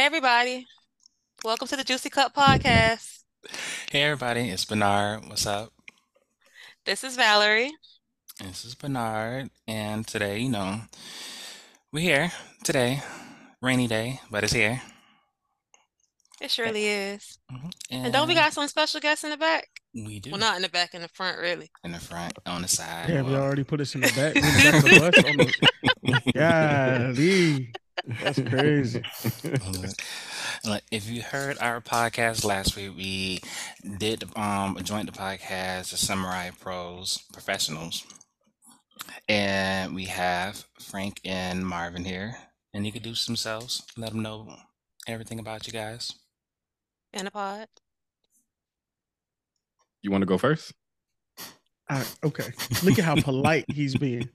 Hey, everybody. Welcome to the Juicy Cup Podcast. Hey everybody, it's Bernard. What's up? This is Valerie. This is Bernard, and today, you know, we're here today. Rainy day, but it's here. It surely is. Mhm. And don't we got some special guests in the back? we do Well, not in the back, in the front, really. in the front, on the side. Damn, you Well, already put us in the back. We in the back of the bus. On the, golly, that's crazy. look, look, if you heard our podcast last week, we did um join the podcast, the Samurai Pros Professionals, and we have Frank and Marvin here, and you could do themselves, let them know everything about you guys. In a pod. You want to go first? Right, okay, look at how polite he's being.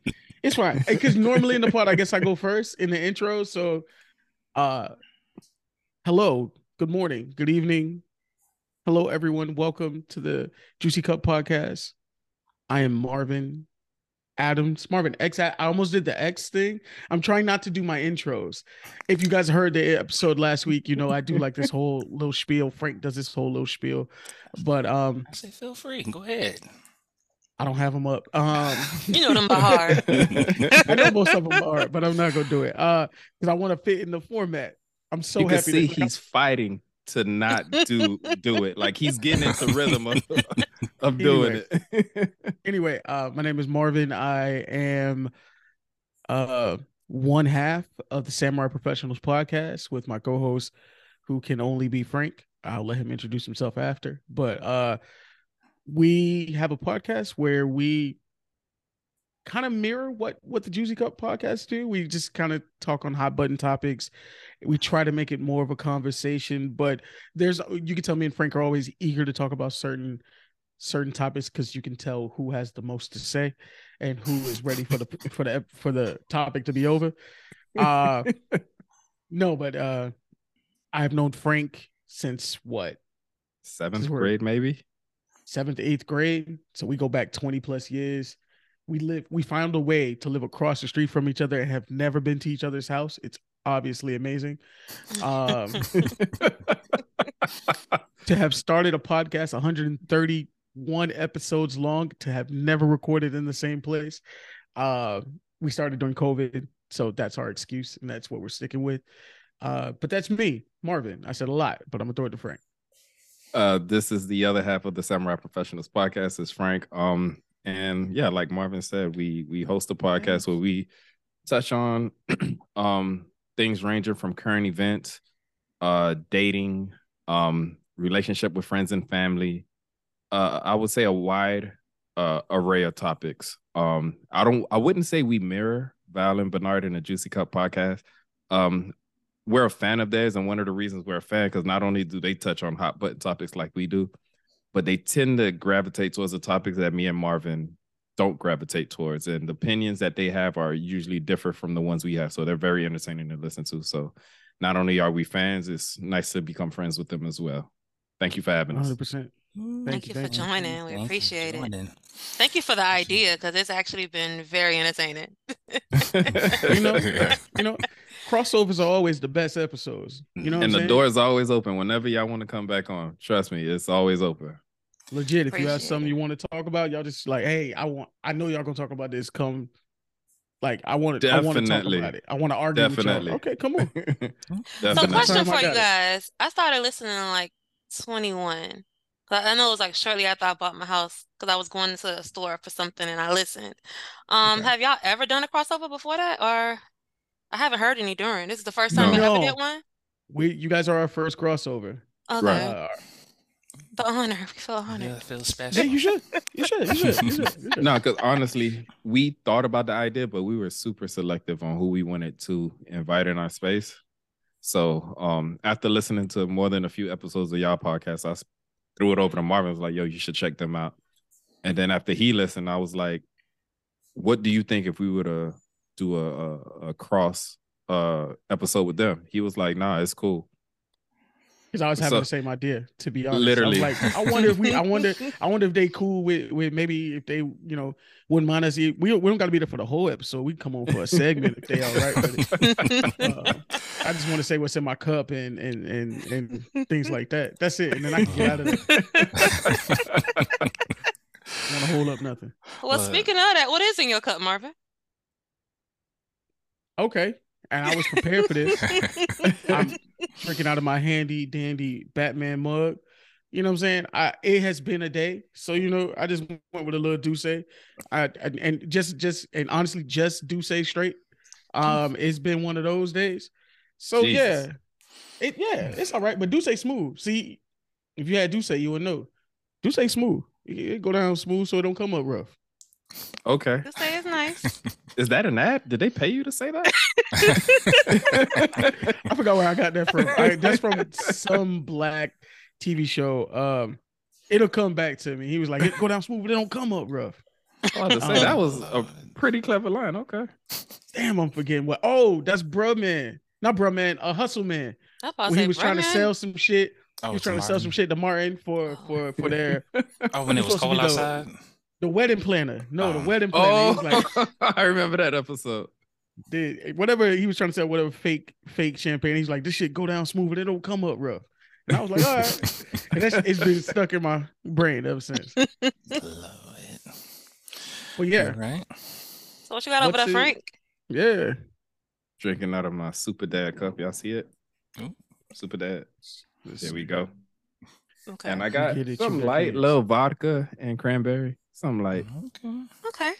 It's fine because normally in the pod, I guess I go first in the intro. So, uh, hello, good morning, good evening, hello everyone. Welcome to the Juicy Cup Podcast. I am Marvin Adams, Marvin X. I almost did the X thing. I'm trying not to do my intros. If you guys heard the episode last week, you know I do like this whole little spiel. Frank does this whole little spiel, but um, I say, feel free, go ahead. I don't have them up. Um, You know them by heart. I know most of them are, but I'm not gonna do it. Uh, because I want to fit in the format. I'm so you can happy. see that- he's fighting to not do do it. Like he's getting into rhythm of, of doing it. anyway, uh, my name is Marvin. I am uh one half of the Samurai Professionals podcast with my co-host, who can only be Frank. I'll let him introduce himself after. But uh, we have a podcast where we kind of mirror what what the Juicy Cup podcasts do. We just kind of talk on hot button topics. We try to make it more of a conversation, but there's you can tell me and Frank are always eager to talk about certain certain topics because you can tell who has the most to say and who is ready for the for the for the topic to be over. Uh no, but uh I've known Frank since what Seventh where- grade, maybe. Seventh, eighth grade. So we go back 20 plus years. We live, we found a way to live across the street from each other and have never been to each other's house. It's obviously amazing. Um, to have started a podcast 131 episodes long, to have never recorded in the same place. Uh, we started during COVID. So that's our excuse, and that's what we're sticking with. Uh, but that's me, Marvin. I said a lot, but I'm gonna throw it to Frank. Uh, this is the other half of the Samurai Professionals podcast. Is Frank. Um, and yeah, like Marvin said, we we host a podcast where we touch on um things ranging from current events, uh, dating, um, relationship with friends and family. Uh, I would say a wide uh array of topics. Um, I don't, I wouldn't say we mirror Val and Bernard in the Juicy Cup podcast. Um, we're a fan of theirs, and one of the reasons we're a fan because not only do they touch on hot button topics like we do, but they tend to gravitate towards the topics that me and Marvin don't gravitate towards, and the opinions that they have are usually different from the ones we have. So they're very entertaining to listen to. So not only are we fans, it's nice to become friends with them as well. Thank you for having us. 100%. Thank you, you for thank you. joining. We Thank appreciate it. Thank you for the idea because it's actually been very entertaining. You know, you know, crossovers are always the best episodes. You know, and the saying? door is always open whenever y'all want to come back on. Trust me, it's always open. legit. If you have something it. you want to talk about, y'all just like, hey, I want, I know y'all gonna talk about this. Come, like, I want to, I want to talk Definitely. about it. I want to argue Definitely. with y'all. Okay, come on. So, question for you got it. guys. I started listening in like 21. 'Cause I know it was like shortly after I bought my house because I was going to the store for something and I listened. Um, Okay. have y'all ever done a crossover before that? Or I haven't heard any during. This is the first time we No. ever No. did one? We, you guys are our first crossover. Okay. Right. Uh, The honor. We feel honored. Yeah, feel yeah, special. you should, you should, you should, you should. You should. No, because honestly, we thought about the idea, but we were super selective on who we wanted to invite in our space. So um after listening to more than a few episodes of y'all podcast, I threw it over to Marvin. I was like, yo, you should check them out. And then after he listened, I was like, what do you think if we were to do a, a, a cross uh episode with them? He was like, nah, it's cool. Because I was having So- the same idea, to be honest. Literally. I was like, I wonder if we, I wonder, I wonder if they cool with, with maybe if they, you know, wouldn't mind us. We don't, we don't got to be there for the whole episode. We can come on for a segment if they all right with it. Uh, I just want to say what's in my cup and and and and things like that. That's it, and then I can get out of there. I want to hold up nothing. Well, Well- speaking of that, what is in your cup, Marvin? Okay, and I was prepared for this. I'm drinking out of my handy dandy Batman mug. You know what I'm saying? I it has been a day, so you know I just went with a little D'USSÉ. I, I and just just and honestly just D'USSÉ straight. Um, it's been one of those days. So Jesus. yeah, it yeah it's all right. But D'USSÉ smooth. See, if you had D'USSÉ, you would know. D'USSÉ smooth. It go down smooth, so it don't come up rough. Okay. To say it's nice. Is that an ad? Did they pay you to say that? I forgot where I got that from. I, that's from some black TV show. Um, it'll come back to me. He was like, go down smooth, but it don't come up rough." I was to say, that was a pretty clever line. Okay. Damn, I'm forgetting what. Oh, that's Bruh Man, not Bruh Man, a Hustle Man. When he was trying to sell some shit. Oh, He was trying to sell some shit to Martin for for for their Oh, when it was supposed cold be the- outside. The wedding planner. No, the Oh. wedding planner. Oh, like, I remember that episode. did whatever he was trying to sell, whatever fake fake champagne. He's like, this shit go down smooth, but it don't come up rough. And I was like, all right. And that's it's been stuck in my brain ever since. Love it. But yeah, Right. So what you got over What's there, Frank? yeah. Drinking out of my super dad cup. Y'all see it? Ooh. Super dad. There we go. Okay. And I got it, you some got light kids. little vodka and cranberry. Some like Okay. okay.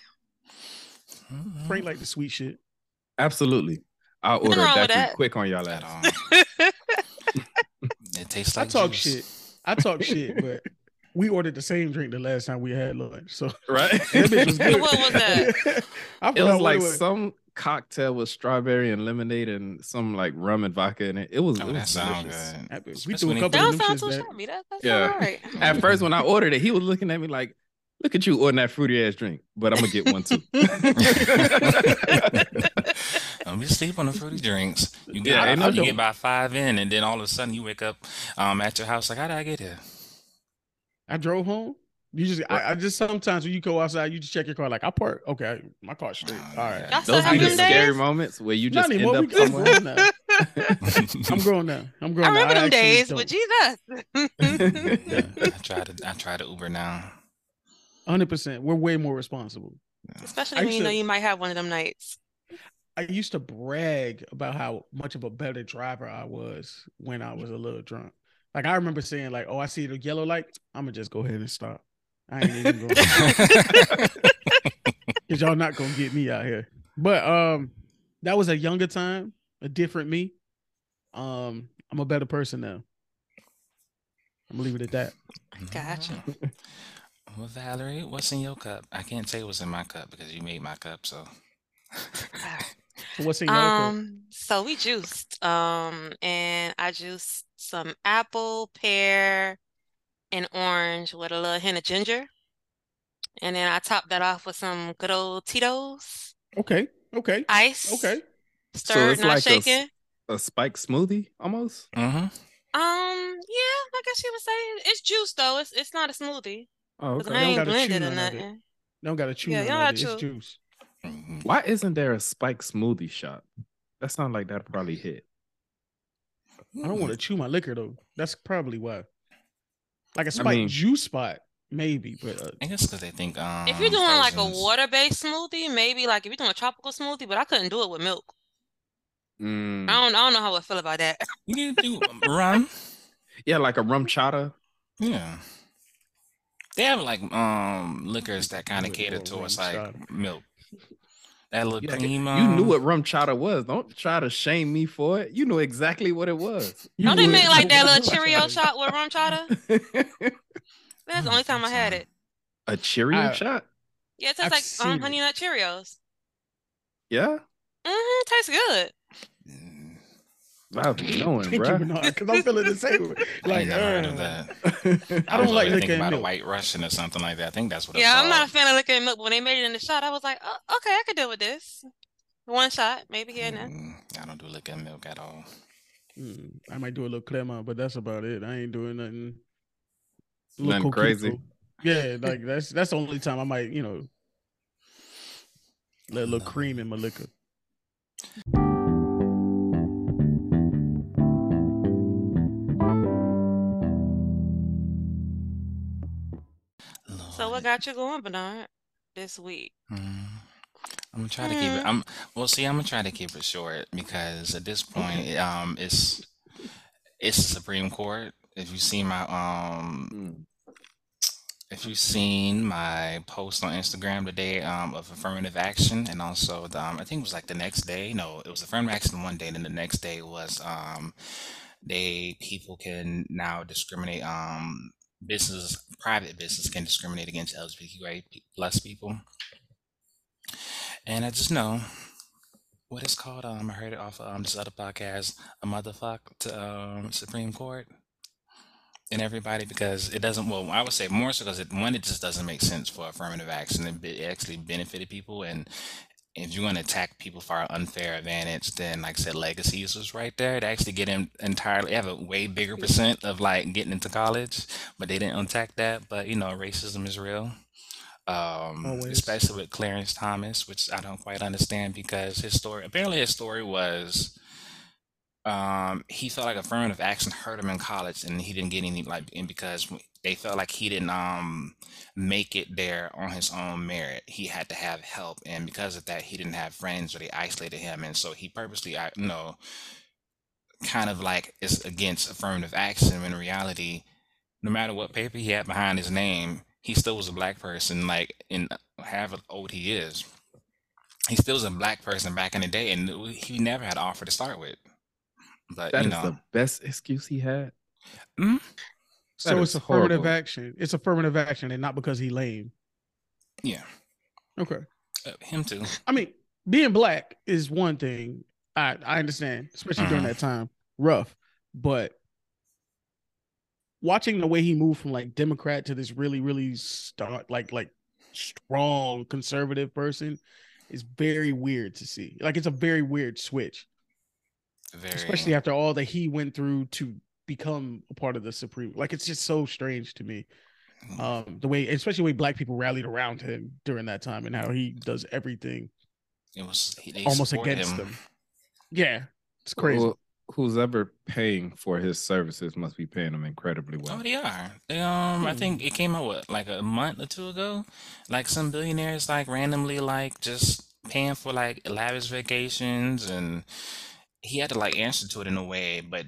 Frank like the sweet shit. Absolutely. I'll order wrong with that that. quick on y'all At ass. all. It tastes like I talk juice. shit. I talk shit, but we ordered the same drink the last time we had lunch. So Right? that bitch was good. What was that? I it was like it was. some cocktail with strawberry and lemonade and some like rum and vodka in it. It was, Oh, it that was sounds delicious. good. That we Especially threw a when couple That of don't them sound shits too back. shabby. That, that's Yeah. all right. At first, when I ordered it, he was looking at me like, "Look at you ordering that fruity ass drink," but I'm gonna get one too. Don't be sleep on the fruity drinks. You get, Yeah, I, I, no you get joke. about five in, and then all of a sudden you wake up um, at your house like, how did I get here? I drove home. You just, I, I just sometimes when you go outside, you just check your car. Like I park, okay, my car's straight. All right. yeah. Y'all Those have be the them scary moments where you Not just end up We, I'm somewhere. grown now. I'm grown now. I'm grown I now. remember them actually days, don't. but Jesus. I try to I try to Uber now. Hundred percent. We're way more responsible. Especially I when used you know you might have one of them nights. I used to brag about how much of a better driver I was when I was a little drunk. Like I remember saying, like, "Oh, I see the yellow light. I'm gonna just go ahead and stop. I ain't even going because y'all not gonna get me out here." But um, that was a younger time, a different me. Um, I'm a better person now. I'm gonna leave it at that. Gotcha. Well, Valerie, what's in your cup? I can't say what's in my cup because you made my cup. So So what's in your cup? Um, so we juiced. Um, and I juiced some apple, pear, and orange with a little hint of ginger. And then I topped that off with some good old Tito's Okay, okay, ice. okay. Stirred, it's not like a s- shaken. A spike smoothie almost. hmm Um, yeah, I guess you would say it's juice though. It's it's not a smoothie. Oh, 'Cause okay. I Don't ain't gotta chew blended or none of it. nothing. Don't gotta chew Yeah, y'all gotta it. It's chew. juice. Why isn't there a spike smoothie shop? That sounds like that'd probably hit. I don't want to chew my liquor though. That's probably why. Like a spike mean- juice spot, maybe, but uh, I guess because they think um, If you're doing like a water-based smoothie, maybe like if you're doing a tropical smoothie, but I couldn't do it with milk. Mm. I don't I don't know how I feel about that. you need to do rum. Yeah, like a RumChata. Yeah. They have like um liquors that kind of With cater little towards like chata. milk. That little Yeah, cream. you knew um, what RumChata was. Don't try to shame me for it. You know exactly what it was. you Don't they make like that little Cheerio saying. shot with RumChata? That's the only time I had it. a Cheerio I- shot? Yeah, it I've tastes like um, honey it. nut Cheerios. Yeah. Mm-hmm, tastes good. Wow, keep going, bro. Because I'm feeling the same. way. I Like, ain't uh, that. I don't was like always liquor thinking and about a white Russian or something like that. I think that's what. Yeah, I'm not a fan of liquor and milk, but when they made it in the shot, I was like, oh, okay, I could deal with this. One shot, maybe here and there. Mm, I don't do liquor and milk at all. Mm, I might do a little crema, but that's about it. I ain't doing nothing. a little Nothing crazy. coquito. Yeah, like that's that's the only time I might, you know, let a little cream in my liquor. What got you going, Bernard, this week? Mm. I'm gonna try to keep it. Hmm. I'm well. See, I'm gonna try to keep it short because at this point, um, it's it's the Supreme Court. If you see my um, Mm. if you've seen my post on Instagram today um, of affirmative action, and also the, um, I think it was like the next day. No, it was affirmative action one day, and then the next day was um, they people can now discriminate. Um, business, private business can discriminate against LGBTQI plus people. And I just know what it's called. Um, I heard it off um this other podcast, a motherfuck to um Supreme Court and everybody because it doesn't. Well, I would say more so because it one, it just doesn't make sense for affirmative action. It actually benefited people, and if you're going to attack people for our unfair advantage, then like I said, legacies was right there to actually get them entirely have a way bigger percent of like getting into college, but they didn't attack that. But you know, racism is real um, Always. especially with Clarence Thomas, which I don't quite understand because his story apparently his story was um, he felt like affirmative action hurt him in college and he didn't get any like and because they felt like he didn't um make it there on his own merit. He had to have help and because of that he didn't have friends or they isolated him and so he purposely I you know kind of like is against affirmative action when in reality no matter what paper he had behind his name, he still was a black person, like in however old he is. He still was a black person back in the day, and he never had an offer to start with. But That you is know, the best excuse he had. mm, So it's is affirmative horrible. action. It's affirmative action, and not because he lame. yeah, Okay. uh, him too. I mean, being black is one thing. I I understand, especially during Mhm. that time, rough. But watching the way he moved from like Democrat to this really, really start like like strong conservative person is very weird to see. Like it's a very weird switch, Very, especially after all that he went through to become a part of the Supreme. Like it's just so strange to me. mm, Um, the way, especially the way black people rallied around him during that time and how he does everything it was almost against him. them. Yeah, it's crazy. Well, who's ever paying for his services must be paying him incredibly well. Oh, they are. They, um, I Hmm. think it came out what like a month or two ago. Like some billionaires, like randomly, like just paying for like lavish vacations, and he had to like answer to it in a way. But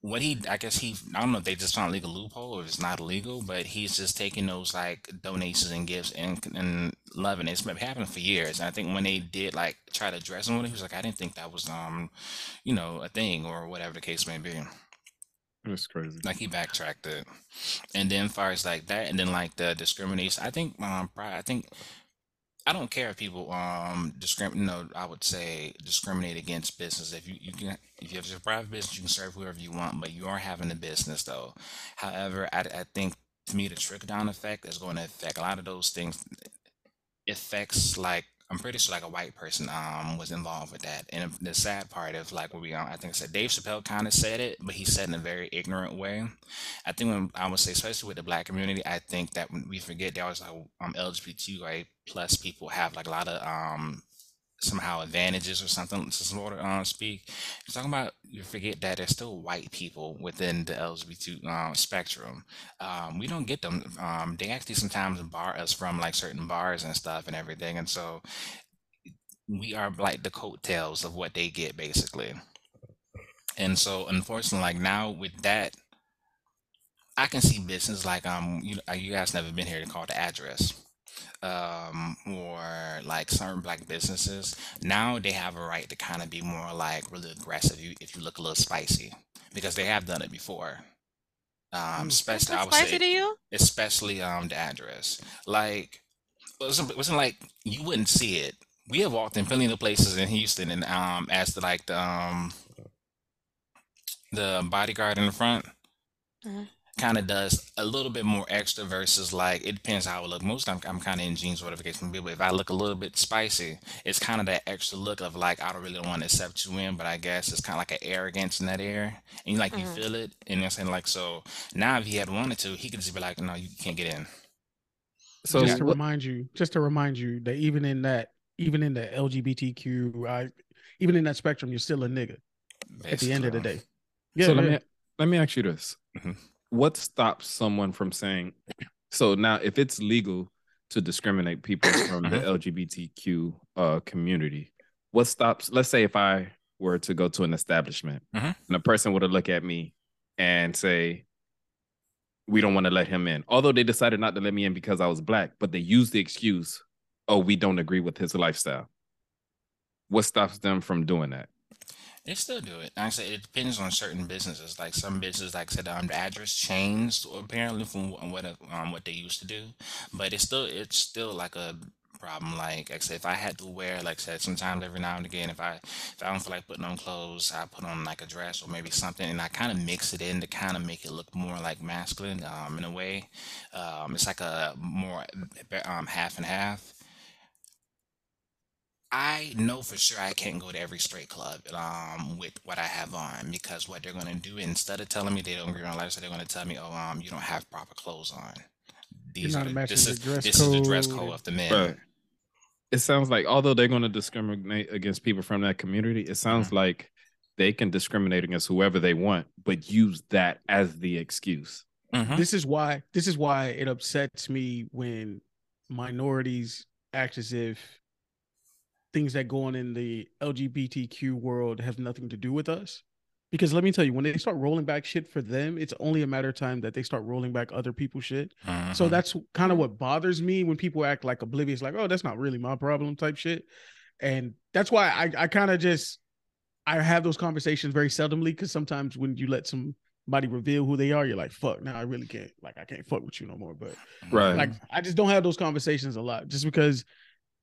what he, I guess he, I don't know if they just found a legal loophole or if it's not illegal, but he's just taking those like donations and gifts and and loving it. It's been happening for years. And I think when they did like try to address him with it, he was like, I didn't think that was um, you know, a thing or whatever the case may be It's crazy. like he backtracked it and then far as like that and then like the discrimination i think um i think i don't care if people um discriminate know i would say discriminate against business. If you you can if you have your private business you can serve whoever you want but you are having a business though. However i, I think to me the trickle down effect is going to affect a lot of those things. Affects like I'm pretty sure like a white person um was involved with that. And the sad part of like where we are, I think I said Dave Chappelle kind of said it, but he said in a very ignorant way. I think when I would say, especially with the black community, I think that when we forget they always like um LGBTQI plus people have like a lot of um somehow advantages or something to sort of um, speak. You're talking about you forget that there's still white people within the LGBT um, spectrum. Um, we don't get them. Um, they actually sometimes bar us from like certain bars and stuff and everything, and so we are like the coattails of what they get basically. And so unfortunately, like now with that, I can see business like um you you guys never been here to call the address um or like certain black businesses now they have a right to kind of be more like really aggressive you if you look a little spicy because they have done it before um Mm. especially I What's would spicy say to you? especially um the address like it wasn't, it wasn't like you wouldn't see it we have walked in plenty of places in Houston and um as the like the um the bodyguard in the front Mhm. Kind of does a little bit more extra versus like it depends how I look. Most of the time I'm kind of in jeans, whatever the case may be. But if I look a little bit spicy, it's kind of that extra look of like I don't really want to accept you in, but I guess it's kind of like an arrogance in that air, and you like you Mhm. feel it, and you're saying like so. Now if he had wanted to, he could just be like, no, you can't get in. So just to what- remind you, just to remind you that even in that, even in the LGBTQ, I, even in that spectrum, you're still a nigga at the end of the day. Yeah, so let me let me ask you this: Mhm. What stops someone from saying? So now, if it's legal to discriminate people from the Mhm. LGBTQ uh, community, what stops? Let's say if I were to go to an establishment Mhm. and a person were to look at me and say, "We don't want to let him in," although they decided not to let me in because I was black, but they used the excuse, "Oh, we don't agree with his lifestyle." What stops them from doing that? They still do it. Like said, it depends on certain businesses. Like some businesses, like I said, um, the address changed apparently from wh- what um what they used to do, but it's still it's still like a problem. Like I said, if I had to wear, like I said, sometimes every now and again, if I if I don't feel like putting on clothes, I put on like a dress or maybe something, and I kind of mix it in to kind of make it look more like masculine, um, in a way. Um, it's like a more um half and half. I know for sure I can't go to every straight club um with what I have on because what they're gonna do instead of telling me they don't agree on lifestyle, they're gonna tell me, oh um you don't have proper clothes on. These not are the, matching this the is dress this is the dress code code of the men. Right. It sounds like although they're going to discriminate against people from that community, it sounds like they can discriminate against whoever they want, but use that as the excuse. Mhm. this is why this is why it upsets me when minorities act as if things that go on in the LGBTQ world have nothing to do with us. Because let me tell you, when they start rolling back shit for them, it's only a matter of time that they start rolling back other people's shit. So Mhm. that's kind of what bothers me when people act like oblivious, like, oh, that's not really my problem type shit. And that's why I, I kind of just I have those conversations very seldomly because sometimes when you let somebody reveal who they are, you're like, fuck, now I really can't like I can't fuck with you no more. But Right. like I just don't have those conversations a lot just because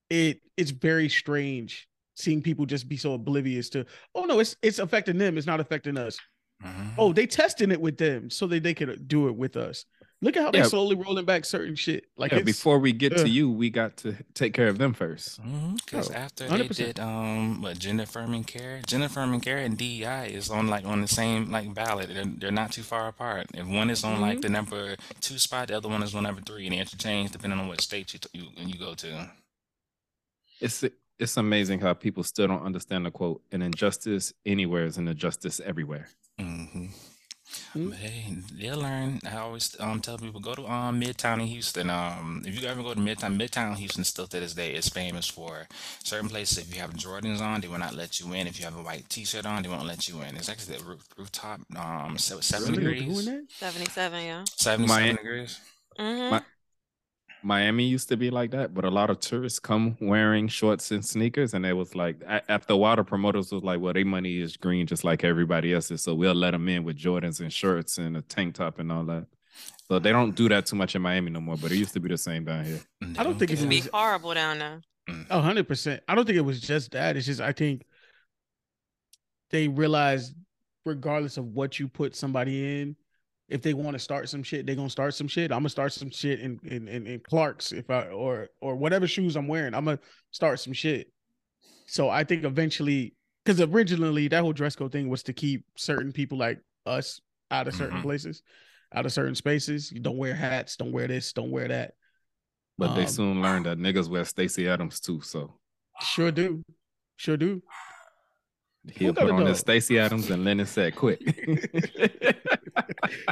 it it's very strange seeing people just be so oblivious to oh no it's it's affecting them it's not affecting us Mhm. oh they testing it with them so that they could do it with us look at how Yeah. they slowly rolling back certain shit like yeah, before we get yeah. to you, we got to take care of them first. Because Oh, after they 100%. did um what gender affirming care, gender affirming care and DEI is on like on the same like ballot. They're, they're not too far apart. If one is on like Mhm. the number two spot, the other one is on number three, and they interchange depending on what state you t- you, you go to. It's it's amazing how people still don't understand the quote, an injustice anywhere is an injustice everywhere. hmm Mm. But hey, they'll learn. I always um tell people go to um Midtown in Houston. Um, if you ever go to Midtown, Midtown Houston still to this day is famous for certain places. If you have Jordans on, they will not let you in. If you have a white T-shirt on, they won't let you in. It's actually the roof, rooftop. Um, so seven Really? degrees. Doing that? 77, yeah. Seventy-seven My- degrees. hmm My- Miami used to be like that, but a lot of tourists come wearing shorts and sneakers, and it was like after a while, the promoters was like, "Well, their money is green just like everybody else's, so we'll let them in with Jordans and shirts and a tank top and all that." So they don't do that too much in Miami no more, but it used to be the same down here. I don't think It if be horrible down there. A hundred percent. I don't think it was just that. It's just I think they realized, regardless of what you put somebody in, if they want to start some shit, they're gonna start some shit. I'm gonna start some shit in in, in in Clark's if I or or whatever shoes I'm wearing. I'm gonna start some shit. So I think eventually, because originally that whole dress code thing was to keep certain people like us out of certain Mhm. places, out of certain spaces. You don't wear hats, don't wear this, don't wear that. But they Um, soon learned that niggas wear Stacy Adams too, so Sure do, sure do. He'll put on his? Stacy Adams and Lennon said, quick.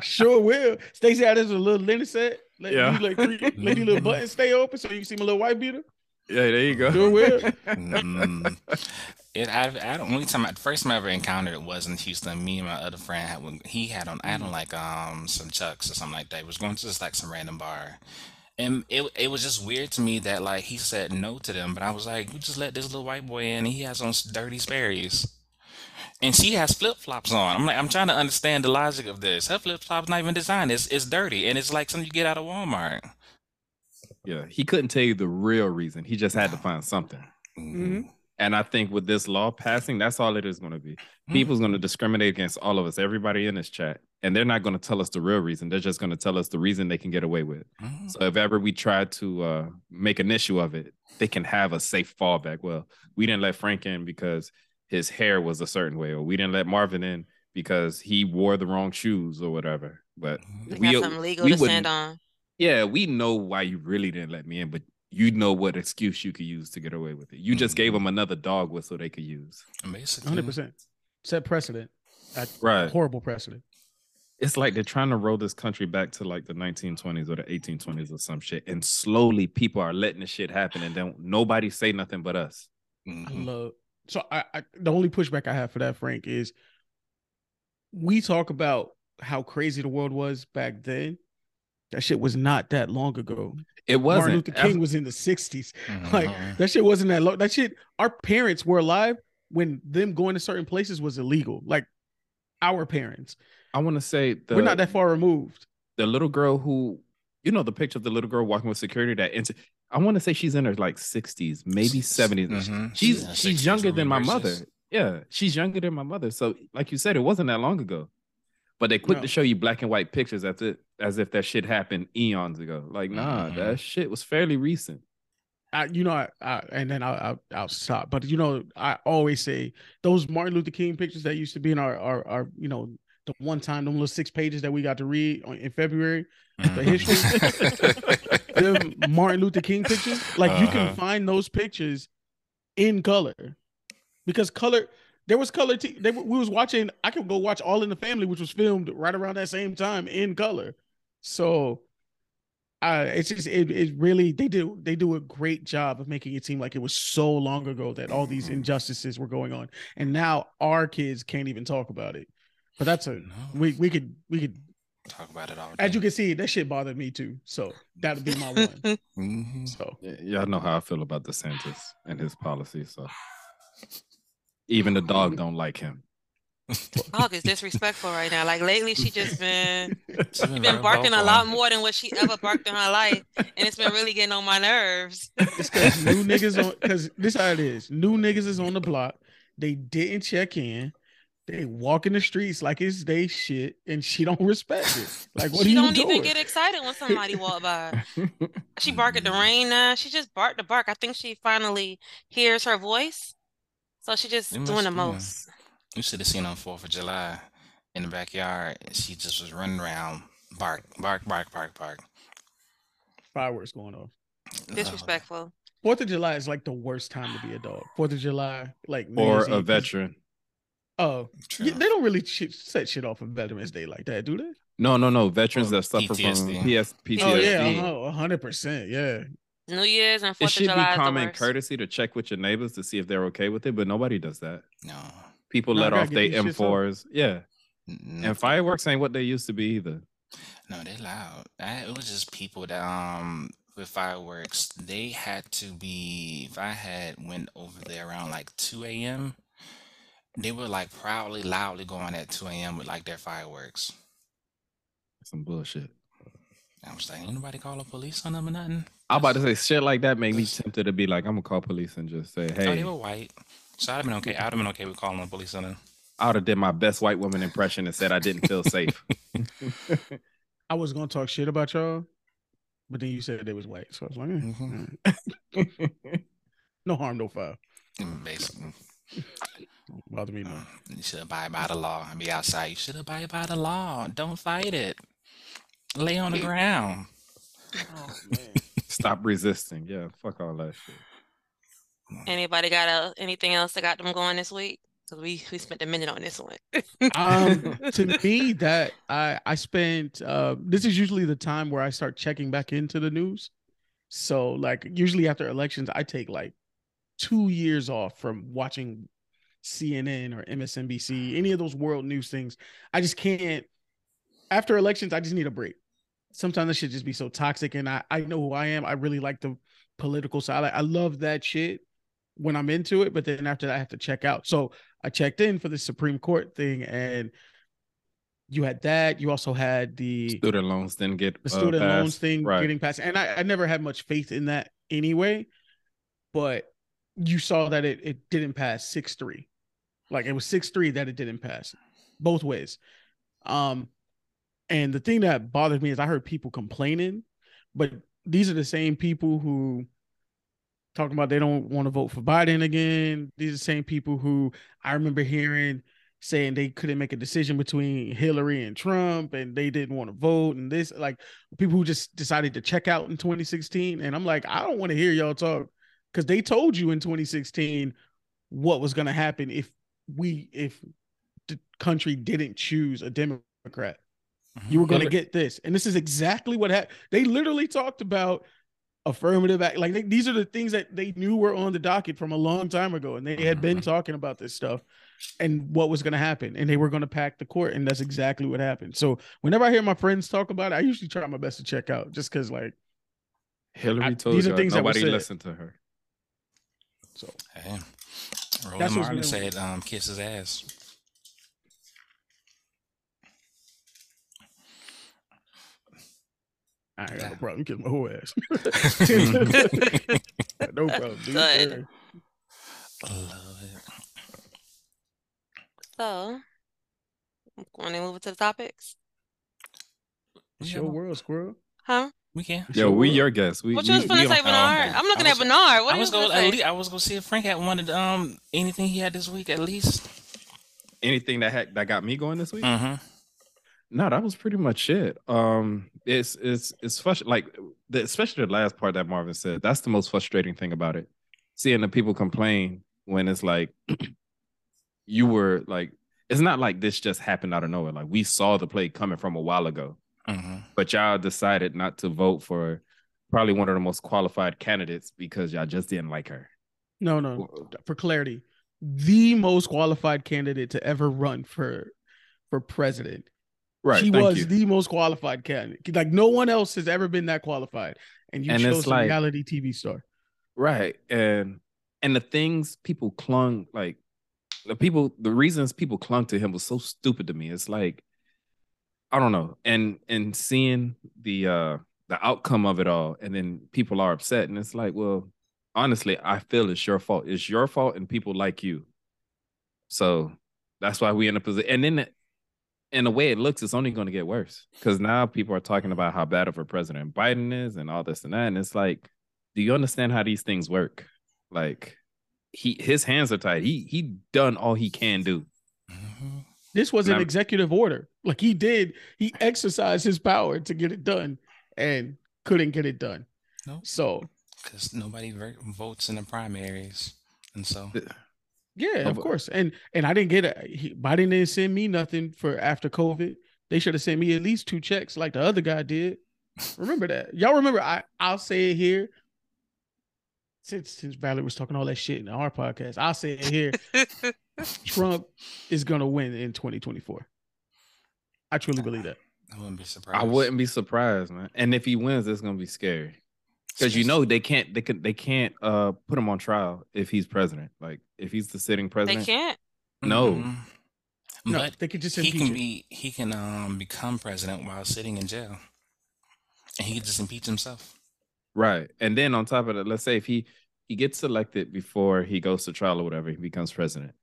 sure will. Stacy Adams with a little linen set. Let Yeah. you like three, let your little button stay open so you can see my little white beater. yeah, there you go. Sure will. Mm. It, I, I don't. Only time, I, the first time I ever encountered it was in Houston. Me and my other friend had one. He had on. I had on like um some chucks or something like that. It was going to just like some random bar, and it it was just weird to me that like he said no to them, but I was like, you just let this little white boy in, and he has on dirty Sperry's, and she has flip flops on. I'm like, I'm trying to understand the logic of this. Her flip flops not even designed. It's it's dirty, and it's like something you get out of Walmart. Yeah, he couldn't tell you the real reason. He just had to find something. Mhm. And I think with this law passing, that's all it is going to be. People's going to discriminate against all of us, everybody in this chat, and they're not going to tell us the real reason. They're just going to tell us the reason they can get away with. Mhm. So if ever we try to uh, make an issue of it, they can have a safe fallback. Well, we didn't let Frank in because his hair was a certain way, or we didn't let Marvin in because he wore the wrong shoes or whatever. But We we- got something legal we to stand wouldn't- on. yeah, we know why you really didn't let me in, but you know what excuse you could use to get away with it. You just gave Mhm. them another dog whistle they could use. Basically, Hundred percent set precedent. A Right. horrible precedent. It's like they're trying to roll this country back to like the 1920s or the 1820s or some shit. And slowly people are letting the shit happen and then nobody say nothing but us. I Mhm. love. So I, I the only pushback I have for that, Frank, is we talk about how crazy the world was back then. That shit was not that long ago. It wasn't. Martin Luther King was in the '60s. Like Mhm. that shit wasn't that long. That shit. Our parents were alive when them going to certain places was illegal. Like our parents. I want to say the, We're not that far removed. the little girl who, you know, the picture of the little girl walking with security that inter- I want to say she's in her like 60s, maybe 70s. Mhm. She's her she's younger than my mother. Yeah, she's younger than my mother. So, like you said, it wasn't that long ago. But they quick No. to show you black and white pictures as if as if that shit happened eons ago. Like, nah, Mhm. that shit was fairly recent. I, you know, I, I and then I'll, I'll I'll stop. But you know, I always say those Martin Luther King pictures that used to be in our our, our you know the one time them little six pages that we got to read in February. The history, the Martin Luther King pictures, like you can Uh-huh. find those pictures in color because color. There was color. T- they, we was watching. I could go watch All in the Family, which was filmed right around that same time in color. So uh it's just it, it really they do they do a great job of making it seem like it was so long ago that all these injustices were going on and now our kids can't even talk about it but that's a No. we we could we could Talk about it all. as you can see that shit bothered me too so that'll be my one Mhm. so Y- y'all know how I feel about DeSantis and his policy. So, even the dog don't like him. Dog is disrespectful right now. Like lately, she just been She's been been barking a lot more than what she ever barked in her life, and it's been really getting on my nerves. it's because new niggas on because this how it is new niggas is on the block they didn't check in they walk in the streets like it's they shit and she don't respect it like what she are you don't doing even get excited when somebody walk by. She bark at the rain now. She just barked the bark. I think she finally hears her voice, so she just It doing the must be, uh, most. You should have seen on Fourth of July in the backyard. She just was running around, bark, bark, bark, bark, bark. fireworks going off Disrespectful. Fourth of July is like the worst time to be a dog. Fourth of July, like New or a Eve, 'cause- veteran. Oh, yeah, they don't really sh- set shit off on Veterans Day like that, do they? No, no, no. Veterans Or that suffer PTSD. from PS, PTSD. Oh yeah, uh-huh, hundred percent, yeah. New Year's and Fourth of should be July is the common courtesy to check with your neighbors to see if they're okay with it, but nobody does that. No. People No, let off their these shits off. M4s. Yeah. N- And fireworks ain't what they used to be either. No, they loud. I, it was just people that um with fireworks. They had to be. If I had went over there around like two a.m., they were like proudly, loudly going at two a.m. with like their fireworks. Some bullshit. I was like, ain't nobody call the police on them or nothing. I'm about to say shit like that made me tempted to be like, I'm gonna call police and just say, Oh, hey, they were white, so I'd have been okay. I'd have been okay with calling the police on them. I would have did my best white woman impression and said I didn't feel safe. I was gonna talk shit about y'all, but then you said they was white, so I was like, eh, Mhm. no harm, no foul. Mm, Basically, Don't bother me no. you should abide by the law and be outside. You should abide by the law. Don't fight it. Lay on the ground. Oh. Stop resisting. Yeah, fuck all that shit. Anybody got uh anything else that got them going this week? Because we we spent a minute on this one. um to me that i i spent uh this is usually the time where i start checking back into the news so like usually after elections i take like two years off from watching cnn or msnbc any of those world news things. I just can't after elections i just need a break. Sometimes that should just be so toxic and i i know who i am. I really like the political side. I, I love that shit when i'm into it but then after that i have to check out. So I checked in for the Supreme Court thing, and you had that. You also had the Student loans didn't get the uh, student loans thing Right. getting passed, and I, I never had much faith in that anyway. But you saw that it it didn't pass six three, like it was six three that it didn't pass, both ways. Um, and the thing that bothered me is I heard people complaining, but these are the same people who talking about they don't want to vote for Biden again. These are the same people who I remember hearing saying they couldn't make a decision between Hillary and Trump and they didn't want to vote and this like people who just decided to check out in 2016 and I'm like I don't want to hear y'all talk cuz they told you in 2016 what was going to happen if we if the country didn't choose a democrat mm-hmm. you were going to get this and this is exactly what happened they literally talked about affirmative act like they, these are the things that they knew were on the docket from a long time ago and they had mm-hmm. been talking about this stuff and what was going to happen and they were going to pack the court and that's exactly what happened so whenever i hear my friends talk about it i usually try my best to check out just because like Hillary I- told these are y'all things that were nobody said. listened to her. so Hey. Roland what's Martin said, um, kiss his ass. i ain't got no problem kiss my whole ass no problem dude. Good. I love it. So, want to move to the topics? it's Yeah, your world squirrel Huh? We can. It's Yo, your we your guests. We, What you was we finna don't- say, Bernard? I'm looking I at Bernard. What I was going. gonna? At least, I was gonna see if Frank had wanted um anything he had this week at least. anything that had, that got me going this week. Mm-hmm. No, that was pretty much it. Um, it's it's it's frust- like the, especially the last part that Marvin said. That's the most frustrating thing about it. Seeing the people complain when it's like you were like, it's not like this just happened out of nowhere. Like we saw the play coming from a while ago, Mm-hmm. but y'all decided not to vote for probably one of the most qualified candidates because y'all just didn't like her. no no for clarity the most qualified candidate to ever run for for president Right. she was you. the most qualified candidate. Like no one else has ever been that qualified. And you And chose a like- reality TV star. Right. And and the things people clung like the people the reasons people clung to him was so stupid to me. It's like I don't know. And and seeing the uh the outcome of it all and then people are upset and it's like, well, honestly, I feel it's your fault. It's your fault and people like you. So that's why we in a position and then in the way it looks, it's only going to get worse because now people are talking about how bad of a president Biden is and all this and that. And it's like, do you understand how these things work? Like, he his hands are tied. He he done all he can do. This was And an I'm- executive order. Like he did, he exercised his power to get it done and couldn't get it done. Nope. So Because nobody ver- votes in the primaries, and so yeah, of course. And and I didn't get it. He, Biden didn't send me nothing for after COVID. They should have sent me at least two checks like the other guy did. Remember that. Y'all remember I I'll say it here. Since since Valerie was talking all that shit in our podcast, I'll say it here. Trump is gonna win in 2024. I truly believe that. I wouldn't be surprised. I wouldn't be surprised, man. And if he wins, it's gonna be scary because you know they can't they can they can't uh put him on trial if he's president. Like if he's the sitting president, They can't. No. Mhm. No, But they could just he can him. be he can um become president while sitting in jail, and he can just impeach himself. Right. And then on top of that, let's say if he he gets elected before he goes to trial or whatever, he becomes president.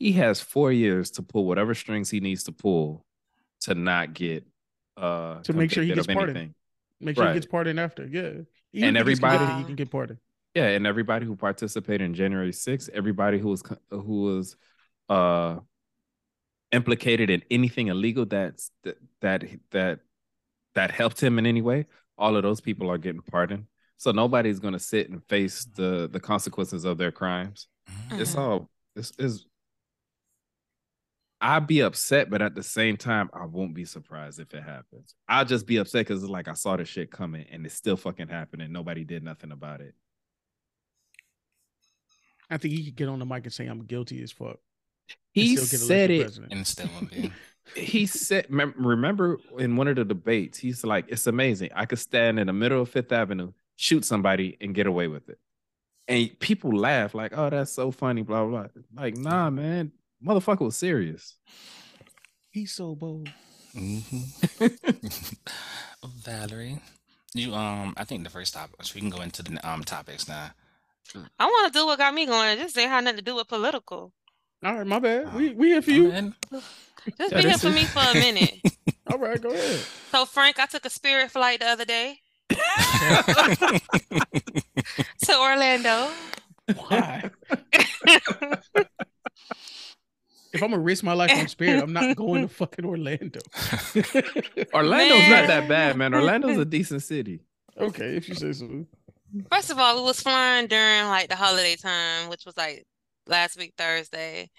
He has four years to pull whatever strings he needs to pull to not get uh To make sure he gets of pardoned. anything. Make sure Right. he gets pardoned after. Yeah. And Even if he gets everybody- he can get pardoned. Yeah, and everybody who participated in January 6th, everybody who was who was uh implicated in anything illegal that's that that that that helped him in any way, all of those people are getting pardoned. So nobody's going to sit and face the the consequences of their crimes. Mhm. It's all this is I'd be upset, but at the same time, I won't be surprised if it happens. I'll just be upset because it's like I saw the shit coming and it's still fucking happening. Nobody did nothing about it. I think he could get on the mic and say I'm guilty as fuck. He said it. president. and still. He said, remember in one of the debates, he's like, it's amazing. I could stand in the middle of Fifth Avenue, shoot somebody, and get away with it. And people laugh, like, oh, that's so funny, blah, blah. blah. Like, nah, man, motherfucker was serious. He's so bold. Mhm. Valerie, you um, I think the first topic. So we can go into the um topics now. I want to do what got me going. This ain't had nothing to do with political. All right, my bad. We we here for I you. Just be here for me for a minute. All right, go ahead. So Frank, I took a Spirit flight the other day to Orlando. Why? If I'm gonna risk my life on Spirit, I'm not going to fucking Orlando. Orlando's not that bad, man. Orlando's a decent city. okay, if you say so. First of all, we was flying during like the holiday time, which was like last week Thursday.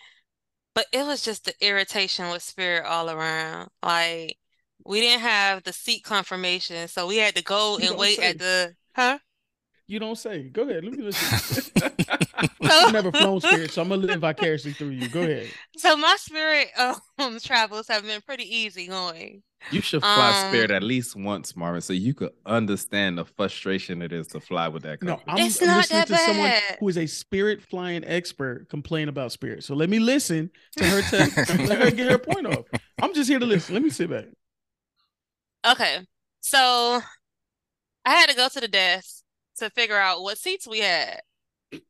But it was just the irritation with Spirit all around. Like we didn't have the seat confirmation, so we had to go You and wait at the huh? You don't say. Go ahead. Let me listen. I've never flown Spirit, so I'm gonna live vicariously through you. Go ahead. so my Spirit um travels have been pretty easy going. You should fly Um, Spirit at least once, Marvin, so you could understand the frustration it is to fly with that No, company. I'm It's not listening that to someone who is a Spirit flying expert complain about Spirit. So let me listen to her. Te- let her get her point off. I'm just here to listen. Let me sit back. Okay, so I had to go to the desk to figure out what seats we had.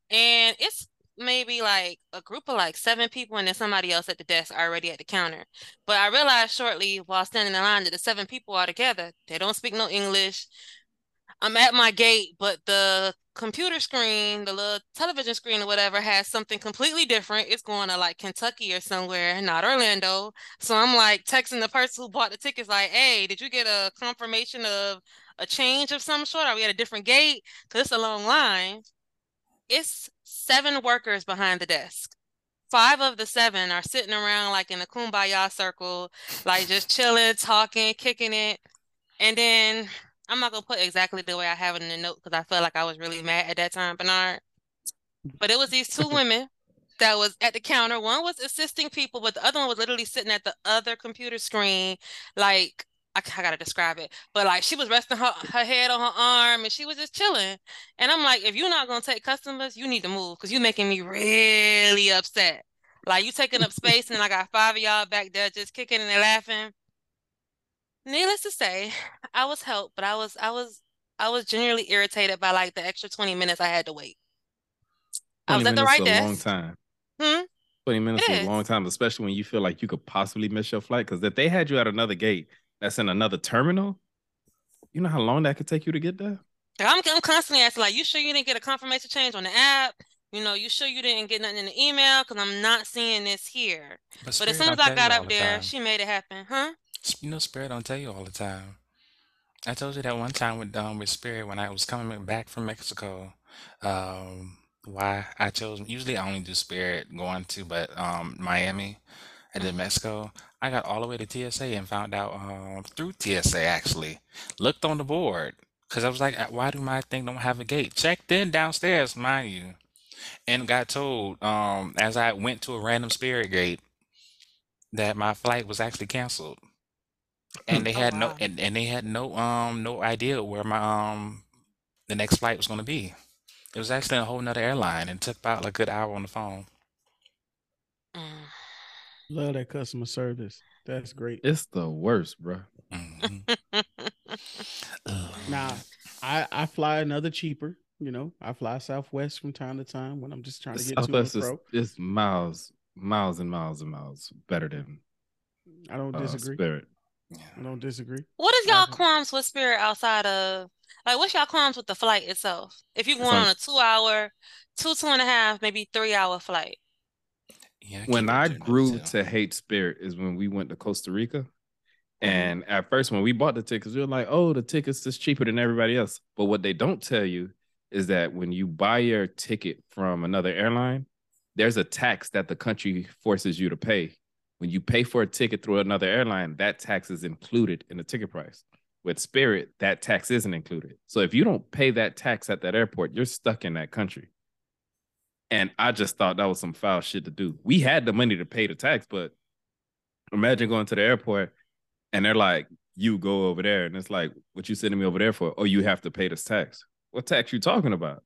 And it's maybe like a group of like seven people and then somebody else at the desk already at the counter. But I realized shortly while standing in line that the seven people are together. They don't speak no English. I'm at my gate, but the computer screen, the little television screen or whatever, has something completely different. It's going to like Kentucky or somewhere, not Orlando. So I'm like texting the person who bought the tickets, like, hey, did you get a confirmation of a change of some sort? Are we at a different gate? Because it's a long line. It's seven workers behind the desk. Five of the seven are sitting around like in a kumbaya circle, like just chilling, talking, kicking it. And then I'm not gonna put exactly the way I have it in the note because I felt like I was really mad at that time, Bernard. But it was these two women that was at the counter. One was assisting people, but the other one was literally sitting at the other computer screen, like I, I gotta describe it, but like she was resting her, her head on her arm and she was just chilling. And I'm like, if you're not gonna take customers, you need to move because you're making me really upset. Like you taking up space, and I got five of y'all back there just kicking and laughing. Needless to say, I was helped, but I was I was I was genuinely irritated by like the extra 20 minutes I had to wait. I was 20 at the minutes right is a long time. Hmm? 20 minutes is a long time, especially when you feel like you could possibly miss your flight. Because if they had you at another gate that's in another terminal, you know how long that could take you to get there? I'm I'm constantly asking, like, you sure you didn't get a confirmation change on the app? You know, you sure you didn't get nothing in the email? Because I'm not seeing this here. but But as soon as I got up the there, time. she made it happen. Huh? You know, Spirit don't tell you all the time. I told you that one time with um with Spirit when I was coming back from Mexico. Um, why I chose usually I only do Spirit going to but um Miami. I did Mexico. I got all the way to TSA and found out um through TSA actually. Looked on the board because I was like, why do my thing don't have a gate? Checked in downstairs, mind you, and got told um as I went to a random Spirit gate that my flight was actually canceled and they Oh, had no wow. and, and they had no um no idea where my um the next flight was going to be it was actually a whole nother airline and took about a good hour on the phone Mm. Love that customer service. That's great. It's the worst, bro. Mhm. Ugh. Now, I I fly another cheaper. You know, I fly Southwest from time to time when I'm just trying to get to and Southwest is, fro. is miles, miles and miles and miles better than I don't uh, disagree. Spirit. I don't disagree. What is y'all Uh-huh. qualms with Spirit outside of like what's y'all qualms with the flight itself? If you're going on a two hour, two, two and a half, maybe three hour flight. Yeah, when I to a note, grew to hate Spirit is when we went to Costa Rica. Mm-hmm. And at first, when we bought the tickets, we were like, oh, the tickets is cheaper than everybody else. But what they don't tell you is that when you buy your ticket from another airline, there's a tax that the country forces you to pay. When you pay for a ticket through another airline, that tax is included in the ticket price. With Spirit, that tax isn't included. So if you don't pay that tax at that airport, you're stuck in that country. And I just thought that was some foul shit to do. We had the money to pay the tax, but imagine going to the airport and they're like, you go over there. And it's like, what you sending me over there for? Oh, you have to pay this tax. What tax you talking about?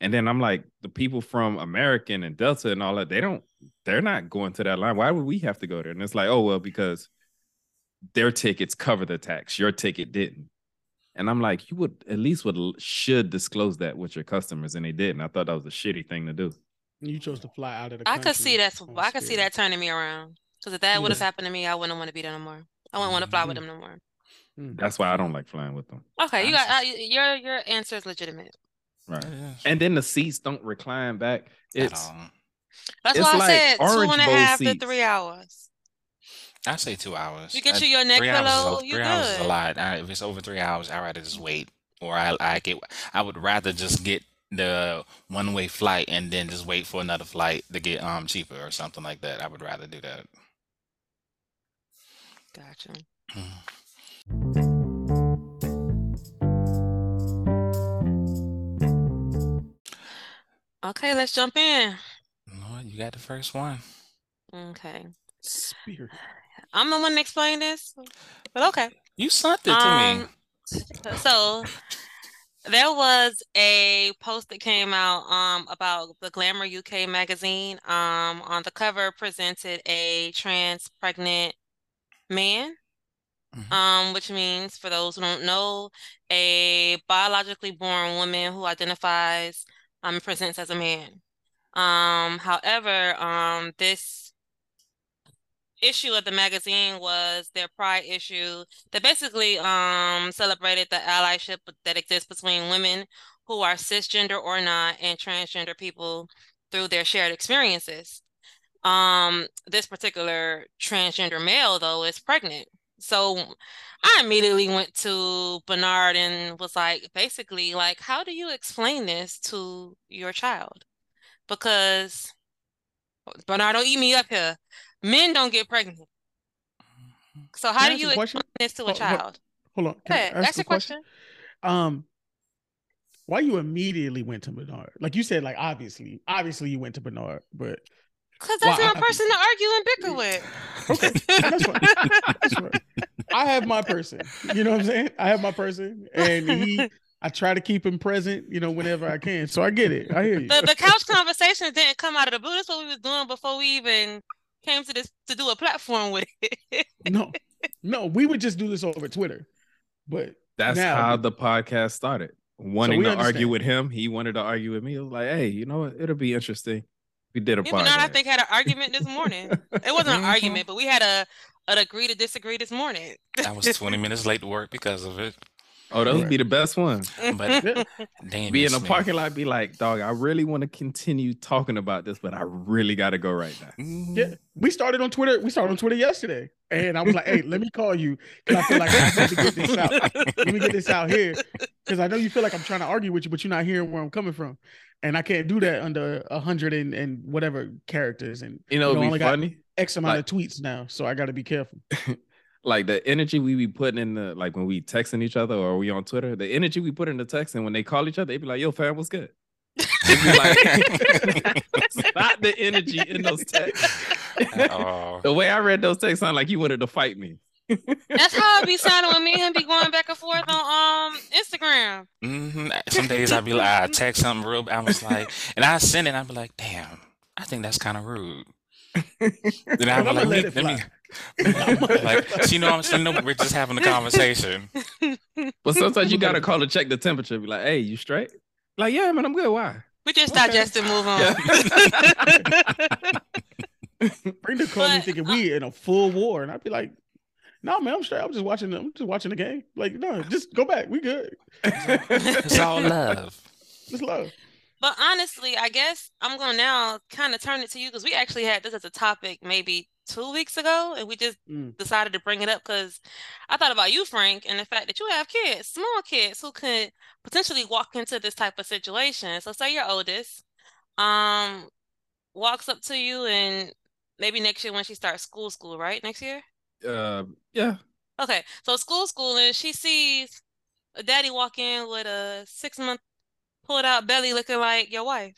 And then I'm like, the people from American and Delta and all that, they don't, they're not going to that line. Why would we have to go there? And it's like, oh, well, because their tickets cover the tax. Your ticket didn't. And I'm like, you would at least would should disclose that with your customers, and they didn't. I thought that was a shitty thing to do. You chose to fly out of the I country. could see that's on I could see that turning me around. Because if that would have happened to me, I wouldn't want to be there no more. I wouldn't want to fly with Mhm. them no more. Mm. That's why I don't like flying with them. Okay, you got uh, your your answer is legitimate. Right. Yeah, And then the seats don't recline back. It's. That's It's why I like said two Orange and a Bowl half to three hours. I say two hours. You get I- you your neck three hours is pillow, a- you three hours is a good. lot. I, if it's over three hours, I'd rather just wait, or I I get I would rather just get the one way flight and then just wait for another flight to get um cheaper or something like that. I would rather do that. Gotcha. Okay, let's jump in. Lord, you got the first one. Okay. Spirit. I'm the one to explain this. But okay. You sent it to me. Um, So there was a post that came out um about the Glamour UK magazine. Um on the cover presented a trans pregnant man. Mhm. Um, which means for those who don't know, a biologically born woman who identifies um presents as a man. Um, however, um this issue of the magazine was their pride issue that basically um celebrated the allyship that exists between women who are cisgender or not and transgender people through their shared experiences. Um, this particular transgender male though is pregnant. So I immediately went to Bernard and was like, basically, like, how do you explain this to your child? Because Bernard, don't eat me up here. Men don't get pregnant. So how do you explain this to a Hold- child? Hold on. Can ahead, ask your question. Um, why you immediately went to Bernard? Like you said, like obviously, obviously you went to Bernard, but Because that's a person to argue and bicker with. Okay, that's that's. I have my person. You know what I'm saying? I have my person, and he. I try to keep him present, you know, whenever I can. So I get it. I hear you. the the couch conversation didn't come out of the blue. That's what we was doing before we even came to this to do a platform with it. No, no, we would just do this over Twitter, but That's Now- how the podcast started. Wanting we to argue with him, he wanted to argue with me. It was like, hey, you know what? It'll be interesting. We did a Me and Bernard, I think, had an argument this morning. It wasn't an Mhm. argument, but we had a an agree to disagree this morning. I was 20 minutes late to work because of it. Oh, those would be the best ones. But damn, Be in it's the parking lot, be like, dog, I really want to continue talking about this, but I really got to go right now. Mm. yeah, we started on Twitter. We started on Twitter yesterday, and I was like, "Hey, let me call you because I feel like I need to get this out. Let me get this out here because I know you feel like I'm trying to argue with you, but you're not hearing where I'm coming from, and I can't do that under a hundred and, and whatever characters and You know, You know, it'd only be got- funny. X amount Like- of tweets now, so I got to be careful. Like the energy we be putting in the like when we texting each other or we on Twitter, the energy we put in the text, and when they call each other, they be like, "Yo, fam, what's good?" They like, not the energy in those texts. At all. the way I read those texts sound like you wanted to fight me. That's how it be sounding when me and him be going back and forth on um Instagram. hmm Some days I'd be like, I text something real. I was like, and I send it. I'd be like, damn, I think that's kind of rude. Then I'd be like, let let, let me, fly. Like, so you know, what I'm saying, we're just having a conversation. But sometimes you gotta call to check the temperature. Be like, "Hey, you straight?" Like, "Yeah, man, I'm good." Why? We just Okay. digest and move on. Brenda called me But, thinking uh, we in a full war, and I'd be like, "No, man, I'm straight. I'm just watching. I'm just watching the game. Like, no, just go back. We good. It's all love. Just love." But honestly, I guess I'm gonna now kind of turn it to you because we actually had this as a topic maybe two weeks ago, and we just Mm. decided to bring it up because I thought about you, Frank, and the fact that you have kids, small kids, who could potentially walk into this type of situation. So say your oldest, um, walks up to you and maybe next year when she starts school, school, right? Next year? uh, yeah. Okay, so school, school, and she sees a daddy walk in with a six month pulled out belly looking like your wife,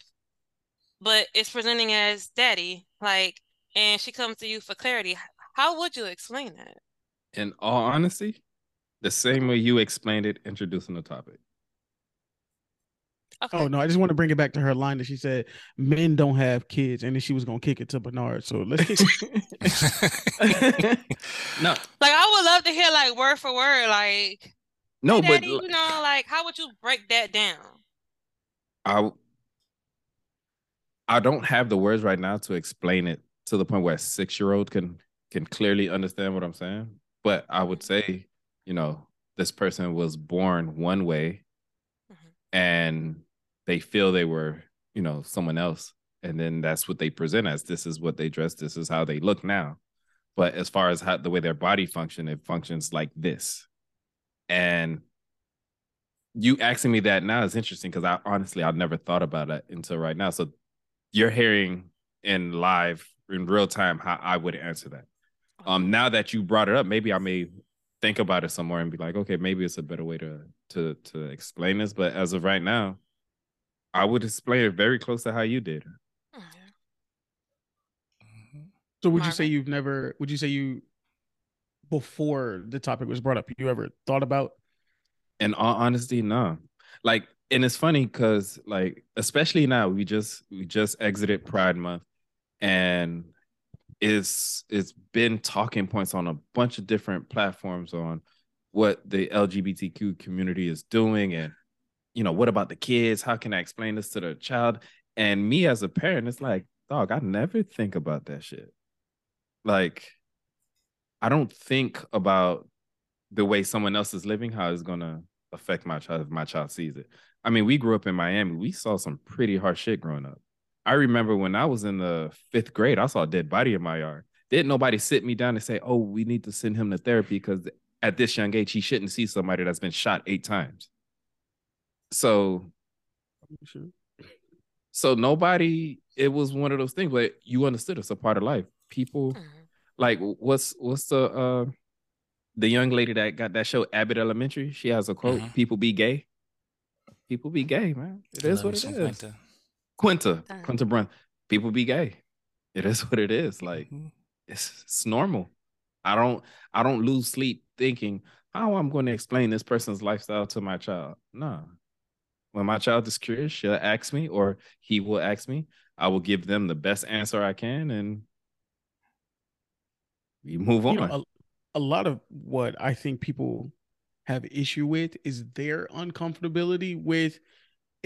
but it's presenting as daddy, like, and she comes to you for clarity. How would you explain that? In all honesty, the same way you explained it, introducing the topic. Okay. Oh no, I just want to bring it back to her line that she said, "Men don't have kids," and then she was gonna kick it to Bernard. So let's kick no, Like I would love to hear like word for word, like no, No, Hey, but Daddy, you know, like how would you break that down? I I don't have the words right now to explain it to the point where a six year old can can clearly understand what I'm saying. But I would say, you know, this person was born one way Mhm. and they feel they were, you know, someone else. And then that's what they present as this is what they dress, this is how they look now. But as far as how the way their body function, it functions like this. And you asking me that now is interesting because I honestly I've never thought about it until right now. So you're hearing in live in real time how I would answer that. Um, now that you brought it up, maybe I may think about it somewhere and be like, okay, maybe it's a better way to to to explain this. But as of right now, I would explain it very close to how you did. Okay. Mhm. So would you say you've never? Would you say you before the topic was brought up, you ever thought about? In all honesty, no. Like, and it's funny because, like, especially now, we just we just exited Pride Month, and it's it's been talking points on a bunch of different platforms on what the LGBTQ community is doing, and you know, what about the kids? How can I explain this to the child? And me as a parent, it's like, dog, I never think about that shit. Like, I don't think about the way someone else is living, how it's gonna affect my child if my child sees it. I mean, we grew up in Miami. We saw some pretty hard shit growing up. I remember when I was in the fifth grade, I saw a dead body in my yard. Didn't nobody sit me down and say, "Oh, we need to send him to therapy because at this young age he shouldn't see somebody that's been shot eight times." So, so nobody. It was one of those things where you understood it's a part of life. People Mhm. like what's what's the uh the young lady that got that show Abbott Elementary? She has a quote: Mhm. "People be gay." People be gay, man. It is Love what it is. it some is. Quinta. Quinta, Done. Quinta Brun. People be gay. It is what it is. Like Mhm. it's it's normal. I don't I don't lose sleep thinking how I'm going to explain this person's lifestyle to my child. No. When my child is curious, she'll ask me or he will ask me. I will give them the best answer I can and we move You on. know, a, a lot of what I think people have issue with is their uncomfortability with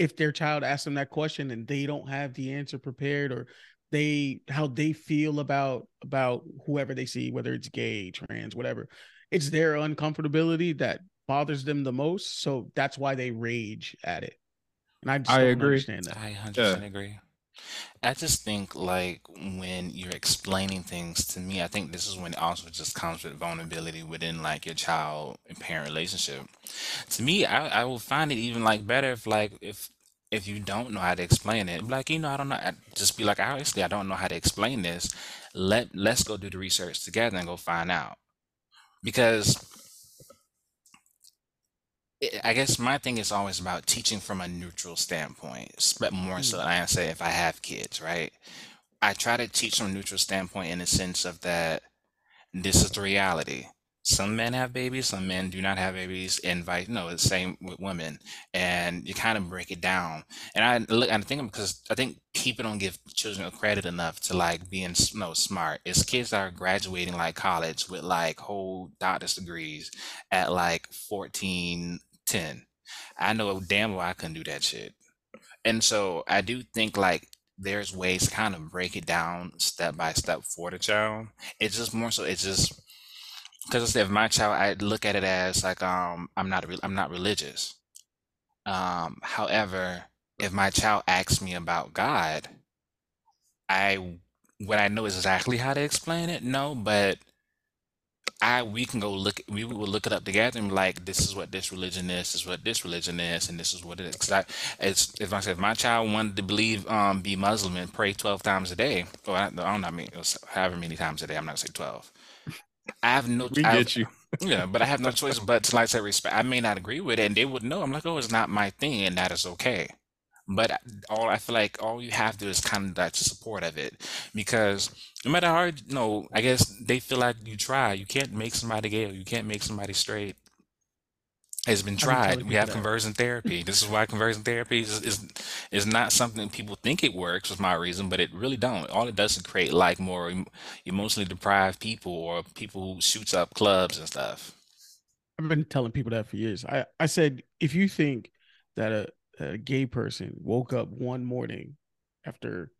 if their child asks them that question and they don't have the answer prepared or they how they feel about about whoever they see whether it's gay trans whatever it's their uncomfortability that bothers them the most so that's why they rage at it and i just I don't agree. understand that I 100% agree. I just think like when you're explaining things to me, I think this is when it also just comes with vulnerability within like your child and parent relationship. To me, I, I will find it even like better if like if if you don't know how to explain it, like you know, I don't know, I just be like, honestly, I don't know how to explain this. Let let's go do the research together and go find out. Because I- guess my thing is always about teaching from a neutral standpoint, but more so mm. than I say if I have kids, right? I try to teach from a neutral standpoint in the sense of that this is the reality. Some men have babies, some men do not have babies, and vice no, it's the same with women. And you kind of break it down. And I look, I think because I think people don't give children credit enough to like being s- no smart. It's kids that are graduating like college with like whole doctor's degrees at like 14, 10. I know damn well I couldn't do that shit. And so I do think like there's ways to kind of break it down step by step for the child. It's just more so it's just because if my child I look at it as like um I'm not re- I'm not religious. Um however, if my child asks me about God, I would I know exactly how to explain it? No, but I we can go look we will look it up together and be like this is what this religion is, this is what this religion is, and this is what it is. 'Cause I, it's if I said if my child wanted to believe um be Muslim and pray twelve times a day, or I, I don't know, I mean it was however many times a day, I'm not gonna say twelve. I have no We I get you. yeah, but I have no choice but to like say respect. I may not agree with it, and they would know. I'm like, oh, it's not my thing, and that is okay. But all I feel like all you have to do is kind of that support of it, because no matter how hard, you know, I guess they feel like you try. You can't make somebody gay. Or you can't make somebody straight. It's been I've been telling tried. We have that. conversion therapy. This is why conversion therapy is, is is not something people think it works. Was my reason, but it really don't. All it does is create like more emotionally deprived people or people who shoots up clubs and stuff. I've been telling people that for years. I, I said, if you think that a, a gay person woke up one morning after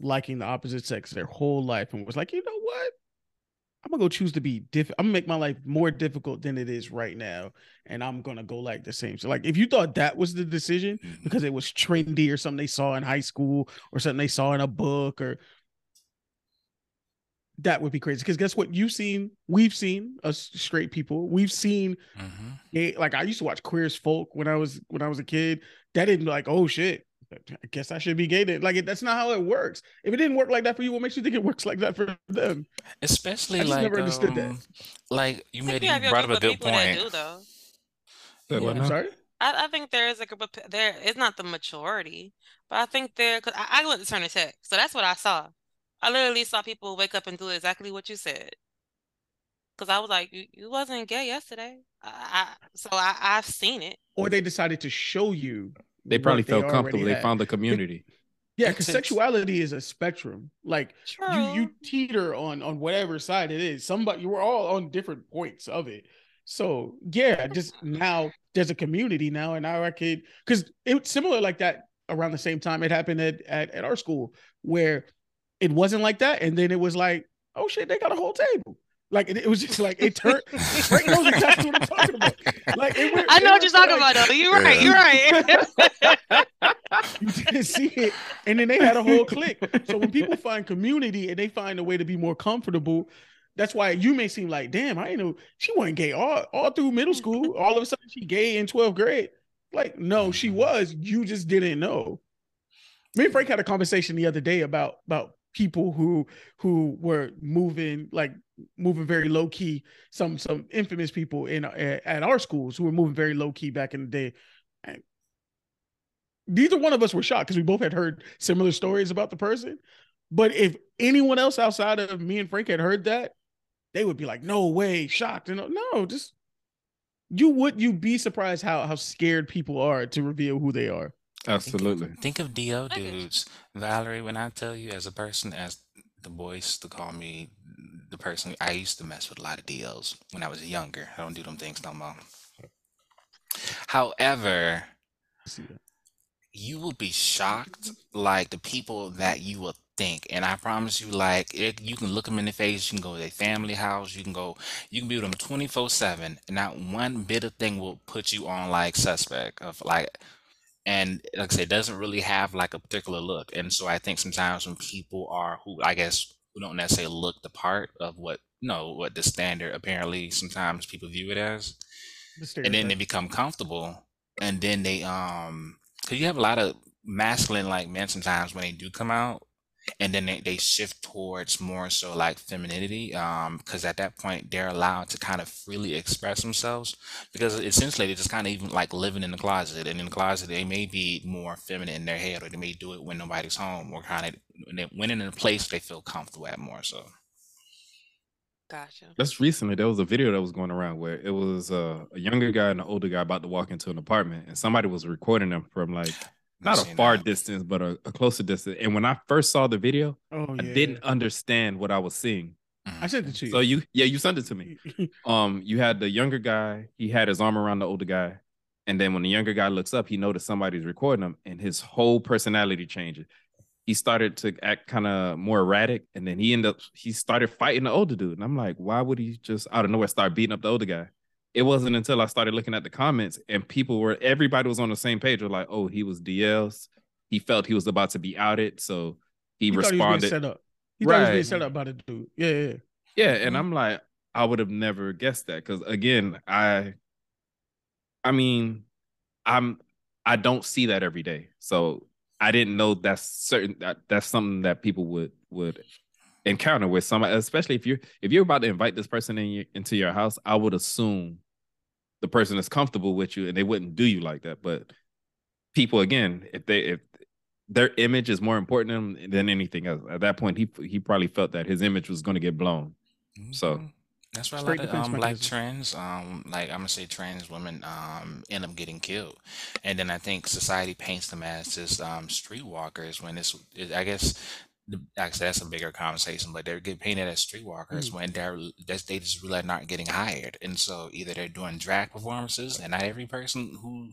liking the opposite sex their whole life and was like, you know what? I'm gonna go choose to be diff. I'm gonna make my life more difficult than it is right now, and I'm gonna go like the same. So, like, if you thought that was the decision Mhm. because it was trendy or something they saw in high school or something they saw in a book or that would be crazy. Because guess what? You've seen, we've seen us straight people. We've seen Mhm. gay. Like I used to watch Queer as Folk when I was when I was a kid. That didn't like, oh shit. I guess I should be gay then. Like that's not how it works. If it didn't work like that for you, what makes you think it works like that for them? Especially I just like never understood that. um, like you made you you brought up group a of good people that point. do though. Say what I'm sorry. I, I think there is a group of pe- there. It's not the majority, but I think there. Cause I, I went to Turner Tech, so that's what I saw. I literally saw people wake up and do exactly what you said. Cause I was like, you, you wasn't gay yesterday. I, I so I I've seen it. Or they decided to show you. They probably felt already comfortable. They had. found the community. Yeah, because sexuality is a spectrum. Like True. you you teeter on on whatever side it is. Somebody you were all on different points of it. So yeah, just now there's a community now, and now I could because it's similar like that around the same time it happened at, at at our school where it wasn't like that, and then it was like, oh shit, they got a whole table. Like it, it was just like it turned. Frank knows exactly what I'm talking about. Like it went, I it know what you're talking like, about though. You're right. You're right. you didn't see it, and then they had a whole clique. So when people find community and they find a way to be more comfortable, that's why you may seem like, damn, I didn't know she wasn't gay all, all through middle school. All of a sudden she gay in 12th grade. Like, no, she was. You just didn't know. Me and Frank had a conversation the other day about about people who who were moving like moving very low key. Some some infamous people in at, our schools who were moving very low key back in the day. And neither one of us were shocked because we both had heard similar stories about the person. But if anyone else outside of me and Frank had heard that, they would be like, "No way!" Shocked. And no, just you would you be surprised how how scared people are to reveal who they are. Absolutely. Think of DO I dudes. Valerie, when I tell you as a person, as the boys to call me the person I used to mess with a lot of DOs when I was younger. I don't do them things no more. However, See that. you will be shocked like the people that you will think and i promise you like it, you can look them in the face you can go to their family house you can go you can be with them 24 7 and not one bit of thing will put you on like suspect of like and like i said doesn't really have like a particular look and so i think sometimes when people are who i guess who don't necessarily look the part of what you know what the standard apparently sometimes people view it as The and then they become comfortable and then they um because you have a lot of masculine like men sometimes when they do come out and then they, they shift towards more so like femininity um because at that point they're allowed to kind of freely express themselves because essentially they're just kind of even like living in the closet and in the closet they may be more feminine in their head or they may do it when nobody's home or kind of when they when in a place they feel comfortable at more so Gotcha. Just recently, there was a video that was going around where it was uh, a younger guy and an older guy about to walk into an apartment, and somebody was recording them from like not a far that. distance, but a, a closer distance. And when I first saw the video, Oh I didn't understand what I was seeing. I sent it to you. So you, yeah, you sent it to me. Um, you had the younger guy. He had his arm around the older guy, and then when the younger guy looks up, he noticed somebody's recording him, and his whole personality changes. He started to act kind of more erratic, and then he ended up he started fighting the older dude. And I'm like, why would he just out of nowhere start beating up the older guy? It wasn't until I started looking at the comments and people were everybody was on the same page. Were like, oh, he was DLs. He felt he was about to be outed, so he, he thought he was being responded. set up. He thought he was being set up by the dude. Yeah, yeah. yeah. And Mhm. I'm like, I would have never guessed that because again, I, I mean, I'm, I don't see that every day, so I didn't know that's certain that that's something that people would would encounter with somebody, especially if you're if you're about to invite this person in your, into your house. I would assume the person is comfortable with you and they wouldn't do you like that. But people, again, if they if their image is more important to than anything else, at that point, he he probably felt that his image was going to get blown. So- Mhm. that's why a lot of um, black trans, um, like I'm gonna say trans women, um, end up getting killed, and then I think society paints them as just um, streetwalkers when it's, it, I guess, the, actually that's a bigger conversation, but they're getting painted as streetwalkers Mm. when they're that's, they just really not getting hired, and so either they're doing drag performances, and not every person who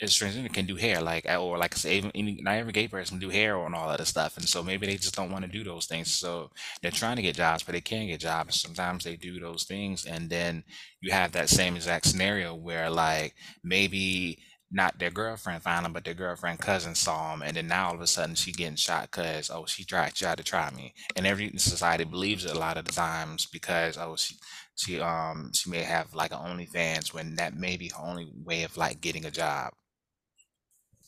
is transgender can do hair, like or like I say, even any- not every gay person can do hair and all that stuff, and so maybe they just don't want to do those things. So they're trying to get jobs, but they can't get jobs. Sometimes they do those things, and then you have that same exact scenario where like maybe not their girlfriend found them, but their girlfriend cousin saw them, and then now all of a sudden she getting shot because oh she tried tried to try me, and every society believes it a lot of the times because oh she she um she may have like an OnlyFans when that may be her only way of like getting a job.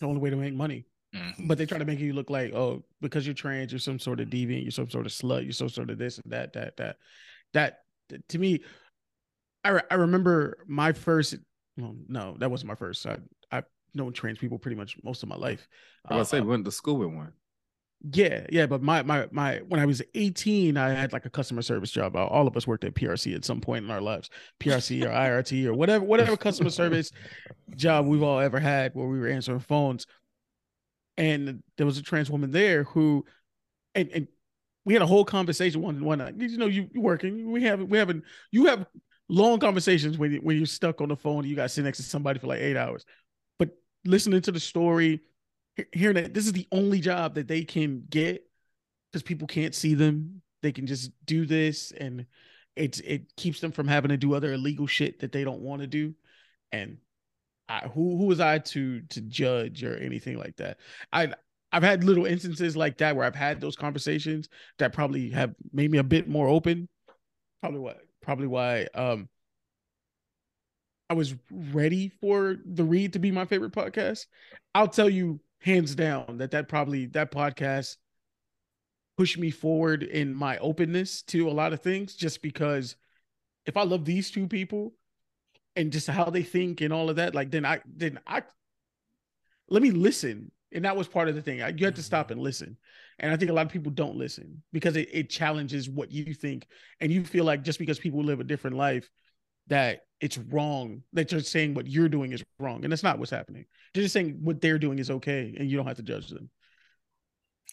the only way to make money. Mhm. But they try to make you look like, oh, because you're trans, you're some sort of deviant, you're some sort of slut, you're some sort of this and that, that, that. That to me, I re- I remember my first. Well, no, that wasn't my first. I known trans people pretty much most of my life. I was Uh, say we went to school with one. Yeah, yeah, but my my my when I was 18, I had like a customer service job. All of us worked at PRC at some point in our lives, PRC or IRT or whatever whatever customer service job we've all ever had where we were answering phones. And there was a trans woman there who, and and we had a whole conversation one and one night. You know, you you working, we have we having you have long conversations when you, when you're stuck on the phone. You got to sit next to somebody for like eight hours, but listening to the story hearing that this is the only job that they can get because people can't see them. They can just do this, and it's it keeps them from having to do other illegal shit that they don't want to do. And I, who who was I to to judge or anything like that? I I've had little instances like that where I've had those conversations that probably have made me a bit more open. Probably what probably why um I was ready for The Read to be my favorite podcast. I'll tell you hands down that that probably that podcast pushed me forward in my openness to a lot of things just because if I love these two people and just how they think and all of that like then I then I let me listen. And that was part of the thing. I, you have to stop mm-hmm. and listen. And I think a lot of people don't listen because it, it challenges what you think. And you feel like just because people live a different life that it's wrong that you're saying what you're doing is wrong and that's not what's happening they're just saying what they're doing is okay and you don't have to judge them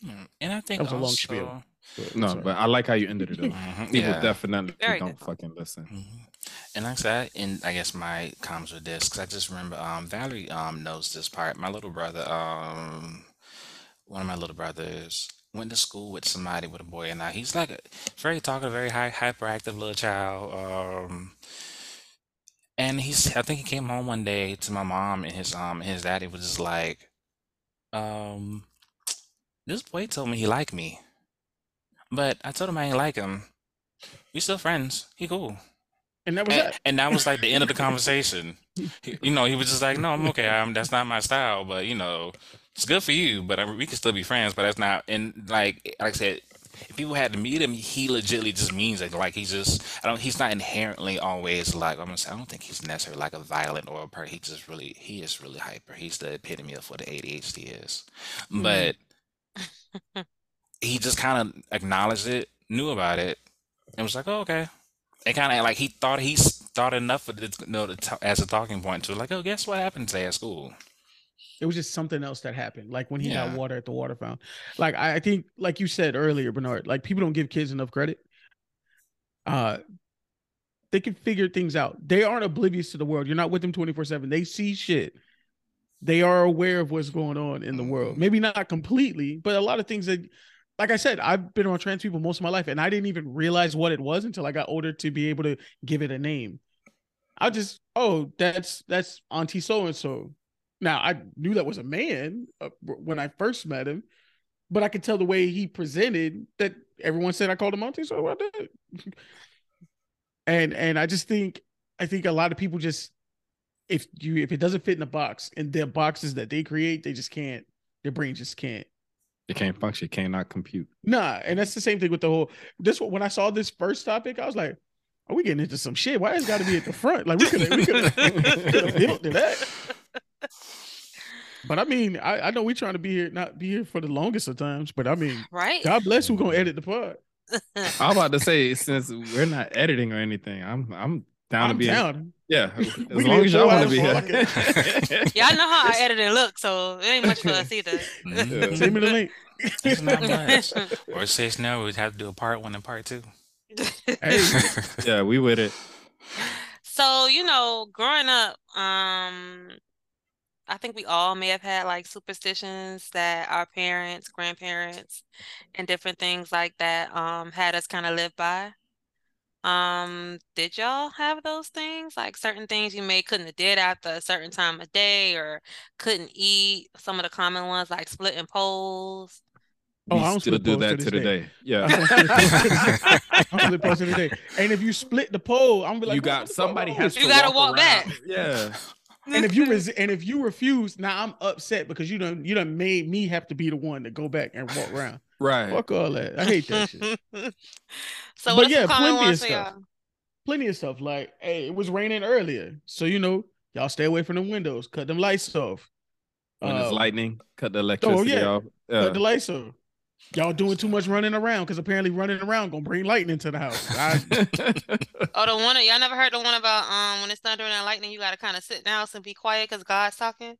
Mm, And I think That was a long also, spiel. But, No, sorry. but I like how you ended it. Though. Mhm, People yeah. definitely Very don't good. fucking listen. Mhm. And like I said, and I guess my comments with this, because I just remember um Valerie um knows this part. My little brother, um one of my little brothers went to school with somebody with a boy and now he's like a very talkative, very high hyperactive little child. And he's I think he came home one day to my mom and his um his daddy was just like, um, this boy told me he liked me. But I told him I ain't like him. We still friends. He cool. and that was And, that and that was like the end of the conversation. He- you know, he was just like, "No, I'm okay. I'm, that's not my style, but you know, it's good for you. But I, we can still be friends. But that's not." And like, like I said, if people had to meet him, he legitly just means it. Like he's just, I don't. He's not inherently always like. I'm gonna say, I don't think he's necessarily like a violent or a person. He just really, he is really hyper. He's the epitome of what the ADHD is. Mm-hmm. But he just kind of acknowledged it, knew about it, and was like, "Oh, okay." It kind of like he thought he thought enough of it, you know, as a talking point to like, "Oh, guess what happened today at school?" It was just something else that happened like when he got water at the water fountain. Like I, think like you said earlier bernard like people don't give kids enough credit. Uh they can figure things out. They aren't oblivious to the world. You're not with them 24 7 they see shit. They are aware of what's going on in the world. Mhm. maybe not completely but a lot of things that like i said i've been around trans people most of my life and i didn't even realize what it was until i got older to be able to give it a name. I just oh that's that's auntie so and so now I knew that was a man uh, when I first met him, but I could tell the way he presented that everyone said I called him auntie, so I did. and and I just think I think a lot of people just if you if it doesn't fit in the box and their boxes that they create, they just can't. Their brain just can't. It can't function. It cannot compute. Nah, and that's the same thing with the whole this when I saw this first topic, I was like, are we getting into some shit? Why has it got to be at the front? Like we could have we could have built to that. But I mean, I, I know we're trying to be here, not be here for the longest of times. But I mean, Right? God bless who gonna edit the pod. I'm about to say since we're not editing or anything, I'm I'm down to I'm be. down. Yeah, as can long as y'all want to be hours here. Y'all know how I edit and look, so it ain't much for us either. Send me the link. It's not much. Or say no, we'd have to do a part one and part two. Hey. Yeah, we with it. So, you know, growing up, um, I think we all may have had like superstitions that our parents, grandparents, and different things like that um had us kind of live by. Um, did y'all have those things? Like certain things you may couldn't have did after a certain time of day or couldn't eat. Some of the common ones like splitting poles. Oh, we I don't still do poles to that to the day. day. Yeah. I'm split poles to the day. And if you split the pole, I'm gonna be like, you got somebody has with You to gotta walk, walk back. Yeah. And if you res- and if you refuse, now I'm upset because you don't you don't made me have to be the one to go back and walk around. Right. Fuck all that. I hate that shit. So But yeah, plenty of stuff. y'all? Plenty of stuff. Like, hey, it was raining earlier, so you know, y'all stay away from the windows, cut them lights off. When it's Uh, lightning, cut the electricity yeah. off. cut the lights off. Y'all doing too much running around because apparently running around gonna bring lightning to the house. I, Oh, the one y'all never heard the one about um when it's thundering and lightning, you gotta kind of sit in the house and be quiet because God's talking.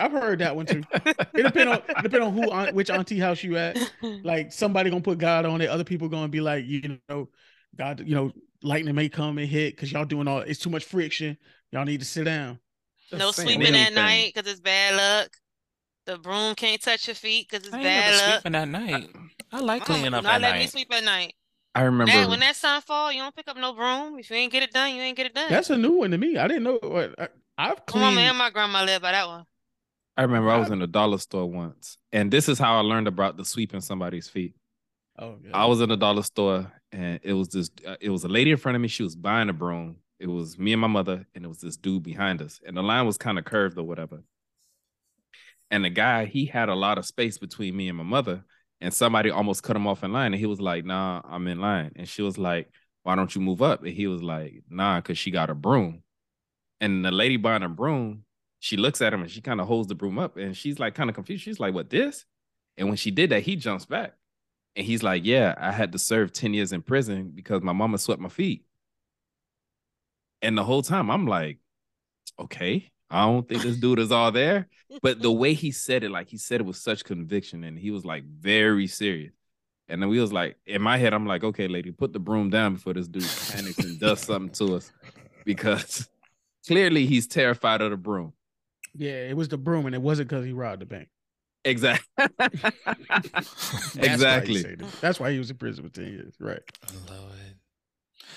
I've heard that one too. It depend on it depend on who aunt, which auntie house you at. Like somebody gonna put God on it. Other people gonna be like, you know, God, you know, lightning may come and hit because y'all doing all. It's too much friction. Y'all need to sit down. No Just saying sweeping at night because it's bad luck. The broom can't touch your feet because it's I ain't never bad luck. sleeping at night. I like Mm, cleaning do up not at let me night. sweep at night. I remember That, when that sun fall, you don't pick up no broom. If you ain't get it done, you ain't get it done. That's a new one to me. I didn't know what I, I've my mama cleaned. and my grandma live by that one. I remember I was in a dollar store once, and this is how I learned about the sweeping somebody's feet. Oh, yeah. I was in a dollar store, and it was this. Uh, it was a lady in front of me. She was buying a broom. It was me and my mother, and it was this dude behind us, and the line was kind of curved or whatever. And the guy, he had a lot of space between me and my mother, and somebody almost cut him off in line, and he was like, "Nah, I'm in line," and she was like, "Why don't you move up?" And he was like, "Nah, cause she got a broom." And the lady buying a broom, she looks at him and she kind of holds the broom up, and she's like kind of confused. She's like, "What this?" And when she did that, he jumps back. And he's like, Yeah, I had to serve 10 years in prison because my mama swept my feet. And the whole time I'm like, Okay, I don't think this dude is all there. But the way he said it, like he said it with such conviction and he was like very serious. And then we was like, in my head, I'm like, okay, lady, put the broom down before this dude panics and does something to us. Because clearly he's terrified of the broom. yeah, it was the broom, and it wasn't because he robbed the bank. Exactly. That's why exactly. said it. That's why he was in prison for ten years. Right. Lord.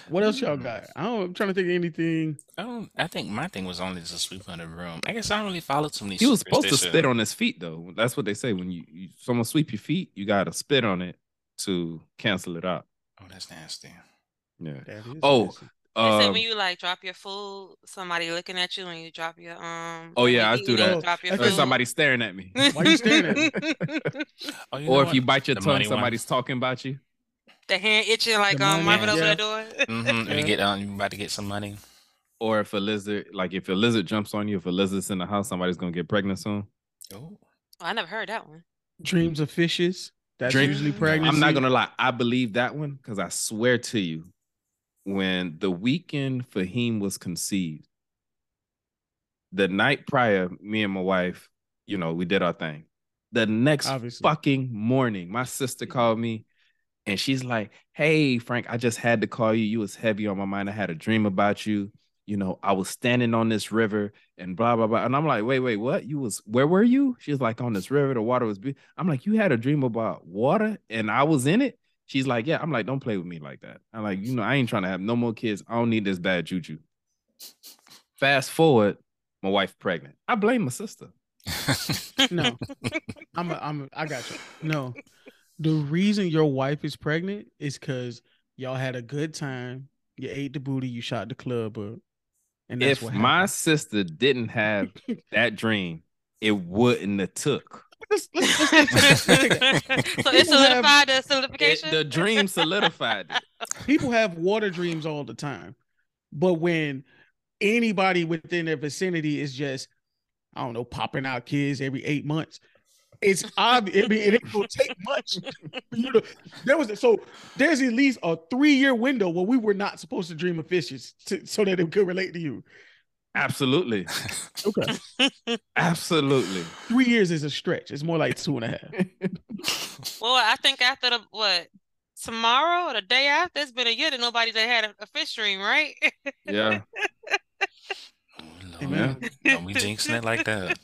What else y'all got? I don't. I'm trying to think of anything. I don't. I think my thing was only just sweep under the room. I guess I don't really follow too many. He was supposed to spit on his feet though. That's what they say. When you, you someone sweep your feet, you gotta spit on it to cancel it out. Oh, that's nasty. Yeah. That is Oh, nasty. They say Um, when you like drop your food, somebody looking at you when you drop your um. Oh, yeah, I eat, do that. Drop your or food. somebody staring at me. Why you staring at me? Oh, you or if what? you bite your The tongue, money one. somebody's talking about you. The hand itching like The um money, Marvin over yeah. the door. Mhm, Yeah. You get um, you about to get some money. Or if a lizard, like if a lizard jumps on you, if a lizard's in the house, somebody's gonna get pregnant soon. Oh, Oh, I never heard that one. Dreams of fishes. That's Dream- usually No, pregnancy. I'm not gonna lie, I believe that one because I swear to you, when the weekend Fahim was conceived, the night prior, me and my wife, you know, we did our thing. The next Obviously. fucking morning, my sister called me and she's like, Hey, Frank, I just had to call you. You was heavy on my mind. I had a dream about you. You know, I was standing on this river and blah, blah, blah. And I'm like, wait, wait, what? You was, where were you? She's like, on this river, the water was, be-. I'm like, you had a dream about water and I was in it? She's like, yeah. I'm like, don't play with me like that. I'm like, you know, I ain't trying to have no more kids. I don't need this bad juju. Fast forward, my wife pregnant. I blame my sister. No, I'm. A, I'm. A, I got you. No, the reason your wife is pregnant is because y'all had a good time. You ate the booty. You shot the club up. And that's if what my sister didn't have that dream, it wouldn't have took. So it People have- solidified the It- solidification. the dream solidified it. People have water dreams all the time, but when anybody within their vicinity is just, I don't know, popping out kids every eight months, it's obvious. I mean, it ain't gonna take much. You know, there was so there's at least a three year window where we were not supposed to dream of fishes to, so that it could relate to you. Absolutely. Okay. Absolutely. Three years is a stretch. It's more like two and a half. Well, I think after the what tomorrow or the day after, it's been a year that nobody that had a, a fish dream, right? Yeah. Oh, Lord, Amen. Don't be jinxing it like that.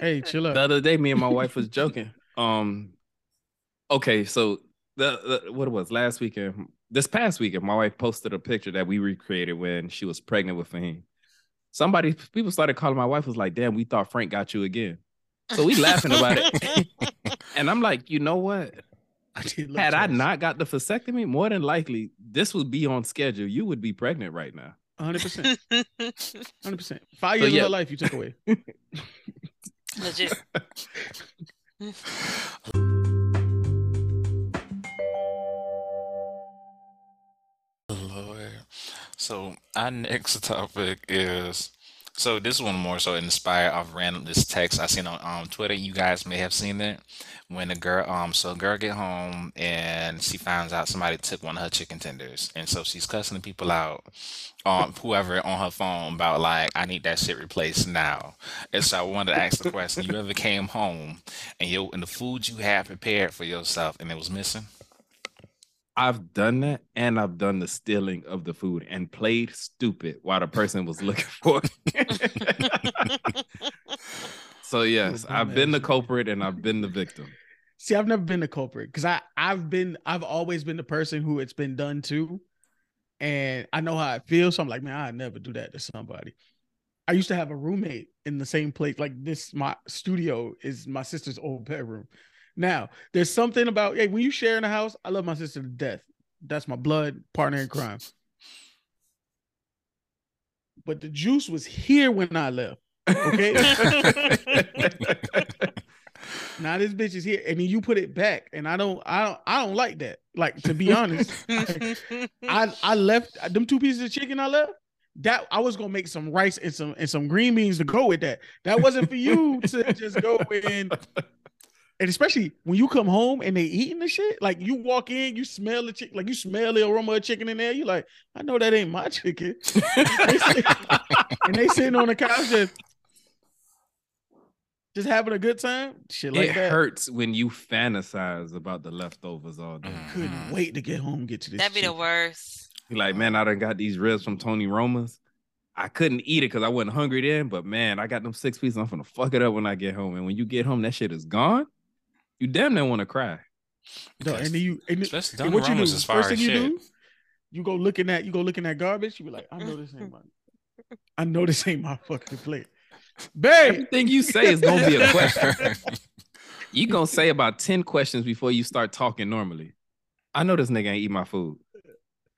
Hey, chill out. The other day, me and my wife was joking. Um, okay, so the, the what it was last weekend, this past weekend, my wife posted a picture that we recreated when she was pregnant with Fahim. Somebody, people started calling my wife was like, "Damn, we thought Frank got you again." So we laughing about it, and I'm like, you know what? I did look Had I not got the vasectomy, more than likely this would be on schedule. You would be pregnant right now. 100%. 100%. Five So, years yeah. of her life you took away. Legit. Lord. So our next topic is so this one more so inspired off random this text I seen on um Twitter. You guys may have seen it when the girl um so a girl get home and she finds out somebody took one of her chicken tenders and so she's cussing the people out um whoever on her phone about like I need that shit replaced now. And so I wanted to ask the question, you ever came home and you and the food you had prepared for yourself and it was missing? I've done that, and I've done the stealing of the food and played stupid while the person was looking for it. so yes, I've been the culprit and I've been the victim. See, I've never been the culprit because I I've been I've always been the person who it's been done to, and I know how it feels. So I'm like, man, I never do that to somebody. I used to have a roommate in the same place. Like this, my studio is my sister's old bedroom. Now, there's something about hey, when you share in a house, I love my sister to death. That's my blood partner in crime. But the juice was here when I left. Okay. now this bitch is here, and then you put it back, and I don't, I don't, I don't like that. Like to be honest, I I left them two pieces of chicken I left. That I was gonna make some rice and some and some green beans to go with that. That wasn't for you to just go in. And especially when you come home and they eating the shit, like you walk in, you smell the chicken, like you smell the aroma of chicken in there. You like, I know that ain't my chicken. They sit- and they sitting on the couch just, just having a good time. Shit like it that. hurts when you fantasize about the leftovers all day. Couldn't Mhm. wait to get home and get to this. That'd be the worst. You're like, man, I done got these ribs from Tony Roma's. I couldn't eat it because I wasn't hungry then, but man, I got them six pieces. I'm gonna fuck it up when I get home. And when you get home, that shit is gone. You damn near want to cry. No, and then you and, then- and Don what you do? Roma's as First as thing you shit. do, you go looking at you go looking at garbage. You be like, I know this ain't my, I know this ain't my fucking plate, babe. Everything you say is gonna be a question. you gonna say about 10 questions before you start talking normally. I know this nigga ain't eat my food.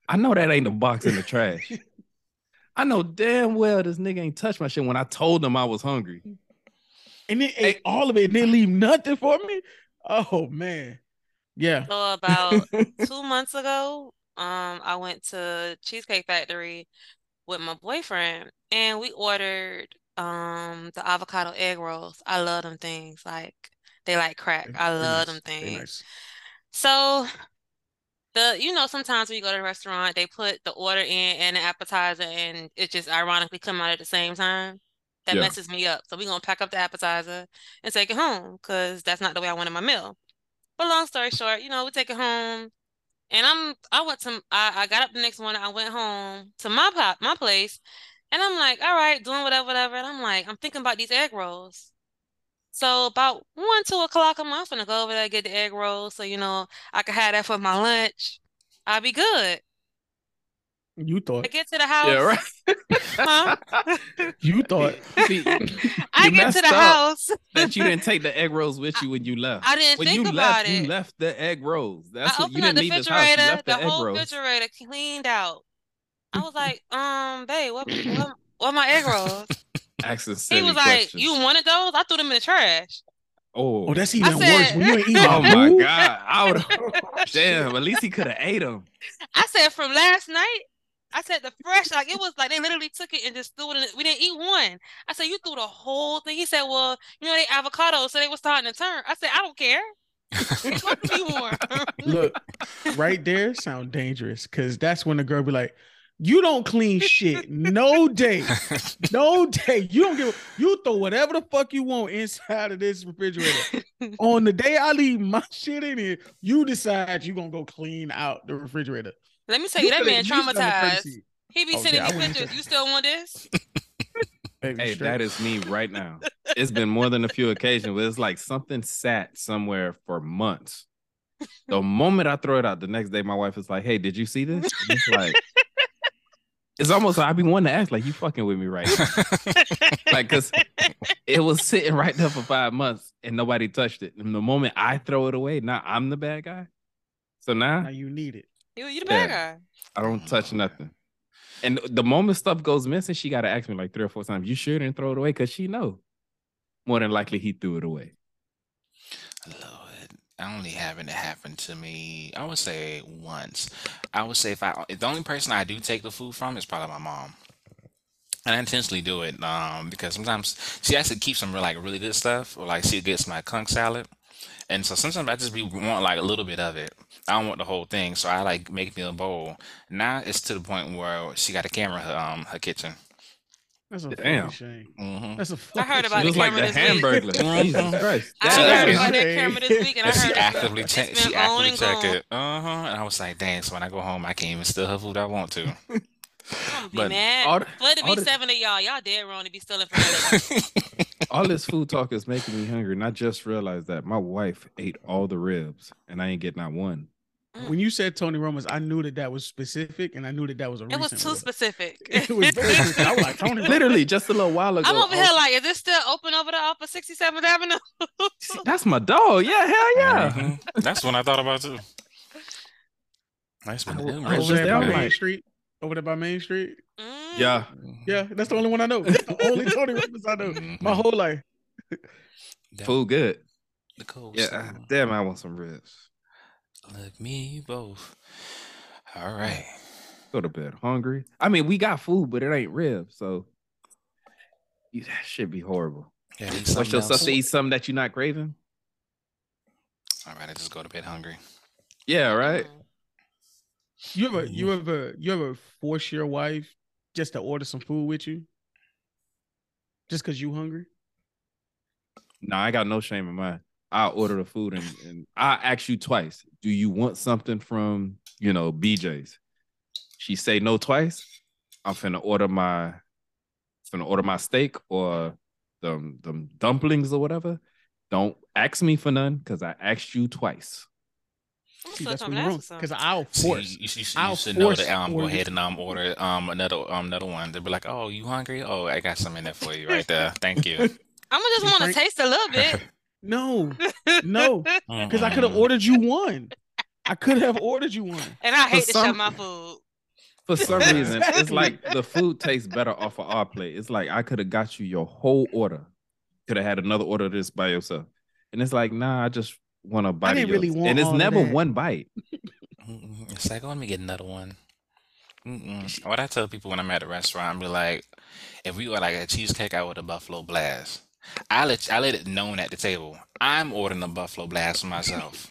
I know that ain't the box in the trash. I know damn well this nigga ain't touched my shit when I told him I was hungry. And then ate all of it, and didn't leave nothing for me. Oh man, yeah. So about two months ago, um, I went to Cheesecake Factory with my boyfriend, and we ordered um the avocado egg rolls. I love them things. Like they like crack. I love nice. them things. nice. So the you know sometimes when you go to a restaurant, they put the order in and the appetizer, and it just ironically come out at the same time. That Yeah. messes me up. So we're gonna pack up the appetizer and take it home because that's not the way I wanted my meal. But long story short, you know, we take it home, and I'm I went to I, I got up the next morning, I went home to my pop my place, and I'm like, all right, doing whatever, whatever. And I'm like, I'm thinking about these egg rolls. So about one, two o'clock, I'm off gonna go over there get the egg rolls, so you know I can have that for my lunch. I'll be good. You thought I get to the house. Yeah, right. Huh? You thought. See, I you get to the house. that you didn't take the egg rolls with you when you left. I didn't when think you about left, it. you left the egg rolls. That's I what you opened up didn't the leave this house. You left the, the egg whole rolls. refrigerator cleaned out. I was like, um, babe, what, what, what my egg rolls? Asking He silly was like, questions. you wanted those? I threw them in the trash. Oh, Oh, that's I even worse. When you ain't eating oh my food. god! I would. Damn. At least he could have ate them. I said from last night. I said the fresh, like it was like they literally took it and just threw it in. We didn't eat one. I said you threw the whole thing. He said, well, you know they avocados, so they were starting to turn. I said I don't care. It's supposed to be more. Look, right there sound dangerous because that's when the girl be like, You don't clean shit. No day. No day. You don't give you throw whatever the fuck you want inside of this refrigerator. On the day I leave my shit in here, you decide you're gonna go clean out the refrigerator. Let me tell you, that man used it on the traumatized. He be Oh, sending yeah, me pictures. You still want this? Hey, straight. that is me right now. It's been more than a few occasions, but it's like something sat somewhere for months. The moment I throw it out, the next day my wife is like, "Hey, did you see this?" It's like, it's almost like I be wanting to ask, like, "You fucking with me right?" now?" like, cause it was sitting right there for five months and nobody touched it. And the moment I throw it away, now I'm the bad guy. So now now you need it. You, you the bad Yeah. guy. I don't touch nothing. And the moment stuff goes missing, she got to ask me like three or four times, "You sure didn't throw it away?" Because she know more than likely he threw it away. Lord, I only having it happen to me. I would say once. I would say if I if the only person I do take the food from is probably my mom. And I intentionally do it um, because sometimes she actually keeps some like really good stuff, or like she gets my conch salad, and so sometimes I just be want like a little bit of it. I don't want the whole thing, so I like make me a bowl. Now it's to the point where she got a camera in her um her kitchen. That's a Damn. fucking shame. hmm That's a I fucking heard about It the was like camera the this week. Mhm. Jesus Christ. I She heard about that camera this week, and I And she actively it's check. been She on actively and gone. it. Uh huh. And I was like, dang. So when I go home, I can't even steal her food I want to. I'm gonna be mad. all the- For it to be the- seven of y'all, y'all dead wrong to be stealing from me. All this food talk is making me hungry, and I just realized that my wife ate all the ribs, and I ain't getting not one. When you said Tony Roma's, I knew that that was specific, and I knew that that was a. It was too order. specific. It was very specific. I was like Tony. Literally, just a little while ago. I'm over I here like, is this still open over there off of 67th Avenue? That's my dog. Yeah, hell yeah. Mhm. That's what I thought about too. Nice I one. was- Them I Over was there by down. Main Street. Over there by Main Street. Mm. Yeah. Yeah, that's the only one I know. That's the only Tony Roma's I know. My Mhm. whole life. Them- Food good. The cold Yeah. Damn, I want some ribs. Look me both. All right. Go to bed hungry. I mean, we got food, but it ain't ribs, so that should be horrible. Yeah, eat What's something your stuff else. to eat something that you're not craving? All right, I just go to bed hungry. Yeah, right. Mm. You ever, you ever, you ever force your wife just to order some food with you, just because you hungry? No, I got no shame in mine. I'll order the food and, and I ask you twice. Do you want something from, you know, BJ's? She say no twice. I'm finna order my finna order my steak or them them dumplings or whatever. Don't ask me for none because I asked you twice. See, that's coming when you're wrong. Because. I'll See, force. you, you, you, I'll you should know force that um go order ahead you. and um order um another um another one. They'll be like, oh, you hungry? Oh, I got some in there for you right there. Thank you. I'm gonna just want to taste a little bit. No, no, because I could have ordered you one. I could have ordered you one. And I hate to share some- my food. For some reason, it's like the food tastes better off of our plate. It's like I could have got you your whole order. Could have had another order of this by yourself. And it's like, nah, I just want a bite. of didn't really want and it's all of never that. one bite. It's like, oh, let me get another one. Mm-mm. What I tell people when I'm at a restaurant, I be like, if we order like a cheesecake, I would a Buffalo Blast. I let I let it known at the table. I'm ordering a Buffalo Blast for myself.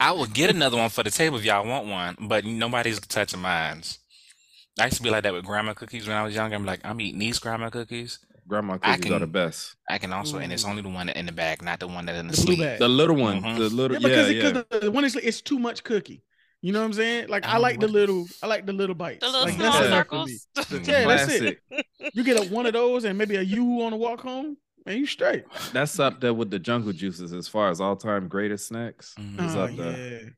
I will get another one for the table if y'all want one, but nobody's touching mines. I used to be like that with grandma cookies when I was younger. I'm like, I'm eating these grandma cookies. Grandma I cookies are the best. I can also, and it's only the one in the bag, not the one that's in the, The sleeve. bag. The little one, Mhm. the little Yeah, yeah, because yeah. it, 'cause the one is it's too much cookie. You know what I'm saying? Like I Oh, like the what- little, I like the little bites. The little like, small that's Yeah. enough for me. circles. Yeah, that's it. You get a, one of those and maybe a you on the walk home, and you straight. That's up there with the jungle juices as far as all time greatest snacks. Mhm. It's Oh, up there. yeah.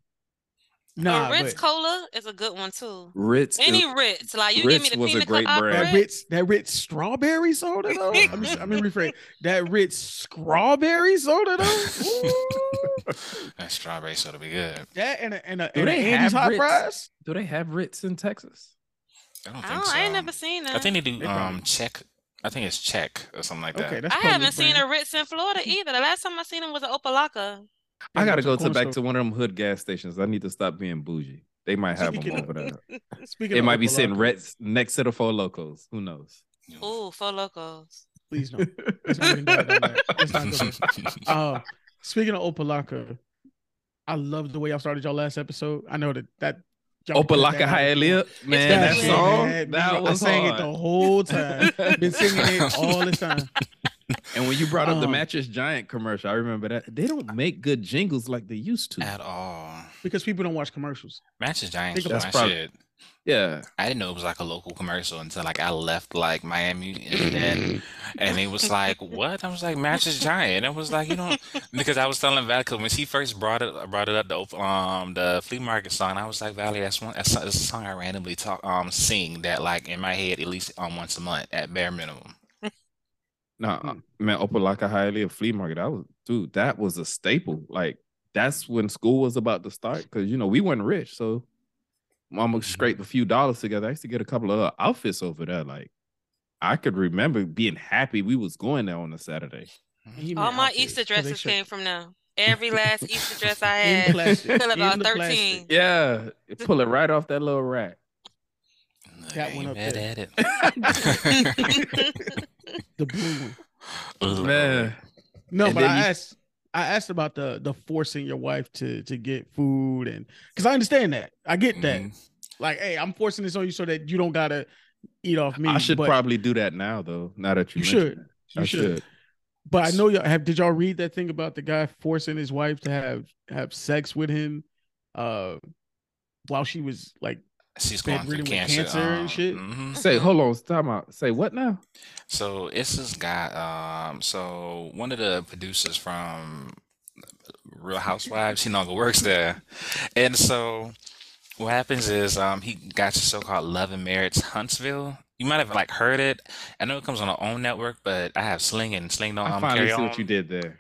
Nah, a Ritz but cola is a good one too. Ritz. Any is- Ritz, like you give me Ritz the was a great colada brand. that Ritz. Ritz, that Ritz strawberry soda though. I mean, I mean, rephrase that Ritz strawberry soda though. That strawberry soda be good. that and a, and a, Do and a they Andy's have hot Ritz? fries. Do they have Ritz in Texas? I don't I, think don't, so. I ain't never seen that. I think they do They um probably- check. I think it's check or something like that. Okay, that's I public haven't seen brand. a Ritz in Florida either. The last time I seen them was at Opa-locka. I gotta go to back corner to one of them hood gas stations. I need to stop being bougie. They might have them Speaking of- over there. Speaking It of might be sitting Opa-locka, Ritz next to the Four Lokos. Who knows? Ooh, Four Lokos. Please no. Let's not even dive down that. Let's not go there. Uh, speaking of Opa-locka, I love the way y'all started y'all last episode. I know that that Opa-locka Hialeah, man, that It's song, had me- that I was sang hard. it the whole time. Been singing it all the time. And when you brought up the Um, Mattress Giant commercial, I remember that they don't make good jingles like they used to. At all. Because people don't watch commercials. Mattress Giant, Think was about- my That's shit. Yeah, I didn't know it was like a local commercial until like I left like Miami and then and it was like what? I was like Mattress Giant. I was like, you know, because I was telling Val 'cause when she first brought it brought it up the um the flea market song, I was like, Valley, that's one that's, that's a song I randomly talk um sing that like in my head at least um once a month at bare minimum. no, uh, man, Opa-locka Hialeah Flea Market, that was dude, that was a staple. Like that's when school was about to start because you know we weren't rich, so mama Mm-hmm. scraped a few dollars together. I used to get a couple of outfits over there. Like I could remember being happy we was going there on a Saturday. He All my outfits, Easter 'cause they dresses show- came from them. Every last Easter dress I had plastic, till about the plastic. 13. Yeah, pull it right off that little rack. Look, That one ain't up mad there. at it. The blue one. Man, No, And but I you- asked I asked about the the forcing your wife to to get food and because I understand that. I get that. Mhm. Like, hey, I'm forcing this on you so that you don't gotta eat off me. I should probably do that now though. Now that you, You should. it. you I should. should. But I know y'all have did y'all read that thing about the guy forcing his wife to have have sex with him uh while she was like She's going through bedridden with cancer, cancer and um, shit? mhm. Say, hold on, stop out. Say what now? So it's this guy. Um, so one of the producers from Real Housewives, he no longer works there, and so what happens is um he got to so-called Love and Marriage Huntsville. You might have like heard it. I know it comes on our own network, but I have Sling and Sling don't I um, finally carry see on. what you did there.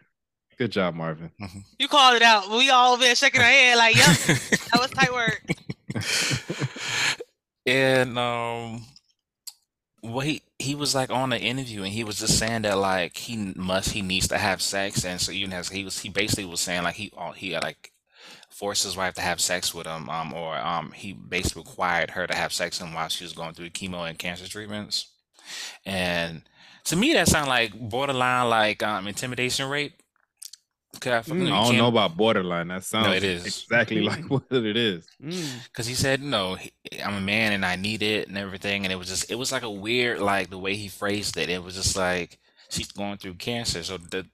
Good job, Marvin. You called it out. We all been shaking our head like, yep, that was tight work. and um well he he was like on an interview and he was just saying that like he must he needs to have sex. And so even as he was he basically was saying like he all he like forced his wife to have sex with him um or um he basically required her to have sex with him while she was going through chemo and cancer treatments. And to me that sounded like borderline like um intimidation rape 'Cause I Mm, I don't know about borderline. That sounds it is. exactly like what it is. mm, Because he said, no, he- I'm a man and I need it and everything. And it was just, it was like a weird, like the way he phrased it. It was just like, she's going through cancer. So the,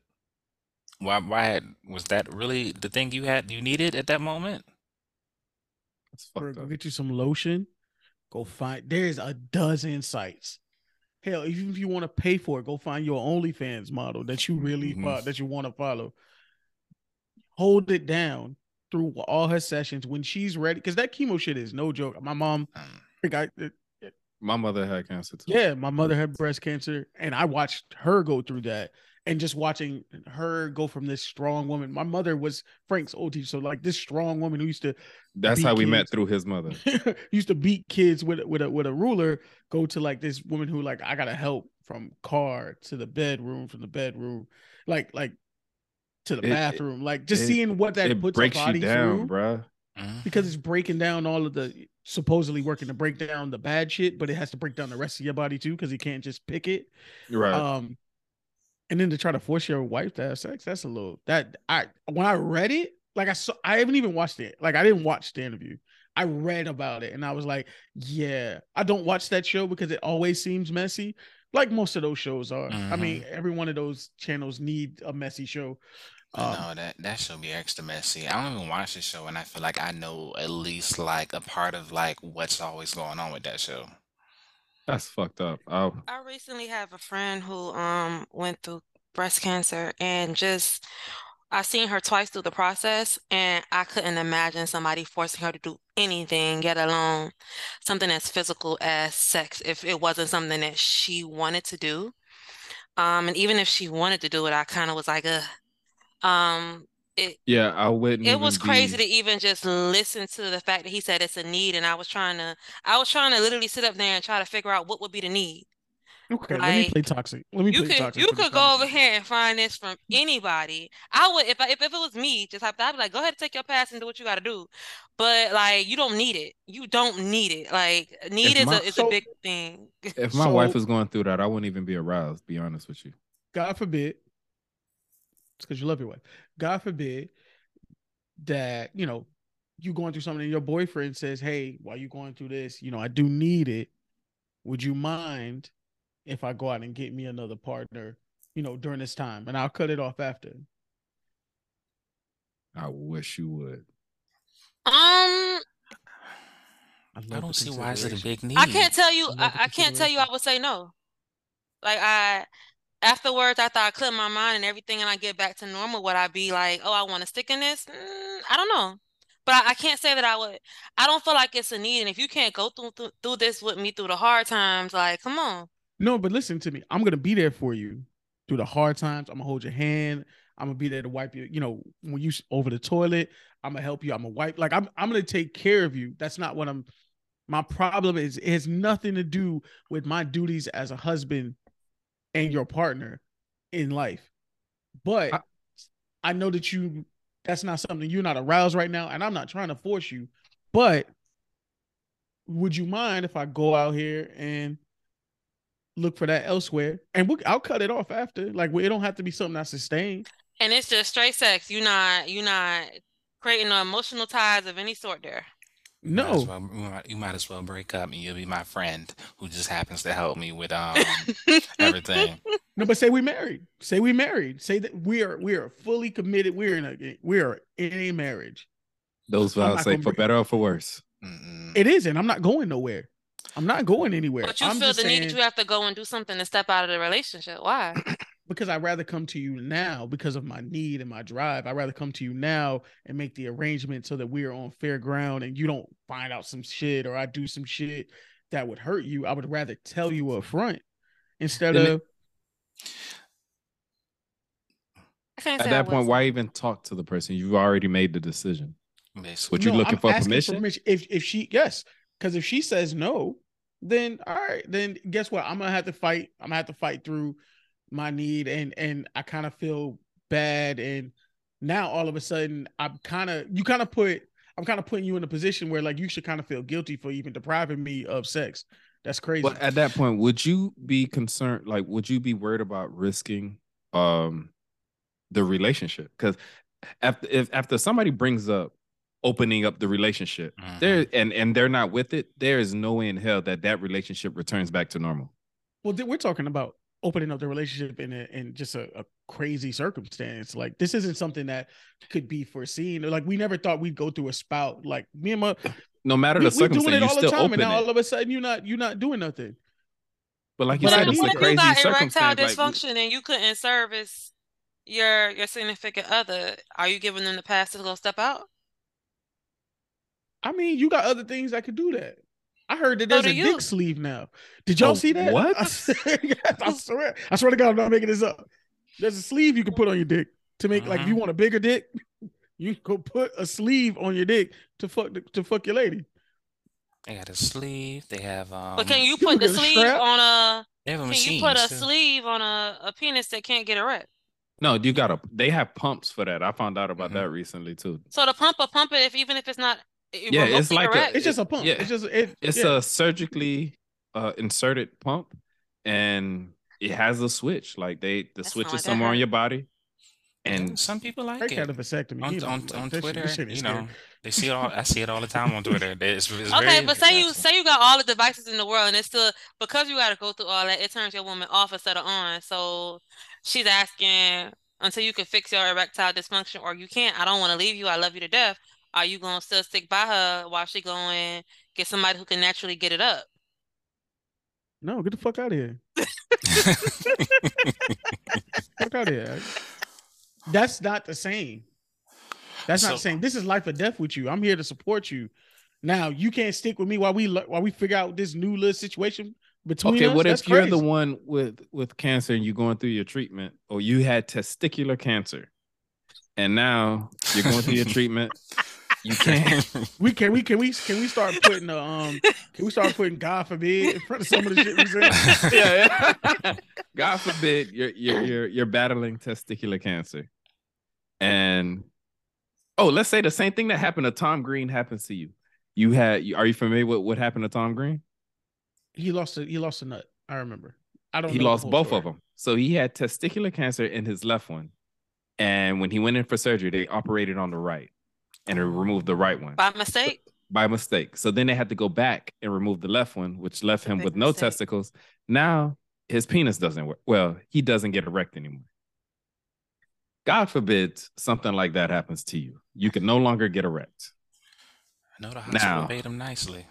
why, why was that really the thing you had, you needed at that moment? It's bro, go get you some lotion. Go find there's a dozen sites. Hell, even if you want to pay for it, go find your OnlyFans model that you really Mhm. fo- that you want to follow. Hold it down through all her sessions when she's ready, because that chemo shit is no joke. My mom, I think I, My mother had cancer too. yeah, my mother had breast cancer, and I watched her go through that, and just watching her go from this strong woman. My mother was Frank's old teacher, so like this strong woman who used to That's how we met through his mother. used to beat kids with with a with a ruler. Go to like this woman who like I gotta help from car to the bedroom, from the bedroom, like like to the It- it- bathroom, like just it- seeing what that it puts breaks a you body down, through bruh. mhm. because it's breaking down all of the supposedly working to break down the bad shit, but it has to break down the rest of your body too because you can't just pick it. Right. Um, and then to try to force your wife to have sex, that's a little that I when I read it, like I saw, I haven't even watched it. Like I didn't watch the interview. I read about it and I was like, yeah, I don't watch that show because it always seems messy, like most of those shows are. I mean, every one of those channels need a messy show. But Um, no, that that should be extra messy. I don't even watch the show, and I feel like I know at least like a part of like what's always going on with that show. That's fucked up. Oh, I recently have a friend who um went through breast cancer and just I seen her twice through the process and I couldn't imagine somebody forcing her to do anything, get alone something as physical as sex if it wasn't something that she wanted to do. Um, and even if she wanted to do it, I kind of was like, uh, um, it yeah, I wouldn't. it was crazy be- to even just listen to the fact that he said it's a need, and I was trying to, I was trying to literally sit up there and try to figure out what would be the need. okay, let me play toxic. Let me You play could toxic. you could go over here and find this from anybody. I would if I, if, if it was me, just have I'd be like, go ahead and take your pass and do what you got to do. But like, you don't need it. You don't need it. Like, need If is my- a is so- a big thing. If my wife So- was going through that, I wouldn't even be aroused. Be honest with you. God forbid, it's because you love your wife. God forbid that you know you going through something and your boyfriend says, Hey, while you going through this, you know, I do need it. Would you mind if I go out and get me another partner, you know, during this time? And I'll cut it off after. I wish you would. Um, I love don't see why is it a big need. I can't tell you. I I, I can't tell you. I would say no. Like I, afterwards, after I clear my mind and everything, and I get back to normal, would I be like, oh, I want to stick in this? Mm, I don't know. But I, I can't say that I would. I don't feel like it's a need. And if you can't go through, through through this with me through the hard times, like, come on. No, but listen to me. I'm gonna be there for you through the hard times. I'm gonna hold your hand. I'm gonna be there to wipe you. You know, when you over the toilet, I'm gonna help you. I'm gonna wipe. Like I'm, I'm gonna take care of you. That's not what I'm. My problem is it has nothing to do with my duties as a husband and your partner in life. But I- I know that you. That's not something you're not aroused right now, and I'm not trying to force you. But would you mind if I go out here and look for that elsewhere, and we'll, I'll cut it off after. Like it don't have to be something that's sustained. And it's just straight sex. You're not you're not creating no emotional ties of any sort there. You might No, well, you might, as well break up and you'll be my friend who just happens to help me with um everything. no, but say we married. Say we married. Say that we are we are fully committed. We're in a we are in a marriage. Those I'm vows not say for better or for worse. Mm-mm. It isn't. I'm not going nowhere. I'm not going anywhere. But you I'm feel just the need saying that you have to go and do something to step out of the relationship. Why? because I'd rather come to you now because of my need and my drive. I'd rather come to you now and make the arrangement so that we are on fair ground and you don't find out some shit or I do some shit that would hurt you. I would rather tell you up front instead And of I At that point, why even talk to the person? You've already made the decision. Basically. What you No, looking I'm for asking permission? If if she yes, because if she says no, then all right, then guess what? I'm gonna have to fight. I'm gonna have to fight through my need, and and I kind of feel bad, and now all of a sudden I'm kind of you kind of put I'm kind of putting you in a position where like you should kind of feel guilty for even depriving me of sex. That's crazy. But at that point, would you be concerned? Like, would you be worried about risking um the relationship? Because after if after somebody brings up opening up the relationship, Mhm. there and and they're not with it, there is no way in hell that that relationship returns back to normal. Well, th- we're talking about opening up the relationship in a, in just a, a crazy circumstance. Like this isn't something that could be foreseen. Like we never thought we'd go through a spout. Like me and my No matter we, the we doing it you all the still time, and now it. all of a sudden you're not you're not doing nothing. but like you But I said, But it's need a what you crazy got erectile circumstance. Like, dysfunction and you couldn't service your your significant other? Are you giving them the pass to go step out? I mean, you got other things that could do that. I heard that there's do a you. dick sleeve now. Did y'all Oh, see that? what? I, swear, I swear. I swear to God, I'm not making this up. There's a sleeve you can put on your dick to make like if you Mhm. want a bigger dick, you can go put a sleeve on your dick to fuck the, to fuck your lady. They got a sleeve. They have um. But can you you put the sleeve strap? on a They have a can machine. you put a too. sleeve on a, a penis that can't get erect? no, you gotta. They have pumps for that. I found out about Mhm. that recently too. So the pump a pump it if even if it's not eh, Yeah, it's like a- It's just a pump. Yeah. It's just it. It's yeah. a surgically uh, inserted pump, and it has a switch. Like they, the That switch is somewhere on your body, And and some people like Frank it. had a vasectomy. on, He don't on, on Twitter, this shit is you know, they see it all. I see it all the time on Twitter. It's, it's Okay, but say you say you got all the devices in the world and it's still because you got to go through all that, it turns your woman off instead of on. So she's asking until you can fix your erectile dysfunction or you can't. I don't want to leave you. I love you to death. Are you gonna still stick by her while she going get somebody who can naturally get it up? No, get the fuck out of here. Fuck out of here. That's not the same. That's not the same. This is life or death with you. I'm here to support you. Now you can't stick with me while we while we figure out this new little situation between okay, us. what That's if you're the one with with cancer and you're going through your treatment, or you had testicular cancer, and now you're going through your treatment? You can't. We can we can we can we start putting the um can we start putting God forbid in front of some of the shit we say? yeah, yeah. God forbid you're you're you're you're battling testicular cancer, and oh, let's say the same thing that happened to Tom Green happens to you. You had. you- Are you familiar with what happened to Tom Green? He lost a he lost a nut. I remember. I don't. He know lost both story. of them. So he had testicular cancer in his left one, and when he went in for surgery, they operated on the right. And it removed the right one By mistake? by mistake. So then they had to go back and remove the left one, which left him big with no mistake. testicles. Now his penis doesn't work. Well, he doesn't get erect anymore. God forbid something like that happens to you. You can no longer get erect. No, the hospital Now- paid him nicely.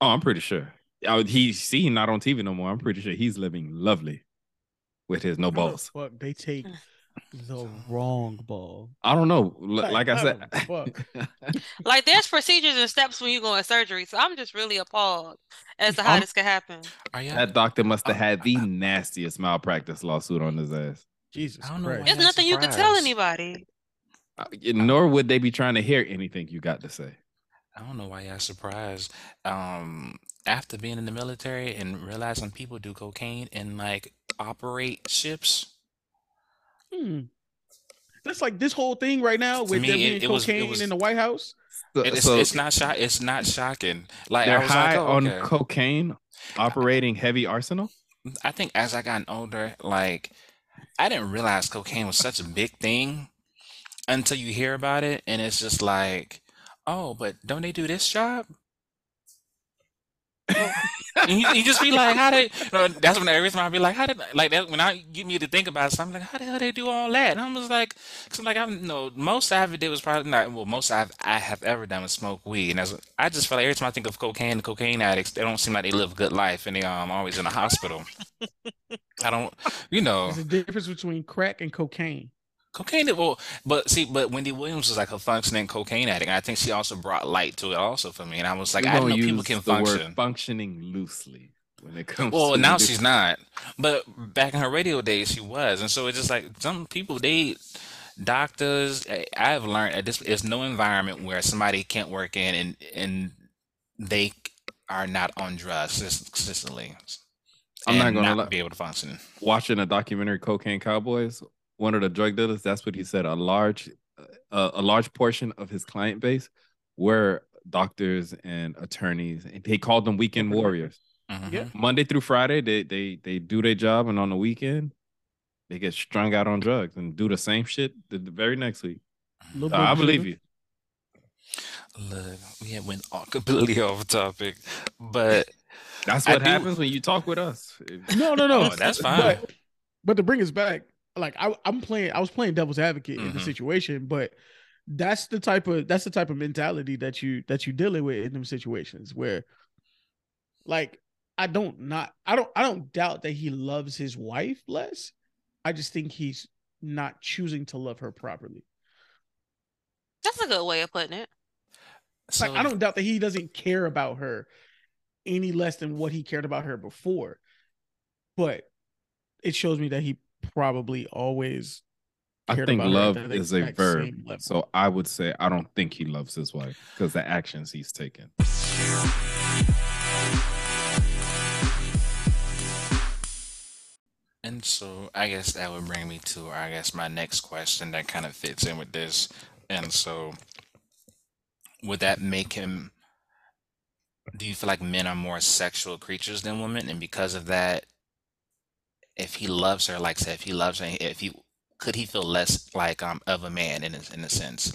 Oh, I'm pretty sure. Oh, he's see, not on TV no more. I'm pretty sure he's living lovely with his no How the balls. Fuck, they take. the wrong ball. I don't know. L- Like, Like, I said, the? Like there's procedures and steps when you go in surgery. So I'm just really appalled as to how I'm- this could happen. Are that doctor must have had the nastiest malpractice lawsuit on his ass. Jesus I don't know Christ. why There's I'm nothing you can tell anybody. Uh, Nor would they be trying to hear anything you got to say. I don't know why y'all surprised. Um, after being in the military and realizing people do cocaine and like operate ships. Hmm. That's like this whole thing right now with me, them it- being it was- it cocaine was- in the White House. So, it's, so it's not shock. It's not shocking. Like they're was high like, oh, on okay. cocaine, operating heavy arsenal. I think as I gotten older, like I didn't realize cocaine was such a big thing until you hear about it, and it's just like, oh, but don't they do this job? You, just be like, how they? You know, that's when every time I be like, how did like that when I get me to think about something like, how the hell they do all that? And I'm just like, cause I'm like I know most I ever did was probably not well most I've I have ever done was smoke weed, and I just feel like every time I think of cocaine cocaine addicts, they don't seem like they live a good life, and they um always in the hospital. I don't, you know, There's a difference between crack and cocaine. Cocaine. Well, but see, but Wendy Williams was like a functioning cocaine addict. And I think she also brought light to it also for me, and I was like, We're I didn't gonna know people can function. functioning loosely when it comes. Well, now she's not. But back in her radio days, she was. And so it's just like some people, they, doctors, I- I've learned that this is no environment where somebody can't work in and, and they are not on drugs consistently. I'm not gonna lie. be able to function. watching a documentary, Cocaine Cowboys. One of the drug dealers. That's what he said. A large, uh, a large portion of his client base were doctors and attorneys, and he called them weekend warriors. Mhm. Yeah. Monday through Friday, they they they do their job, and on the weekend, they get strung out on drugs and do the same shit the, the very next week. So I believe sugar. you. Look, we had went all completely off topic, but That's I what do- happens when you talk with us. No, no, no. That's fine. But, but to bring us back, like I, I'm playing, I was playing devil's advocate in the Mhm. situation, but that's the type of that's the type of mentality that you that you dealing with in them situations where, like, I don't not I don't I don't doubt that he loves his wife less. I just think he's not choosing to love her properly. That's a good way of putting it. so Like I don't doubt that he doesn't care about her any less than what he cared about her before. But it shows me that he probably always I think love is a verb. So I would say I don't think he loves his wife because the actions he's taken. And so I guess that would bring me to, I guess, my next question that kind of fits in with this. And so would that make him, do you feel like men are more sexual creatures than women? And because of that, if he loves her, like say, if he loves her, if he, could he feel less like um of a man in a, in a sense?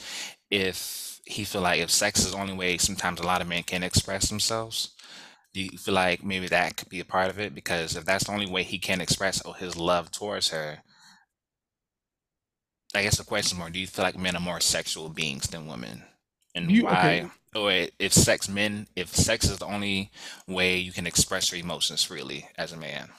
If he feel like if sex is the only way sometimes a lot of men can express themselves, do you feel like maybe that could be a part of it? Because if that's the only way he can express oh, his love towards her, I guess the question is more: Do you feel like men are more sexual beings than women, and You- why? okay. Or if sex, men, if sex is the only way you can express your emotions freely as a man,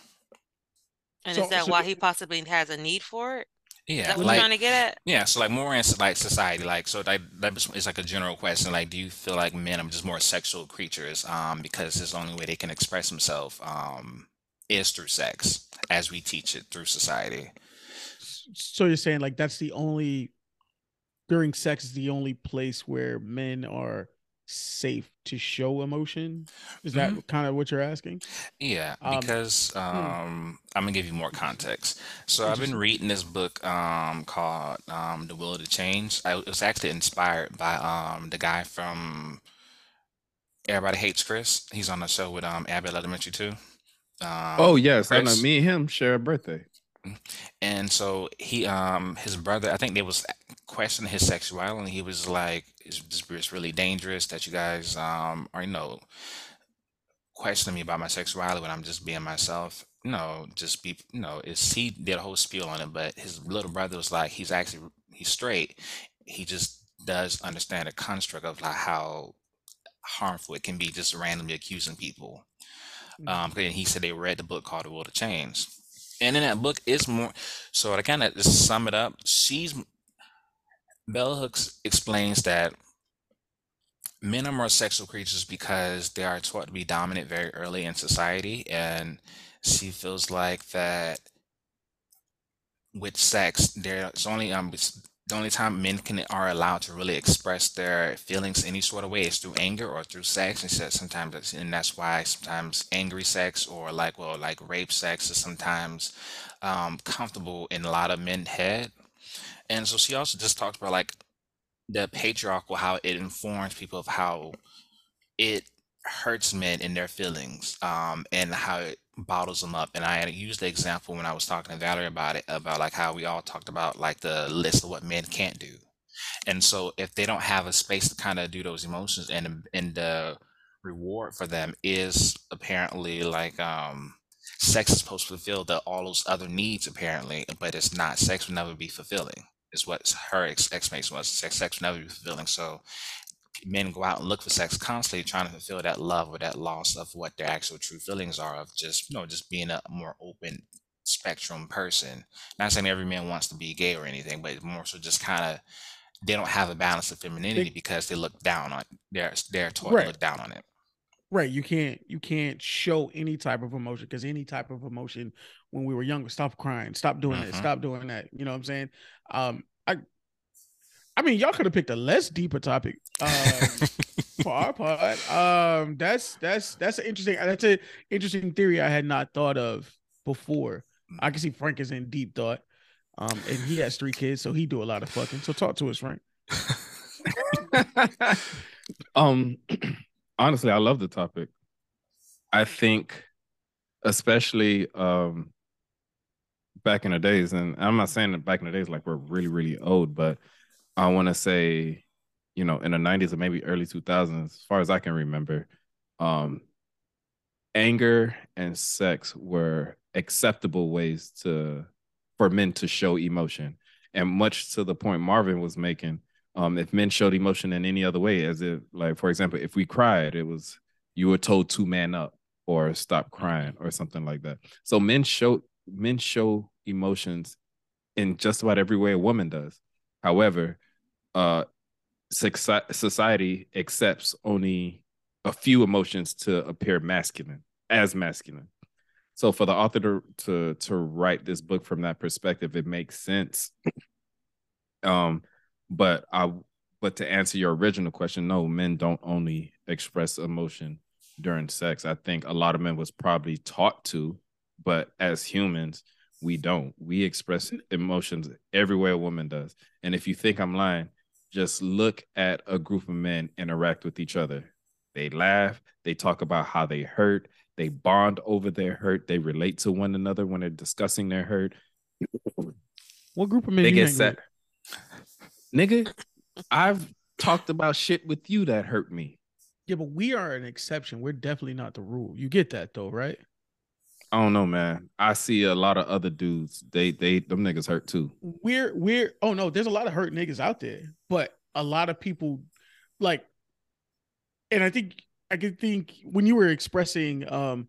And So- is that so- why he possibly has a need for it? yeah, that like trying to get at? yeah, so like more in like society, like so like that is like a general question. Like, do you feel like men are just more sexual creatures, um, because it's the only way they can express themselves, um, is through sex, as we teach it through society. So you're saying like that's the only during sex is the only place where men are safe to show emotion? Is that kind of what you're asking? Yeah, Um, because um, I'm gonna give you more context. So I've been reading this book um, called um, "The Will to Change." I, it was actually inspired by um, the guy from Everybody Hates Chris. He's on the show with um, Abbott Elementary too. Um, Oh yes, I know. Me and him share a birthday. And so he, um, his brother, I think they was questioning his sexuality. and He was like, "Is this it's really dangerous that you guys, um, are, you know, questioning me about my sexuality when I'm just being myself?" No, just be, you know, it's he did a whole spiel on it, but his little brother was like, he's actually he's straight. He just does understand the construct of like how harmful it can be just randomly accusing people. Um, and he said they read the book called The Will to Change. And in that book is more so to kind of just sum it up, she's Bell Hooks explains that men are more sexual creatures because they are taught to be dominant very early in society and she feels like that with sex there's only um it's the only time men can are allowed to really express their feelings any sort of way is through anger or through sex. And said sometimes and that's why sometimes angry sex or like well like rape sex is sometimes um comfortable in a lot of men head. And so she also just talked about like the patriarchal how it informs people of how it hurts men in their feelings um and how it bottles them up and i had used the example when i was talking to valerie about it about like how we all talked about like the list of what men can't do. And so if they don't have a space to kind of do those emotions and and the reward for them is apparently like um sex is supposed to fulfill the all those other needs apparently but it's not. Sex will never be fulfilling is what her ex- explanation was. Sex sex will never be fulfilling. So men go out and look for sex constantly trying to fulfill that love or that loss of what their actual true feelings are of just you know just being a more open spectrum person not saying every man wants to be gay or anything but more so just kind of they don't have a balance of femininity because they look down on they're they're taught Right. to look down on it Right. You can't you can't show any type of emotion because any type of emotion when we were younger, stop crying, stop doing it, Mhm. stop doing that. You know what I'm saying? Um, I I mean y'all could have picked a less deeper topic um for our pod. Um that's that's that's an interesting that's an interesting theory I had not thought of before. I can see Frank is in deep thought. Um, and he has three kids, so he do a lot of fucking. So talk to us, Frank. um honestly i love the topic i think especially um back in the days and i'm not saying that back in the days like we're really really old but i want to say you know in the 90s or maybe early 2000s as far as i can remember um anger and sex were acceptable ways to for men to show emotion and much to the point marvin was making um, if men showed emotion in any other way, as if, like, for example, if we cried, it was you were told to man up or stop crying or something like that. So men show men show emotions in just about every way a woman does. However, uh, soci- society accepts only a few emotions to appear masculine as masculine. So for the author to to, to write this book from that perspective, it makes sense. um but I but to answer your original question, no, men don't only express emotion during sex. I think a lot of men was probably taught to, but as humans, we don't. We express emotions every way a woman does. And if you think I'm lying, just look at a group of men interact with each other. They laugh, they talk about how they hurt, they bond over their hurt, they relate to one another when they're discussing their hurt. What group of men They get with? Nigga, I've talked about shit with you that hurt me. Yeah, but we are an exception. We're definitely not the rule. You get that though, right? I don't know, man. I see a lot of other dudes. They they them niggas hurt too. We're we're oh no, there's a lot of hurt niggas out there, but a lot of people like and I think I could think when you were expressing um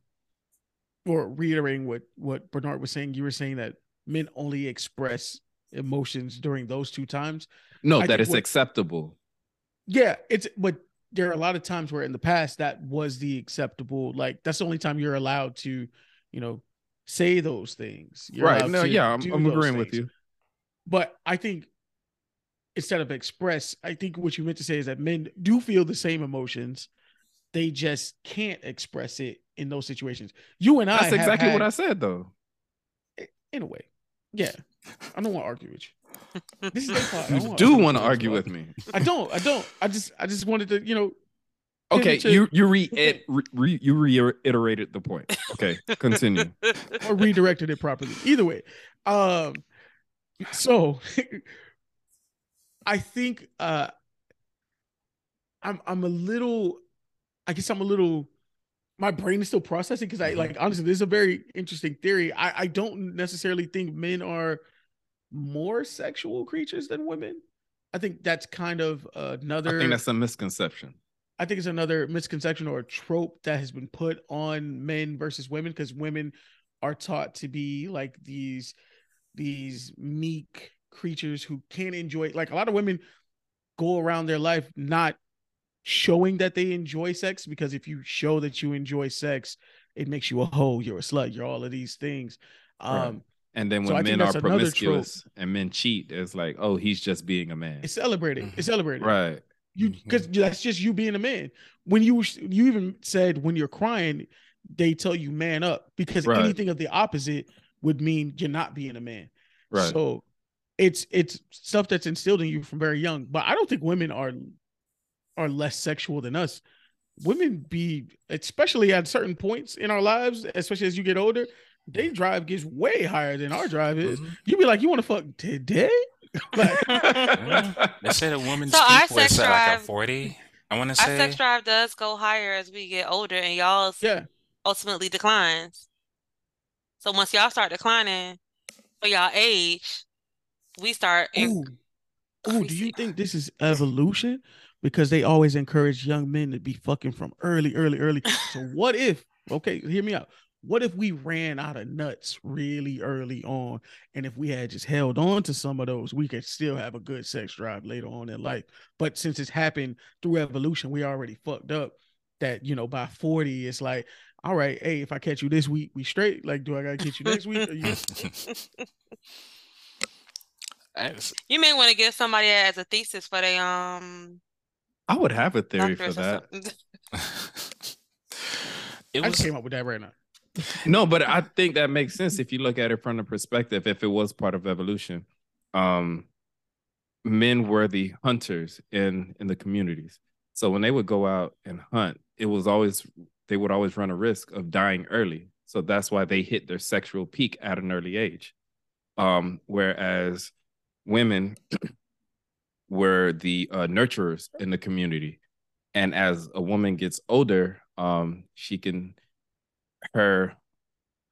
or reiterating what what Bernard was saying, you were saying that men only express emotions during those two times. No, I that it's what- acceptable. Yeah, it's but there are a lot of times where in the past that was the acceptable like that's the only time you're allowed to, you know, say those things. You're right. No, yeah, I'm, I'm those agreeing with you. But I think instead of express, I think what you meant to say is that men do feel the same emotions. They just can't express it in those situations. You and I That's have exactly what I said though. in a way. Yeah. I don't want to argue with you. This is their pod. You do want to argue with me. I don't. I don't. I just I just wanted to, you know, Okay, you you re, it, re, you reiterated the point. Okay, continue. or redirected it properly. Either way. Um so I think uh I'm I'm a little I guess I'm a little my brain is still processing because I like honestly this is a very interesting theory. I, I don't necessarily think men are more sexual creatures than women. I think that's kind of another I think that's a misconception. I think it's another misconception or a trope that has been put on men versus women because women are taught to be like these these meek creatures who can't enjoy like a lot of women go around their life not showing that they enjoy sex because if you show that you enjoy sex it makes you a hoe you're a slut you're all of these things Right. um And then when think men are that's another trope. promiscuous and men cheat, it's like, oh, he's just being a man. it's celebrated it's celebrated Right. You because that's just you being a man. When you you even said when you're crying they tell you man up because Right. anything of the opposite would mean you're not being a man. Right. so it's it's stuff that's instilled in you from very young. But i don't think women are are less sexual than us. Women be especially at certain points in our lives especially as you get older they drive gets way higher than our drive is. Mhm. you be like you want to fuck today like They say the woman's So our peak was sex at like drive- a 40. I want to Our say. sex drive does go higher as we get older, and y'all's yeah ultimately declines. So once y'all start declining for y'all age, we start. in- Ooh. Ooh, do you think this is evolution? Because they always encourage young men to be fucking from early, early, early. So what if, okay, hear me out. What if we ran out of nuts really early on? And if we had just held on to some of those, we could still have a good sex drive later on in life. But since it's happened through evolution, we already fucked up that, you know, by 40, it's like, all right, hey, if I catch you this week, we straight. Like, do I gotta catch you next week? You- You may want to give somebody as a thesis for their um I would have a theory for that. something. it I just came up with that right now. No, but I think that makes sense if you look at it from the perspective if it was part of evolution. Um men were the hunters in in the communities. So when they would go out and hunt, it was always they would always run a risk of dying early. So that's why they hit their sexual peak at an early age. Um whereas women were the uh, nurturers in the community. And as a woman gets older, um she can her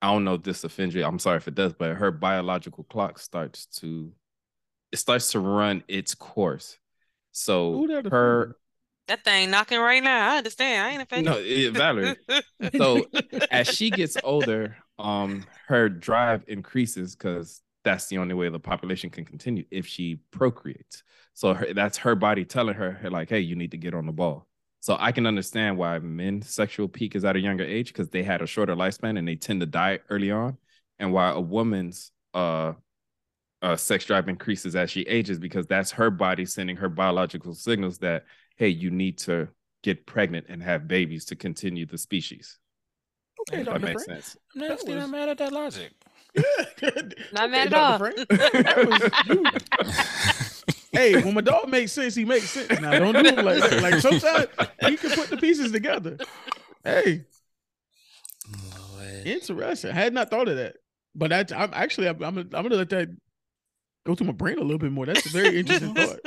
I don't know if this offends you. I'm sorry if it does, but her biological clock starts to it starts to run its course. So Who that her That thing knocking right now. I understand. I ain't offended. no, it, Valerie. So as she gets older, um, her drive increases because that's the only way the population can continue if she procreates. So her, that's her body telling her, like, hey, you need to get on the ball. So I can understand why men's sexual peak is at a younger age because they had a shorter lifespan and they tend to die early on, and why a woman's uh, uh, sex drive increases as she ages because that's her body sending her biological signals that hey, you need to get pregnant and have babies to continue the species. Okay, If that makes Frank. sense. I'm not, still not mad at that logic. Not mad at all. Frank. That was you. Hey, when my dog makes sense, he makes sense. Now don't do him like that. Like sometimes he can put the pieces together. Hey, Lord. interesting. I had not thought of that, but that I'm actually I'm I'm, I'm gonna let that go through my brain a little bit more. That's a very interesting thought.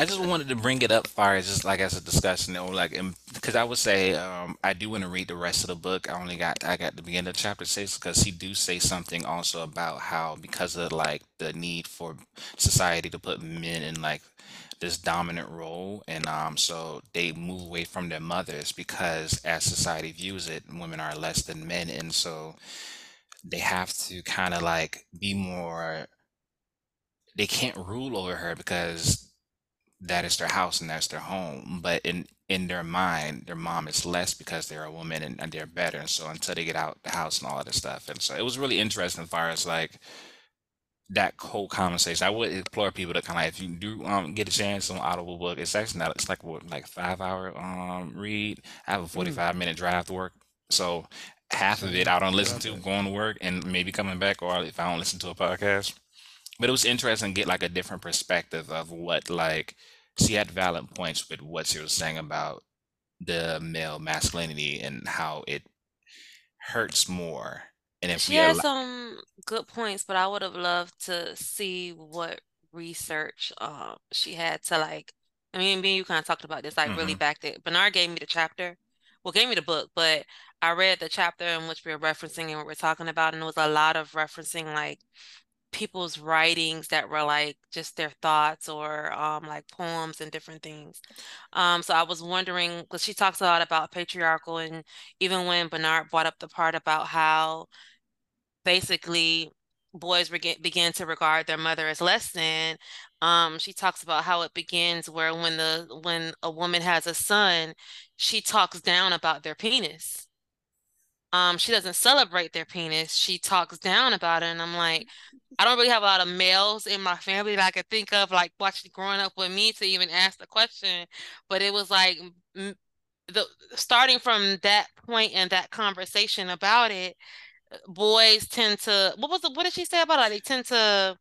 I just wanted to bring it up far as just like as a discussion or like because I would say um I do want to read the rest of the book. I only got I got the beginning of chapter six because he do say something also about how because of like the need for society to put men in like this dominant role and um so they move away from their mothers because as society views it women are less than men and so they have to kind of like be more they can't rule over her because that is their house and that's their home. But in in their mind, their mom is less because they're a woman and, and they're better. And so until they get out the house and all of this stuff. And so it was really interesting as far as like that whole conversation. I would implore people to kind of if you do um get a chance on Audible book, it's actually not it's like what like five hour um read. I have a 45 minute drive to work. So half of it I don't listen to going to work and maybe coming back or if I don't listen to a podcast but it was interesting to get like a different perspective of what like she had valid points with what she was saying about the male masculinity and how it hurts more. And if She has allow, some good points, but I would have loved to see what research um she had to like. I mean, me and you kind of talked about this, like really hmm backed it. Bernard gave me the chapter, well, gave me the book, but I read the chapter in which we were referencing and what we're talking about, and it was a lot of referencing like people's writings that were like just their thoughts or um like poems and different things. Um, so I was wondering because she talks a lot about patriarchal and even when Bernard brought up the part about how basically boys begin begin to regard their mother as less than. Um, she talks about how it begins where when the when a woman has a son, she talks down about their penis. Um, she doesn't celebrate their penis. She talks down about it, and I'm like, I don't really have a lot of males in my family that I could think of, like watching growing up with me to even ask the question. But it was like the starting from that point and that conversation about it boys tend to what was the what did she say about it? They tend to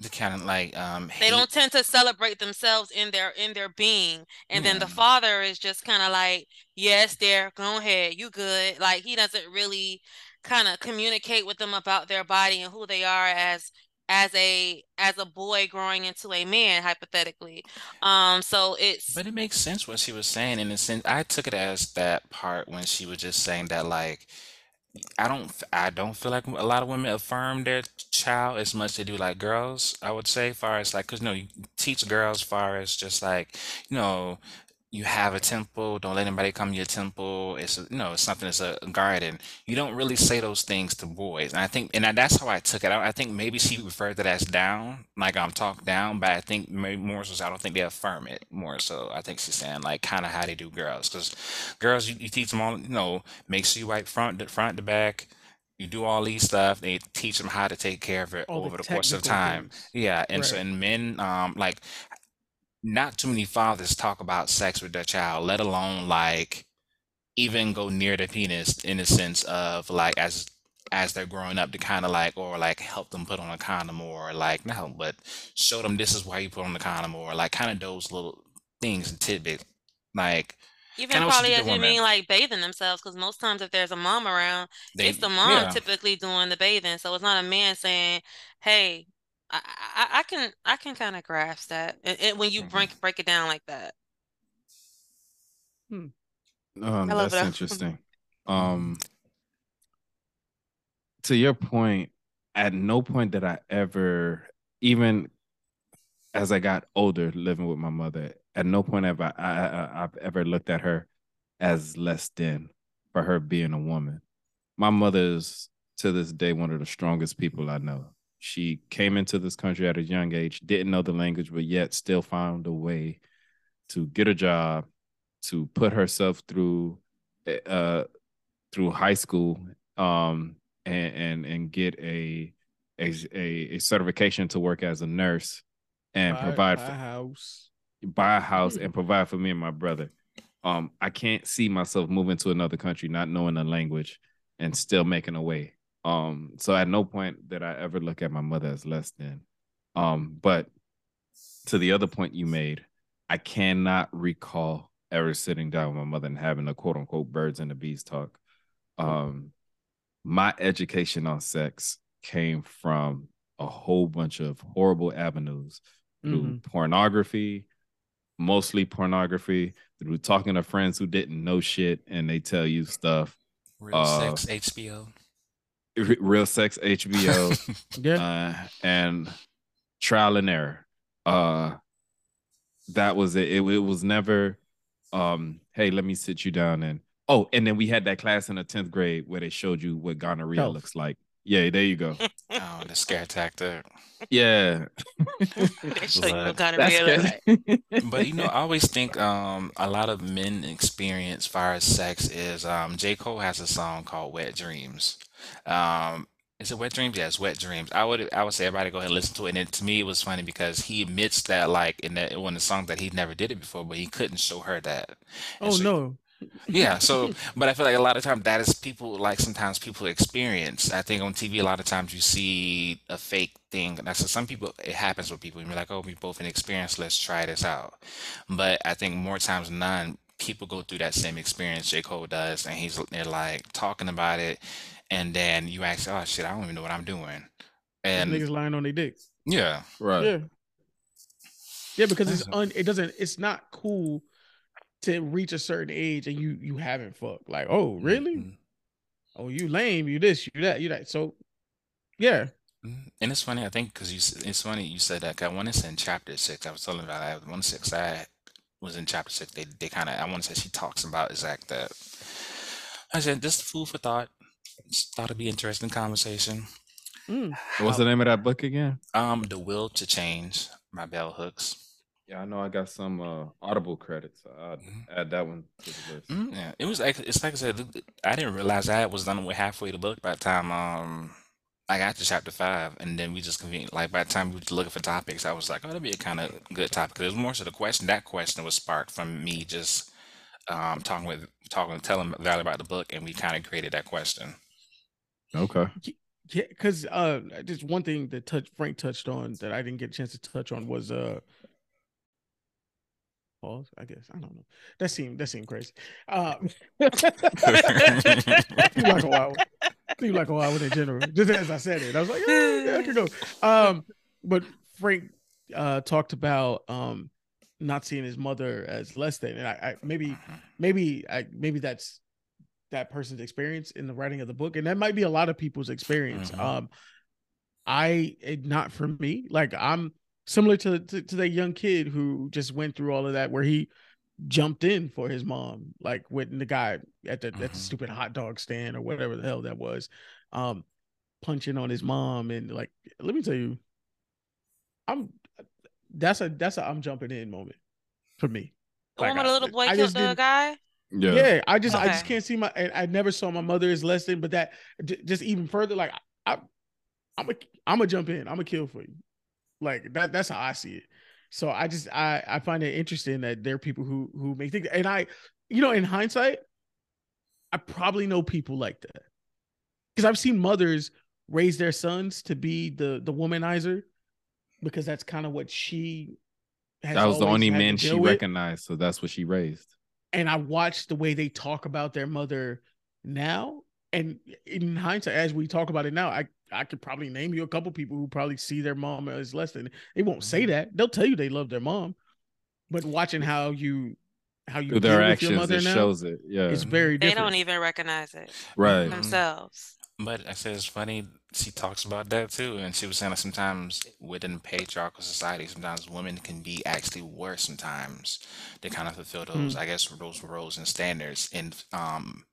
the kind of like um they don't tend to celebrate themselves in their in their being. And then the father is just kind of like, yes, there, go ahead, you good. Like he doesn't really kind of communicate with them about their body and who they are as as a as a boy growing into a man, hypothetically. Um, so it's But it makes sense what she was saying in a sense. I took it as that part when she was just saying that like I don't I don't feel like a lot of women affirm their child as much as they do like girls, I would say, far as like, because you know, you teach girls far as just like, you know, you have a temple, don't let anybody come to your temple. It's a, you know, it's something that's a garden. You don't really say those things to boys. And I think, and that's how I took it. I, I think maybe she referred to that as down, like I'm talked down, but I think maybe more so, I don't think they affirm it more so. I think she's saying like kind of how they do girls. Because girls, you, you teach them all, you know, make sure you wipe front to front to back. You do all these stuff. They teach them how to take care of it All over the course of time. things. Yeah, and so Right. in men, um, like not too many fathers talk about sex with their child, let alone like even go near the penis in the sense of like as as they're growing up to kind of like or like help them put on a condom or like no but show them this is why you put on the condom or like kind of those little things and tidbits like even kind of what she probably as you mean like bathing themselves, because most times if there's a mom around, they it's the mom yeah typically doing the bathing. So it's not a man saying, "Hey, I I, I can I can kind of grasp that." And, and when you mhm. break break it down like that, Hmm. Um, that's it. interesting. Um, to your point, at no point did I ever, even as I got older, living with my mother, at no point have I, I, I I've ever looked at her as less than for her being a woman. My mother is to this day one of the strongest people I know. She came into this country at a young age, didn't know the language, but yet still found a way to get a job, to put herself through uh through high school um and and, and get a, a a certification to work as a nurse and Buy, provide buy for, a house. buy a house and provide for me and my brother. Um, I can't see myself moving to another country, not knowing the language, and still making a way. Um, so at no point did I ever look at my mother as less than. Um, but to the other point you made, I cannot recall ever sitting down with my mother and having a quote unquote birds and the bees talk. Um, my education on sex came from a whole bunch of horrible avenues through Mhm. pornography, mostly pornography, through talking to friends who didn't know shit and they tell you stuff. real Uh, sex HBO R- Real sex HBO Yeah. uh, and trial and error. Uh, that was it. it. It was never, um, hey, let me sit you down and oh, and then we had that class in the tenth grade where they showed you what gonorrhea Health. looks like. Yeah, there you go. oh the scare tactic Yeah, They show But what kind of that's real good. But you know, I always think um a lot of men experience fire sex is um J. Cole has a song called Wet Dreamz. Um is it Wet Dreamz? Yes, Wet Dreamz. I would I would say everybody go ahead and listen to it. And it, to me it was funny because he admits that like in that one the songs that he never did it before, but he couldn't show her that. And Oh so no. yeah, so but I feel like a lot of times that is people like sometimes people experience. I think on TV a lot of times you see a fake thing. That's some people it happens with people. You're like, oh, we both an experience. Let's try this out. But I think more times than none, people go through that same experience J. Cole does, and he's they're like talking about it, and then you ask, "Oh shit, I don't even know what I'm doing," and niggas lying on their dicks. yeah, Right. Yeah. Yeah, because it's That's- un it doesn't it's not cool to reach a certain age and you you haven't fucked. Like, oh, really? Mhm. Oh, you lame, you this, you that, you that. So yeah. Mhm. And it's funny, I think, because you, it's funny you said that. 'cause I want to say in chapter six, I was telling about that. One six, I was in chapter six. They, they kind of, I want to say she talks about exact that. I said, just food for thought. Just thought it'd be interesting conversation. Mm. What's the name of that book again? Um, The Will to Change by Bell Hooks. Yeah, I know I got some uh, Audible credits. So I'll Mhm. add that one to the list. Mm, yeah, it was like it's like I said. th- th- I didn't realize I was done with halfway the book by the time um I got to chapter five, and then we just convened. Like by the time we were looking for topics, I was like, "Oh, that'd be a kind of good topic." it was more so the question. That question was sparked from me just um talking with talking telling Valerie about the book, and we kind of created that question. Okay. Yeah, because uh just one thing that touch Frank touched on that I didn't get a chance to touch on was uh pause, I guess. I don't know. That seemed that seemed crazy. Uh seemed like a while. Seemed like a while in general. Just as I said it. I was like, yeah, yeah, I could go. Um, but Frank uh talked about um not seeing his mother as less than and I, I maybe maybe I maybe that's that person's experience in the writing of the book, and that might be a lot of people's experience. Mhm. Um, I it, not for me. Like I'm similar to, to to that young kid who just went through all of that, where he jumped in for his mom, like with the guy at the at the Mhm. stupid hot dog stand or whatever the hell that was, um, punching on his mom, and like let me tell you, I'm that's a that's a I'm jumping in moment for me. The one Like, where the I- little boy I killed just the guy. Yeah. yeah, I just I just can't see my. I I never saw my mother as less than, but that j- just even further, like I, I'm a I'm a jump in. I'm a kill for you. Like that. That's how I see it. So I just I I find it interesting that there are people who who make things, and I, you know, in hindsight, I probably know people like that because I've seen mothers raise their sons to be the the womanizer because that's kind of what she. Has That was the only had to man she with recognized, so that's what she raised. And I watched the way they talk about their mother now. And in hindsight, as we talk about it now, I, I could probably name you a couple people who probably see their mom as less than they won't say Mm-hmm. that. They'll tell you they love their mom. But watching how you how you Through deal their with actions, your mother it now shows it. Yeah. is very They don't even recognize it right. Mhm. themselves. But I said it's funny. She talks about that too, and she was saying that sometimes within patriarchal society, sometimes women can be actually worse. Sometimes they kind of fulfill those, I guess, those roles and standards, in um,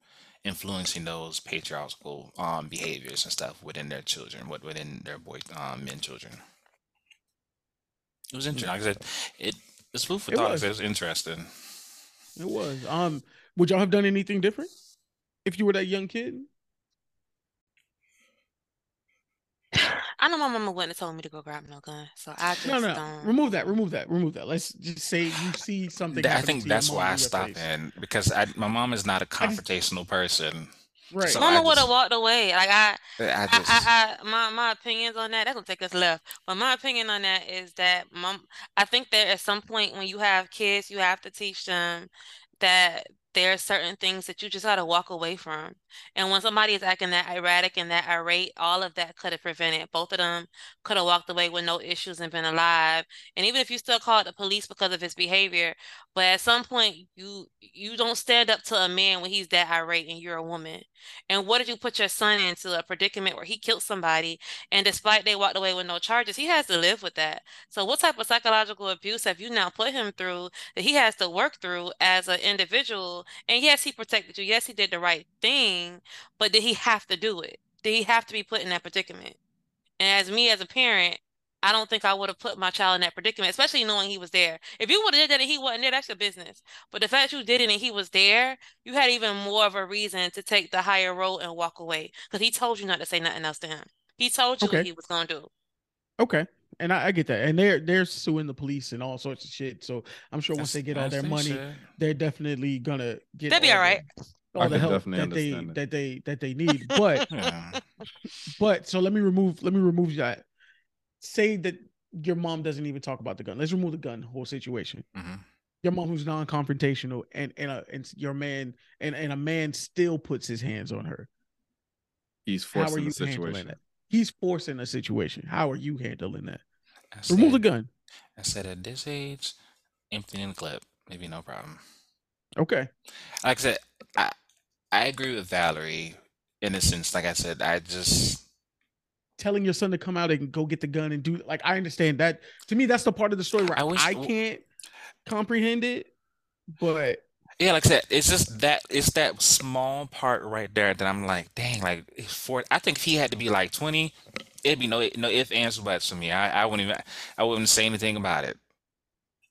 influencing those patriarchal um behaviors and stuff within their children, what within their boy um men children. It was interesting. Like I said, it it's food for It thought. was. It was interesting. It was. Um, would y'all have done anything different if you were that young kid? I know my mama wouldn't have told me to go grab no gun, so I just No, no, no. don't. Remove that. Remove that. Remove that. Let's just say you see something. Th- I think that's why I stopped face. in because I, my mom is not a I just- confrontational person. Right. So Mama I would have just- walked away. Like I, uh, I I, just I, I, my my opinions on that. That's gonna take us left. But my opinion on that is that mom. I think that at some point when you have kids, you have to teach them that there are certain things that you just gotta walk away from. And when somebody is acting that erratic and that irate, all of that could have prevented. Both of them could have walked away with no issues and been alive. And even if you still called the police because of his behavior, but at some point you you don't stand up to a man when he's that irate and you're a woman. And what did you put your son into a predicament where he killed somebody and despite they walked away with no charges, he has to live with that. So what type of psychological abuse have you now put him through that he has to work through as an individual? And yes, he protected you. Yes, he did the right thing, but did he have to do it? Did he have to be put in that predicament? And as me as a parent, I don't think I would have put my child in that predicament, especially knowing he was there. If you would have did that and he wasn't there, that's your business. But the fact you did it and he was there, you had even more of a reason to take the higher road and walk away. Because he told you not to say nothing else to him. He told you Okay. what he was gonna do. Okay. And I, I get that. And they're they're suing the police and all sorts of shit. So I'm sure once That's- they get all their money, should. they're definitely gonna get They'll be all right. all the- I the could help definitely that they understand it. that they that they need. But Yeah. but so let me remove let me remove that. Say that your mom doesn't even talk about the gun. Let's remove the gun whole situation. Mhm. your mom who's non-confrontational and and, a, and your man and, and a man still puts his hands on her He's how are forcing you the situation. He's forcing a situation how are you handling that I remove the gun I said at this age, emptying the clip, maybe no problem. okay Like I said, I I agree with Valerie in a sense. Like I said, I just telling your son to come out and go get the gun and do like I understand that to me that's the part of the story where I I, can't comprehend it but yeah, like I said, it's just that it's that small part right there that I'm like, dang, like it's for. I think if he had to be like 20, it'd be no no if ands buts for me. I I wouldn't even I wouldn't say anything about it.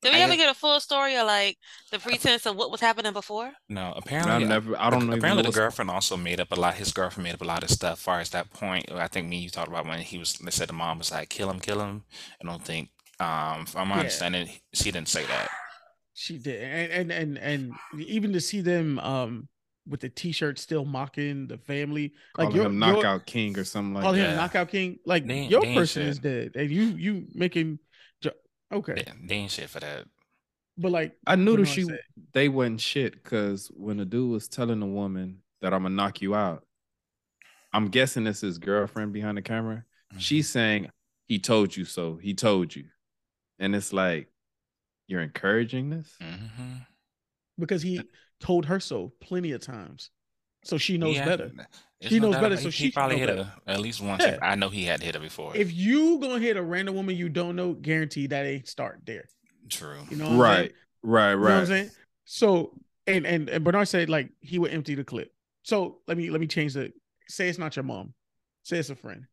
Did we I ever guess- get a full story of like the pretense of what was happening before? No, I apparently, never. I don't know. apparently the what's- girlfriend also made up a lot. His girlfriend made up a lot of stuff. As far as that point, I think me and you talked about when he was. They said the mom was like, "Kill him, kill him." I don't think. Um, from my Yeah. understanding, she didn't say that. She did and and and, and even to see them um with the t-shirt still mocking the family like calling your, him your- knockout king or something like calling that. him Yeah. knockout king like They your they person shit. is dead and you you making jo- okay They, they ain't shit for that. but like I knew that she they wasn't shit because when the dude was telling the woman that I'm gonna knock you out, I'm guessing this is his girlfriend behind the camera. Mhm. She's saying he told you so. He told you, and it's like you're encouraging this. Mhm. because he told her so plenty of times so she knows Yeah, better She no knows better, so he, she probably hit her at least once. Yeah. I know he had hit her before. if you gonna hit a random woman you don't know guarantee that ain't start there True. you know what I'm saying? Right, right, You know I'm saying? So and and and Bernard said like he would empty the clip. So let me let me change the say it's not your mom. Say it's a friend.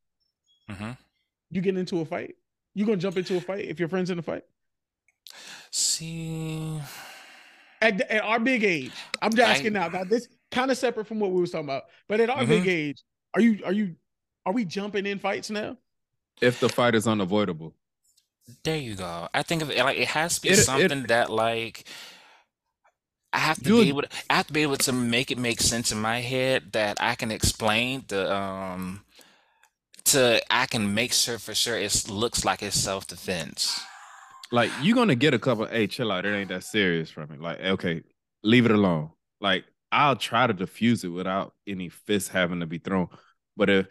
hmm You get into a fight. You gonna jump into a fight if your friend's in a fight? See, At, at our big age, I'm just I- asking now. Now this kind of separate from what we was talking about, but at our Mhm. big age, are you are you are we jumping in fights now? If the fight is unavoidable, there you go. I think of it like it has to be It- it- something that like I have to You- be able to, I have to be able to make it make sense in my head that I can explain the um to I can make sure for sure it looks like it's self defense. Like you're gonna get a couple. Hey, chill out. It ain't that serious from it. Like, okay, leave it alone. Like, I'll try to diffuse it without any fists having to be thrown. But if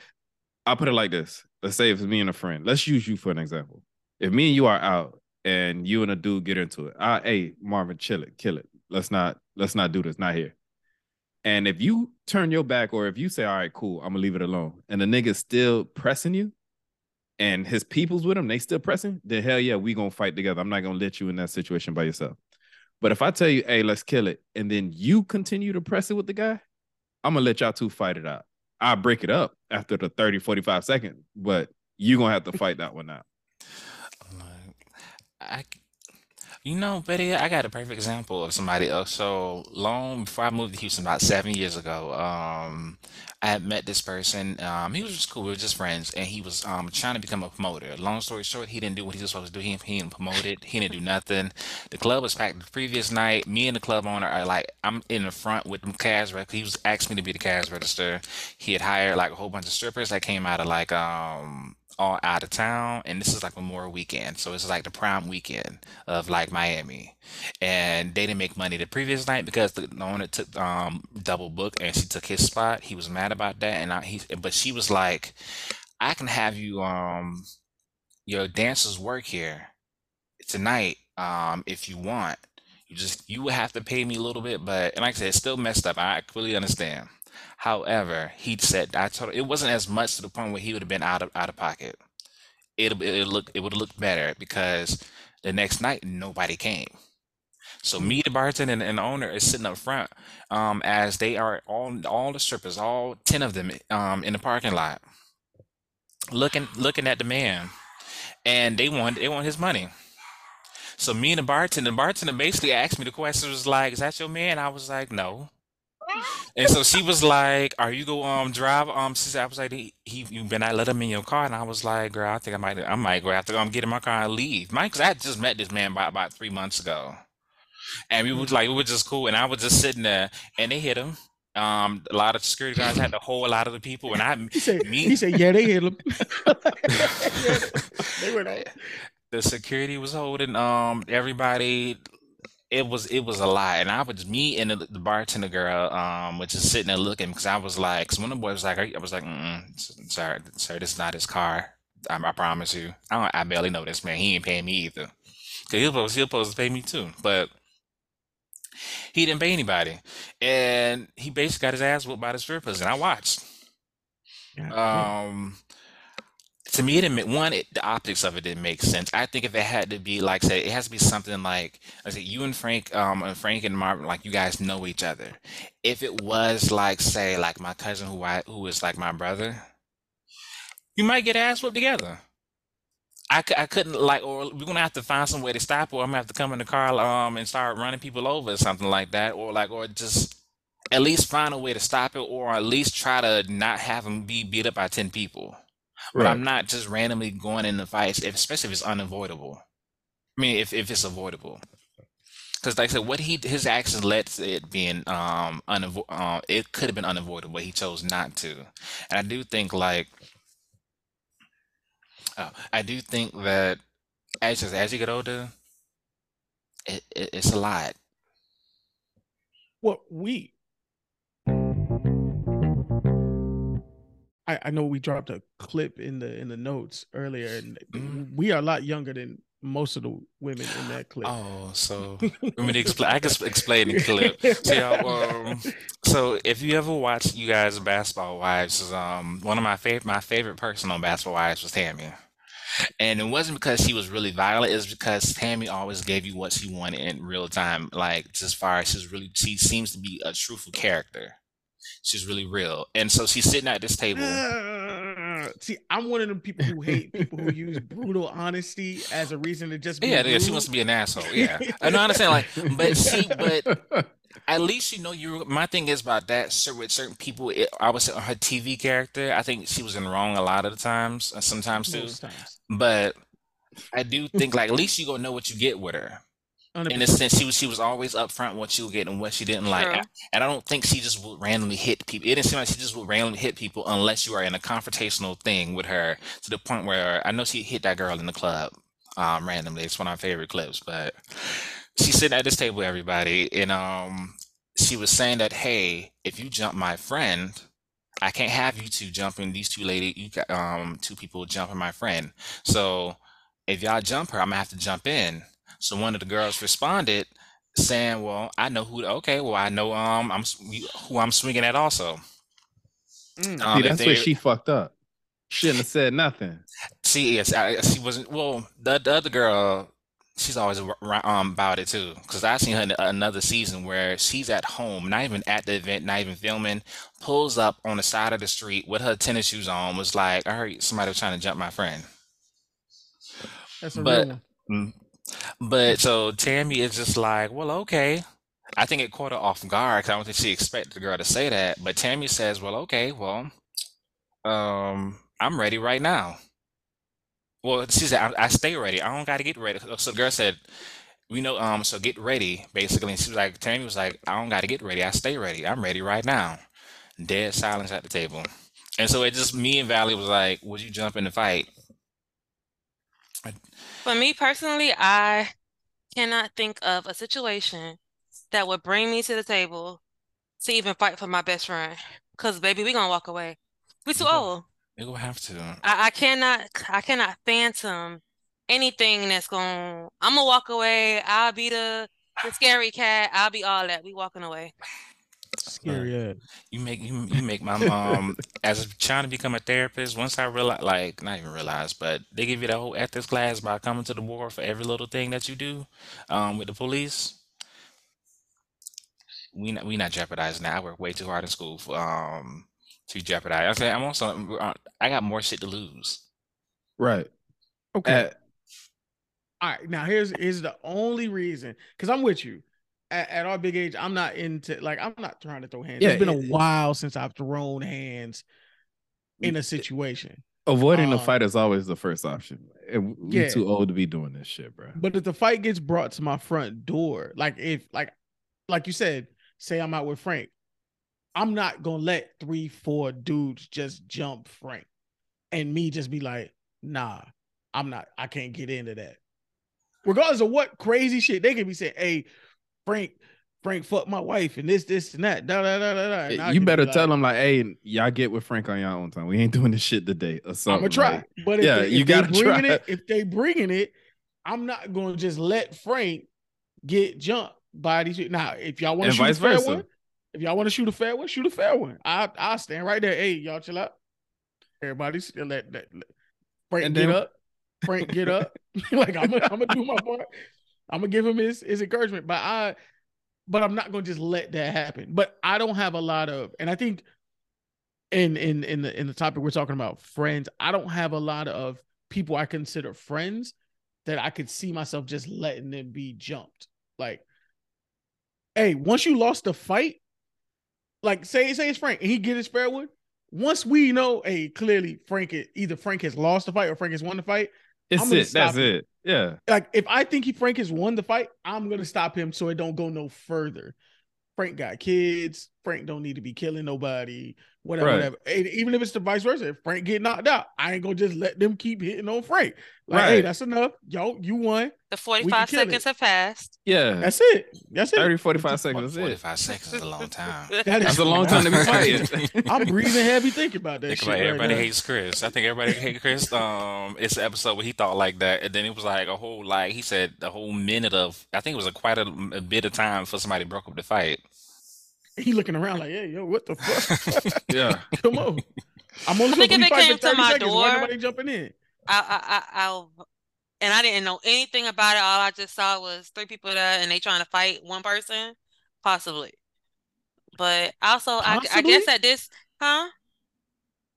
I'll put it like this, let's say it's me and a friend. Let's use you for an example. If me and you are out and you and a dude get into it, I, hey Marvin, chill it, kill it. Let's not let's not do this. Not here. And if you turn your back, or if you say, "All right, cool, I'm gonna leave it alone," and the nigga's still pressing you, and his people's with him, they still pressing, then hell yeah, we gonna fight together. I'm not gonna let you in that situation by yourself. But if I tell you, hey, let's kill it, and then you continue to press it with the guy, I'm gonna let y'all two fight it out. I'll break it up after the 30, 45 seconds, but you gonna have to fight that one out. I, you know, Betty, I got a perfect example of somebody else. So long before I moved to Houston, about seven years ago, um, I had met this person. Um, he was just cool. We were just friends, and he was um trying to become a promoter. Long story short, he didn't do what he was supposed to do. He he didn't promote it. He didn't do nothing. The club was packed the previous night. Me and the club owner are like, I'm in the front with the cash register. He was asking me to be the cash register. He had hired like a whole bunch of strippers that came out of like um all out of town, and this is like Memorial Weekend, so it's like the prime weekend of like Miami, and they didn't make money the previous night because the owner took um double book and she took his spot. He was mad about that, and I, he but she was like, I can have you um your dancers work here tonight um if you want. You just you would have to pay me a little bit, but and like I said, it's still messed up. I completely understand. However, he said I told it wasn't as much to the point where he would have been out of out of pocket. It it look it would look better because the next night nobody came. So me, the bartender, and, and the owner is sitting up front, um, as they are all all the strippers, all ten of them, um, in the parking lot, looking looking at the man, and they want they want his money. So me and the bartender, the bartender basically asked me the question was like, "Is that your man?" I was like, "No." And so she was like, "Are you go um drive um?" She said, "I was like, he, he you better not let him in your car." And I was like, "Girl, I think I might I might go after um get in my car and leave." Mike, 'cause I had just met this man about about three months ago, and we was like we were just cool, and I was just sitting there, and they hit him. Um, a lot of security guards had to hold a lot of the people, and I He said, Me- he said, yeah, they hit him. They on. the security was holding um everybody it was it was a lot, and I was me and the, the bartender girl um was just sitting there looking because I was like, because one of the boys was like, I was like, Mm-mm, sorry, sir, this is not his car. I, I promise you. I don't, I barely know this man. He ain't paying me either. Cause he was supposed, he was supposed to pay me too, but he didn't pay anybody, and he basically got his ass whooped by the strippers, and I watched. Yeah. Um, to me, it didn't one. It, the optics of it didn't make sense. I think if it had to be like, say, it has to be something like, I say, you and Frank, um, and Frank and Marvin, like you guys know each other. If it was like, say, like my cousin who I who is like my brother, you might get ass whooped together. I, I couldn't like, or we're gonna have to find some way to stop, or I'm gonna have to come in the car, um, and start running people over or something like that, or like, or just at least find a way to stop it, or at least try to not have them be beat up by ten people. But Right. I'm not just randomly going into fights, if, especially if it's unavoidable. I mean, if, if it's avoidable, because like I said, what he his actions led to it being um unavo- uh, it could have been unavoidable, but he chose not to. And I do think like uh, I do think that as as you get older, it, it it's a lot. Well, we. I, I know we dropped a clip in the in the notes earlier, and Mhm. we are a lot younger than most of the women in that clip. Oh, so let me explain. I can sp- explain the clip. So, y'all, um, so if you ever watch you guys Basketball Wives, um, one of my favorite my favorite person on Basketball Wives was Tami, and it wasn't because she was really violent. It's because Tami always gave you what she wanted in real time. Like just as far as she's really, she seems to be a truthful character. She's really real, and so she's sitting at this table. Uh, see, I'm one of them people who hate people who use brutal honesty as a reason to just be Yeah, yeah, she wants to be an asshole. Yeah, I know. I understand. Like, but see, but at least you know you. My thing is about that. So with certain people, it, I would say her TV character. I think she was in wrong a lot of the times, uh, sometimes too. But I do think like at least you gonna know what you get with her. In a sense, she was she was always upfront what she would get and what she didn't like. True. And I don't think she just would randomly hit people. It didn't seem like she just would randomly hit people unless you are in a confrontational thing with her to the point where I know she hit that girl in the club um, randomly. It's one of my favorite clips. But she's sitting at this table, everybody, and um, she was saying that, hey, if you jump my friend, I can't have you two jumping. These two lady, you got um, two people jumping my friend. So if y'all jump her, I'm gonna have to jump in. So one of the girls responded saying, "Well, I know who. Okay, well, I know um, I'm who I'm swinging at also. Mm. Um, See, if that's where she fucked up. Shouldn't have said nothing. See, yes, I, she wasn't. Well, the, the other girl, she's always ar- ar- um about it too. Because I seen her in another season where she's at home, not even at the event, not even filming, pulls up on the side of the street with her tennis shoes on. Was like, I heard somebody was trying to jump my friend. That's a but- real one. But so Tami is just like, well, okay. I think it caught her off guard because I don't think she expected the girl to say that. But Tami says, well, okay, well, um, I'm ready right now. Well, she said, I, I stay ready. I don't got to get ready. So the girl said, we know, um, so get ready, basically. And she was like, Tami was like, I don't got to get ready. I stay ready. I'm ready right now. Dead silence at the table. And so it just, me and Valley was like, would you jump in the fight? For me personally, I cannot think of a situation that would bring me to the table to even fight for my best friend. Cause baby, we gonna walk away. We too old. Going to have to. I, I cannot I cannot phantom anything that's gonna. I'm gonna walk away. I'll be the the scary cat. I'll be all that. We walking away. Scary ass. You make you you make my mom as trying to become a therapist. Once I realize, like not even realize, but they give you the whole ethics class by coming to the war for every little thing that you do, um, with the police. We not we not jeopardizing that. I work way too hard in school for um to jeopardize. I say I'm also uh, I got more shit to lose. Right. Okay. Uh, All right. Now here's here's the only reason because I'm with you. At, at our big age, I'm not into like I'm not trying to throw hands. Yeah, it's been a while since I've thrown hands in a situation. avoiding the Um, fight is always the first option. And we Yeah. too old to be doing this shit, bro. But if the fight gets brought to my front door, like if like like you said, say I'm out with Frank, I'm not gonna let three, four dudes just jump Frank and me just be like, nah, I'm not, I can't get into that. Regardless of what crazy shit they can be saying, hey, Frank, Frank fucked my wife and this, this, and that. Da, da, da, da, da. And you better be tell like, them like, hey, y'all get with Frank on your own time. We ain't doing this shit today or something. I'm gonna try. like- but if yeah, they, you if they gotta bringing try. it, if they bringing it, I'm not gonna just let Frank get jumped by these. Now, if y'all want to shoot a fair versa. one, if y'all want to shoot a fair one, shoot a fair one. I I stand right there. Hey, y'all chill out. Everybody still let, let, let Frank And get then- up. Frank get up. like I'm I'm gonna do my part. I'm gonna give him his his encouragement. But I but I'm not gonna just let that happen. But I don't have a lot of and I think in in in the in the topic we're talking about friends, I don't have a lot of people I consider friends that I could see myself just letting them be jumped. Like, hey, once you lost the fight, like say say it's Frank and he get his fair one. Once we know, hey, clearly Frank either Frank has lost the fight or Frank has won the fight. It's it. That's it. it. Yeah. Like if I think he Frank has won the fight, I'm gonna stop him so it don't go no further. Frank got kids. Frank don't need to be killing nobody. Whatever, Right. whatever. And even if it's the vice versa, if Frank get knocked out, I ain't gonna just let them keep hitting on Frank. Like, hey, Right. that's enough. Yo, you won. The 45 seconds it. have passed. Yeah. That's it. That's it. 30, 45 seconds. That's 45 seconds is a long time. That That's a long time to be fighting. I'm breathing heavy thinking about that Think shit. about right everybody now. hates Chris. I think everybody hates Chris. Um, it's an episode where he thought like that, and then it was like a whole like he said a whole minute of I think it was a quite a, a bit of time for somebody broke up the fight. He looking around like, hey, yo, what the fuck? yeah. Come on. I'm only I think to if it came to 30 my seconds. Why door- nobody jumping in? I, I, I, I'll, and I didn't know anything about it. All I just saw was three people there, and they trying to fight one person, possibly. But also, I, I guess at this, huh?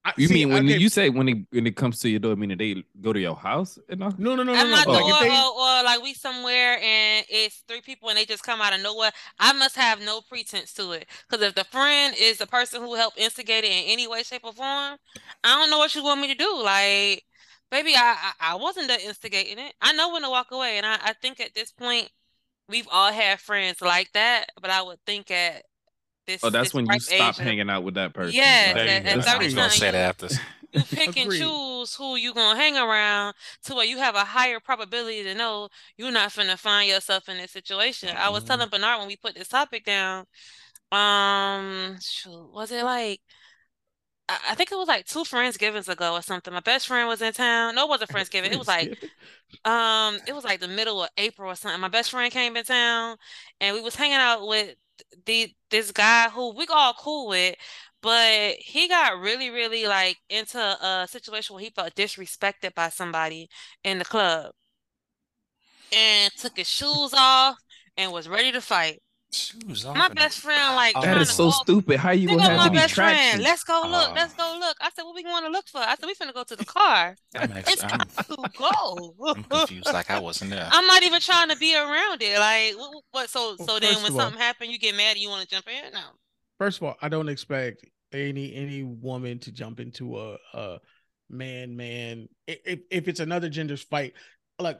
I- You see, mean when okay, you say when it when it comes to your door, I meaning they go to your house and all? No, no, no, no, At no. my but Like if they, or, or like we somewhere, and it's three people, and they just come out of nowhere. I must have no pretense to it, because if the friend is the person who helped instigate it in any way, shape, or form, I don't know what you want me to do. Like, baby, I, I, I wasn't the instigating it. I know when to walk away, and I, I think at this point, we've all had friends like that. But I would think at this, Oh, that's this when you stop age hanging out with that person. Yeah, There you at- at that's I 30 was gonna say that after. you pick and choose who you gonna hang around to where you have a higher probability to know you're not finna find yourself in this situation. I was telling Bernard when we put this topic down, um, shoot, was it like I, I think it was like two Friendsgivings ago or something. My best friend was in town. No, it wasn't Friendsgiving. It was like um, it was like the middle of April or something. My best friend came in town and we was hanging out with the this guy who we all cool with, but he got really, really like into a situation where he felt disrespected by somebody in the club and took his shoes off and was ready to fight. Shoes off My best friend like. That trying is to so go- stupid. How you gonna go have my any best friend. traction? Let's go look. Oh. Let's go look. I said, what we going to look for? I said, we finna go to the car. I'm, actually, It's I'm, to go. I'm confused. Like I wasn't there. I'm not even trying to be around it. Like, what? what so, Well, so then when something happened, you get mad and you want to jump in? No. First of all, I don't expect any any woman to jump into a, a man man if if it's another gender's fight, like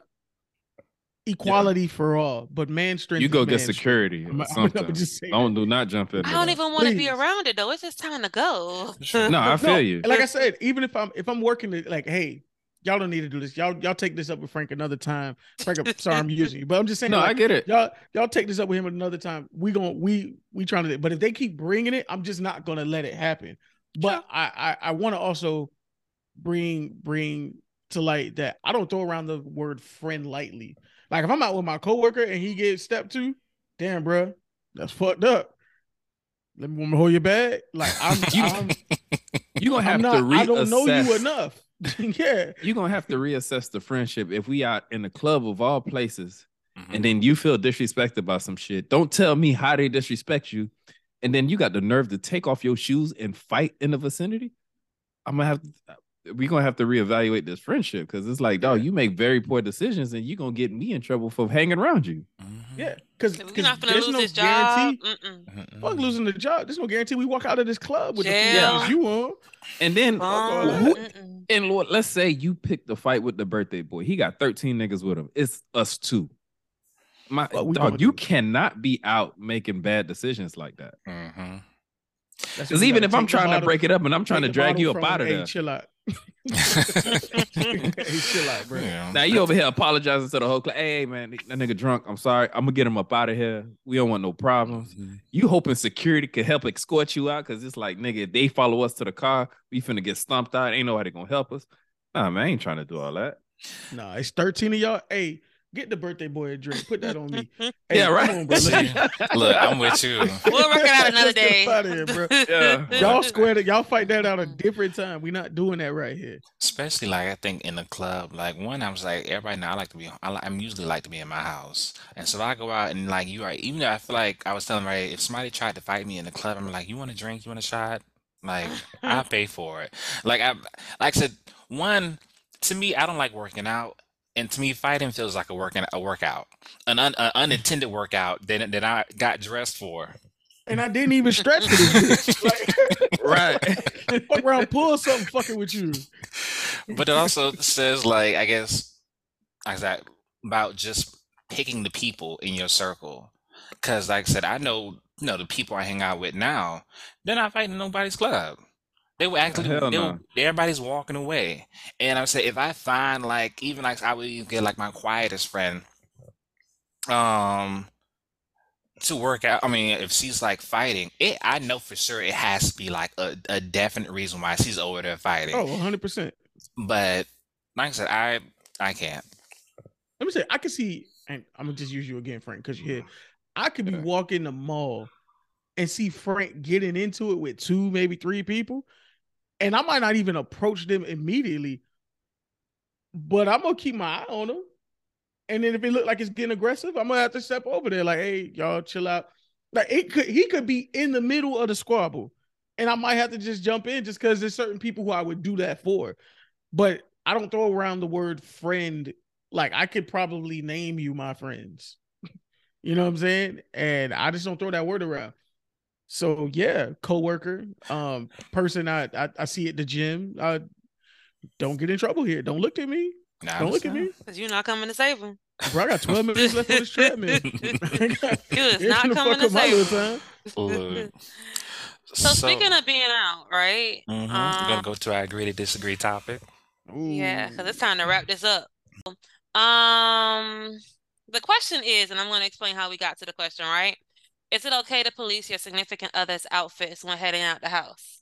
equality for all, but man strength. You is go get security I'm- I'm- I'm something. just Don't do not jump in. I don't there. even want to be around it though. It's just time to go. No, I feel No, you. Like I said, even if I'm if I'm working it, like, hey, y'all don't need to do this. Y'all y'all take this up with Frank another time. Frank, I'm sorry, I'm using you, but I'm just saying. No, like, I get it. y'all y'all take this up with him another time. We going we we trying to. But if they keep bringing it, I'm just not gonna let it happen. But I I, I want to also bring bring to light that I don't throw around the word friend lightly. Like if I'm out with my coworker and he gets step two, damn, bro, that's fucked up. Let me want me hold your bag. Like I'm, You- I'm You gonna have I'm not, to reassess. I don't know you enough. yeah. You're gonna have to reassess the friendship if we out in the club of all places Mhm. and then you feel disrespected by some shit. Don't tell me how they disrespect you, and then you got the nerve to take off your shoes and fight in the vicinity. I'm gonna have to, we're gonna have to reevaluate this friendship because it's like, dog, you make very poor decisions and you're gonna get me in trouble for hanging around you. Mhm. Yeah. Because We're not gonna there's lose no this job. guarantee. Mm-mm. Mhm. Fuck losing the job. There's no guarantee we walk out of this club with the Jail. food you on. And then all who- and Lord, let's say you pick the fight with the birthday boy. He got 13 niggas with him. It's us two. My What dog, you do? cannot be out making bad decisions like that. Mhm. Because when you even if I'm take the trying to bottle break it up and I'm trying to drag you up out of hey, there, Chill out. Hey, chill out, bro. Yeah. Now you over here apologizing to the whole class. Hey man, that nigga drunk. I'm sorry. I'm gonna get him up out of here. We don't want no problems. Mm-hmm. You hoping security could help escort you out? Cause it's like, nigga, if they follow us to the car, we finna get stomped out. Ain't nobody gonna help us. Nah, man, I ain't trying to do all that. Nah, it's 13 of y'all. Hey, get the birthday boy a drink. Put that on me. Hey, yeah, right. on, bro. Look, I'm with you. We'll work it out another day. up outta here, bro. Yeah. Y'all square it. Y'all fight that out a different time. We're not doing that right here. Especially like I think in the club, like one, I was like everybody now I like to be. I, li- I'm usually like to be in my house, and so if I go out and like you are, even though I feel like I was telling right, if somebody tried to fight me in the club, I'm like, you want a drink, you want a shot, like I pay for it. Like I, like I said, one to me, I don't like working out, and to me, fighting feels like a working a workout, an, un, an unintended workout that that I got dressed for. And I didn't even stretch for this bitch. Like, right. fuck around, pull something fucking with you. But it also says like I guess like that about just picking the people in your circle. Cause like I said, I know you know the people I hang out with now, they're not fighting nobody's club. They were actually Hell they no. were, everybody's walking away. And I would say if I find like even like I would even get like my quietest friend um to work out. I mean, if she's like fighting, it I know for sure it has to be like a, a definite reason why she's over there fighting. Oh, 100%. But like I said, I I can't. Let me say, I can see, and I'm gonna just use you again, Frank, because you're here. I could be walking the mall and see Frank getting into it with two, maybe three people, and I might not even approach them immediately, but I'm gonna keep my eye on them. And then if it look like it's getting aggressive, I'm gonna have to step over there, like, hey, y'all chill out. Like it could he could be in the middle of the squabble, and I might have to just jump in just because there's certain people who I would do that for. But I don't throw around the word friend like I could probably name you my friends. you know what I'm saying? And I just don't throw that word around. So yeah, coworker, um, person I I, I see at the gym. Uh, don't get in trouble here. Don't look at me. Nah, Don't look at me, Because you're not coming to save him. bro. I got 12 minutes left on this treadmill. You is not coming to save little him. time. Look. So, speaking of being out, right? Mm-hmm. we're um, gonna go to our agree to disagree topic. Yeah, because it's time to wrap this up. Um, the question is, and I'm going to explain how we got to the question, right? Is it okay to police your significant other's outfits when heading out the house?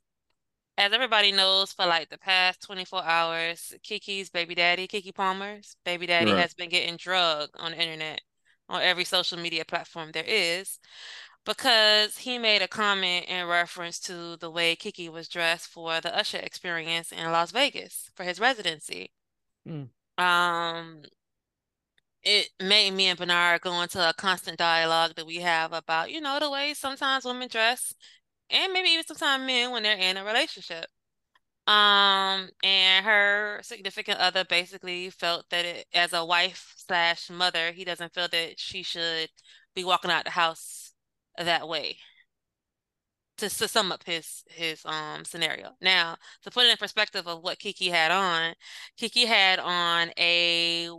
As everybody knows, for like the past 24 hours, Keke's baby daddy, Keke Palmer's baby daddy, Right. has been getting drugged on the internet, on every social media platform there is, because he made a comment in reference to the way Keke was dressed for the Usher experience in Las Vegas for his residency. Mm. Um, it made me and Bernard go into a constant dialogue that we have about, you know, the way sometimes women dress, and maybe even sometimes men when they're in a relationship. Um, and her significant other basically felt that it, as a wife slash mother, he doesn't feel that she should be walking out the house that way. To, to sum up his his um scenario. Now, to put it in perspective of what Keke had on, Keke had on a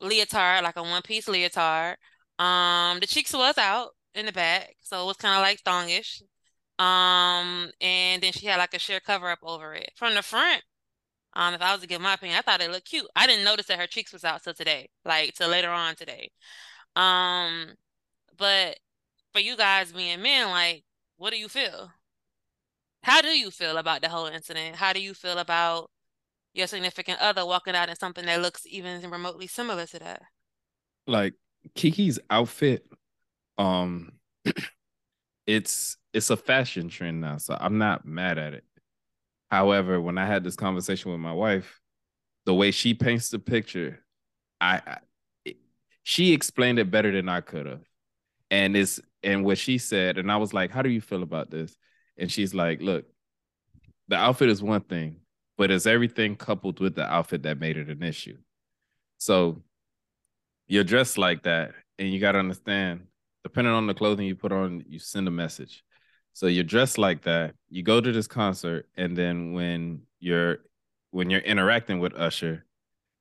leotard, like a one piece leotard. Um, the cheeks was out in the back, so it was kind of like thongish. Um, and then she had like a sheer cover up over it. From the front, um, if I was to give my opinion, I thought it looked cute. I didn't notice that her cheeks was out till today, like till later on today. Um, but for you guys being men, like, what do you feel? How do you feel about the whole incident? How do you feel about your significant other walking out in something that looks even remotely similar to that? like Keke's outfit, um, it's it's a fashion trend now, so I'm not mad at it. However, when I had this conversation with my wife, the way she paints the picture, I, I it- she explained it better than I could have, and it's and what she said, and I was like, "How do you feel about this?" And she's like, "Look, the outfit is one thing, but it's everything coupled with the outfit that made it an issue." So you're dressed like that, and you got to understand, depending on the clothing you put on, you send a message. So you're dressed like that. You go to this concert, and then when you're when you're interacting with Usher,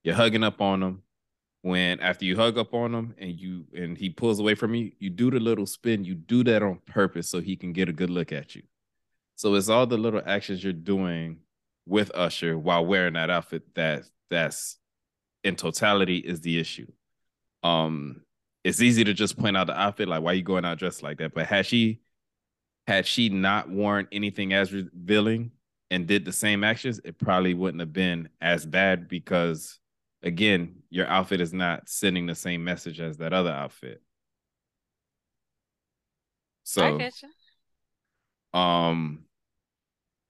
you're hugging up on him. When after you hug up on him and you and he pulls away from you, you do the little spin. You do that on purpose so he can get a good look at you. So it's all the little actions you're doing with Usher while wearing that outfit that that's in totality is the issue. Um, it's easy to just point out the outfit, like why you going out dressed like that. But had she had she not worn anything as revealing and did the same actions, it probably wouldn't have been as bad because again, your outfit is not sending the same message as that other outfit. So I get you. um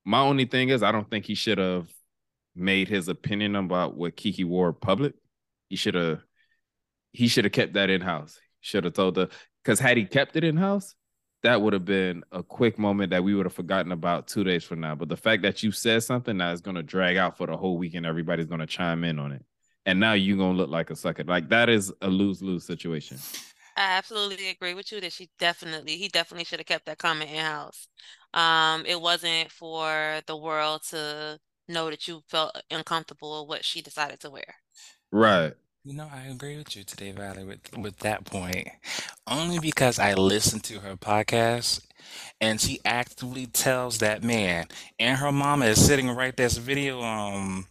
my only thing is I don't think he should have made his opinion about what Keke wore public. He should have he should have kept that in house. Should have told the because had he kept it in house, that would have been a quick moment that we would have forgotten about two days from now. But the fact that you said something that is going to drag out for the whole weekend, everybody's going to chime in on it, and now you're going to look like a sucker. Like that is a lose lose situation. I absolutely agree with you that she definitely, he definitely should have kept that comment in house. Um, it wasn't for the world to know that you felt uncomfortable with what she decided to wear. Right. You know, I agree with you today, Valerie, with with that point. Only because I listened to her podcast and she actively tells that man, and her mama is sitting right there's a video. Um,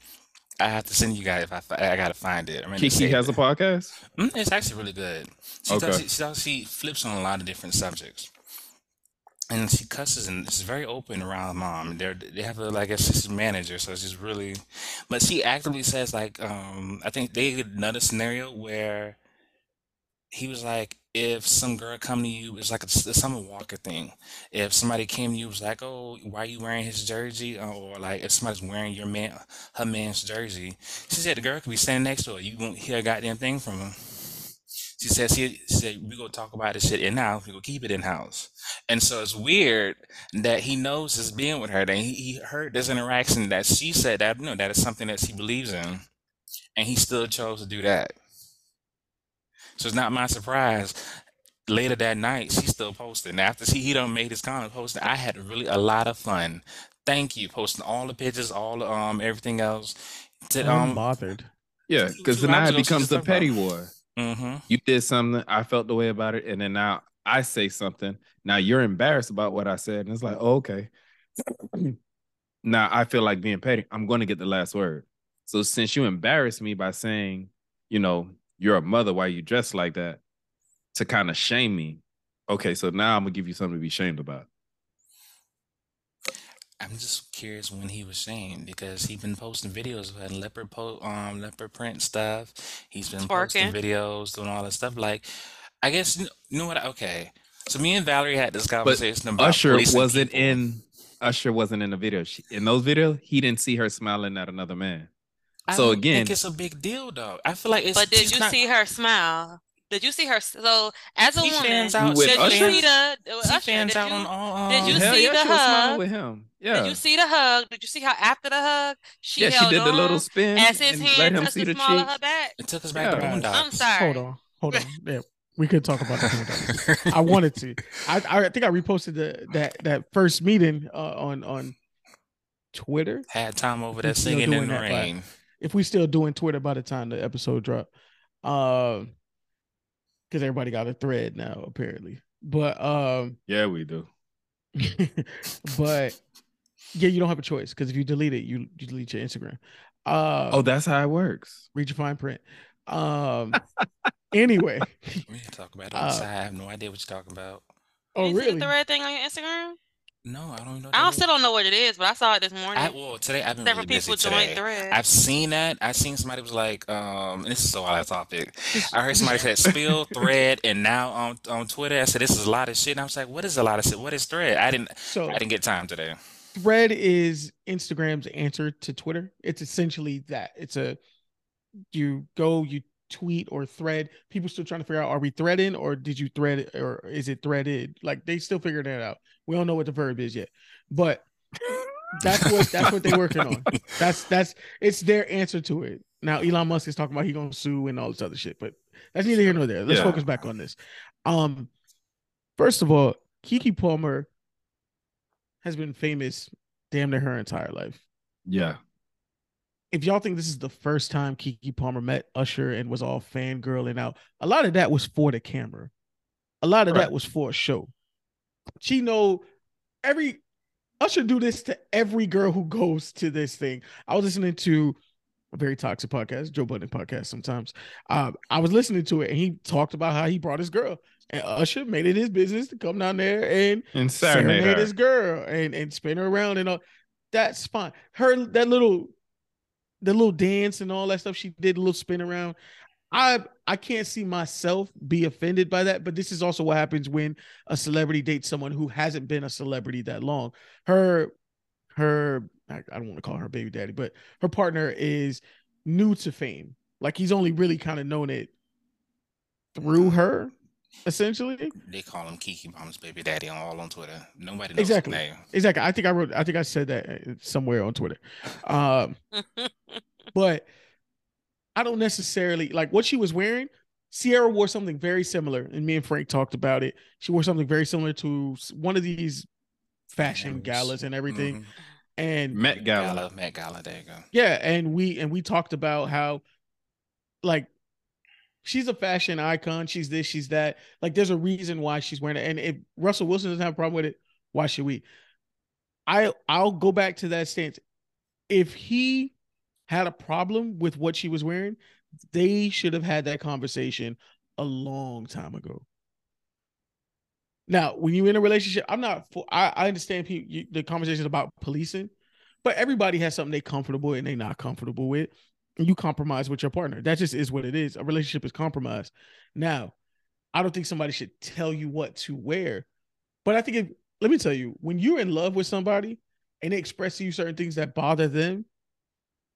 I have to send you guys if I I gotta find it. I mean, Keke has a podcast. Mm, It's actually really good. She does, Okay. she, she does, she flips on a lot of different subjects. And she cusses and it's very open around mom. They're they have a like assistant manager, so it's just really but she actively says like um I think they did another scenario where he was like if some girl come to you it's like a, Summer Walker thing. If somebody came to you was like oh why are you wearing his jersey Uh, or like if somebody's wearing your man her man's jersey she said the girl could be standing next to her. You won't hear a goddamn thing from him she says he, she said we gonna talk about this shit in house we gonna keep it in house and so it's weird that he knows his being with her that he, he heard this interaction that she said that you know that is something that she believes in and he still chose to do that so it's not my surprise. Later that night, she's still posting. After she he done made his comment posting, I had really a lot of fun. Thank you, posting all the pictures, all the um everything else. To, I'm um, bothered. Yeah, because two now it becomes the talked about- petty war. Hmm You did something, I felt the way about it, and then now I say something. Now you're embarrassed about what I said, and it's like, oh, okay. now I feel like being petty. I'm going to get the last word. So since you embarrassed me by saying, you know, you're a mother, why you dress like that, to kind of shame me. Okay, so now I'm gonna give you something to be shamed about. I'm just curious when he was shamed because he's been posting videos of leopard po- um leopard print stuff. He's been posting Twerking. videos, doing all that stuff. Like, I guess you know, what? Okay, so me and Valerie had this conversation about Usher policing wasn't people. in. Usher wasn't in the video. She, in those videos, he didn't see her smiling at another man. I So don't again- think it's a big deal though. I feel like it's. But did she's you not- see her smile? Did you see her? So as a She woman, fans out. With did you Usher? see the uh, She Usher? fans Did out you, on all. did you um, Hell see yeah, the she was smiling hug? with him. Yeah, did you see the hug? Did you see how after the hug she yeah, she held did the little spin as his and let hand him touched see the the small of her back? It took us back to Yeah. Boondocks. I'm sorry. Hold on, hold on. Yeah, we could talk about the Boondocks. I wanted to. I I think I reposted the that that first meeting uh, on on Twitter. Had time over there singing in the that, like- rain. If we still doing Twitter by the time the episode drop, um, because everybody got a thread now apparently. But um, Yeah, we do. but yeah, you don't have a choice because if you delete it, you, you delete your Instagram. Uh, Oh, that's how it works. read your fine print. Um, anyway, We can talk about it. Uh. I have no idea what you're talking about. oh you really? the thread thing on your Instagram? No, I don't know. I don't, still don't know what it is, but I saw it this morning. I, well, today I've been Several really busy people joined today. thread. I've seen that. I've seen somebody was like, um, and this is so out of topic. I heard somebody said spill thread, and now on on Twitter, I said this is a lot of shit. And I was like, what is a lot of shit? What is thread? I didn't, So I didn't get time today. Thread is Instagram's answer to Twitter. It's essentially that. It's a you go, you tweet or thread. People still trying to figure out are we threading or did you thread it or is it threaded? Like they still figuring that out. We don't know what the verb is yet, but that's what that's what they're working on. That's that's it's their answer to it. Now Elon Musk is talking about he gonna sue and all this other shit, but that's neither here nor there. Let's Yeah. focus back on this. Um, first of all, Keke Palmer has been famous damn near her entire life. Yeah. If y'all think this is the first time Keke Palmer met Usher and was all fangirling out, a lot of that was for the camera. A lot of Right. that was for a show. She know every Usher do this to every girl who goes to this thing. I was listening to a very toxic podcast, Joe Budden podcast. Sometimes um, I was listening to it, and he talked about how he brought his girl, and Usher made it his business to come down there and And serenade serenade her. his girl and and spin her around and all. That's fine. Her that little, the little dance and all that stuff she did, a little spin around. I I can't see myself be offended by that, but this is also what happens when a celebrity dates someone who hasn't been a celebrity that long. Her her I, I don't want to call her baby daddy, but her partner is new to fame. Like he's only really kind of known it through her, essentially. They call him Keke Mom's baby daddy on all on Twitter. Nobody knows Exactly. his name. Exactly. I think I wrote. I think I said that uh, somewhere on Twitter. Um, but I don't necessarily like what she was wearing. Ciara wore something very similar, and me and Frank talked about it. She wore something very similar to one of these fashion Yes. galas and everything. Mhm. And Met Gala. Gala, Met Gala. There you go. yeah, and we and we talked about how like she's a fashion icon. She's this, she's that. Like there's a reason why she's wearing it. And if Russell Wilson doesn't have a problem with it, why should we? I I'll go back to that stance. If he had a problem with what she was wearing, they should have had that conversation a long time ago. Now, when you're in a relationship, I'm not for. I, I understand people, you, the conversations about policing, but everybody has something they comfortable and they not comfortable with. You compromise with your partner. That just is what it is. A relationship is compromise. Now, I don't think somebody should tell you what to wear, but I think if let me tell you, when you're in love with somebody and they express to you certain things that bother them,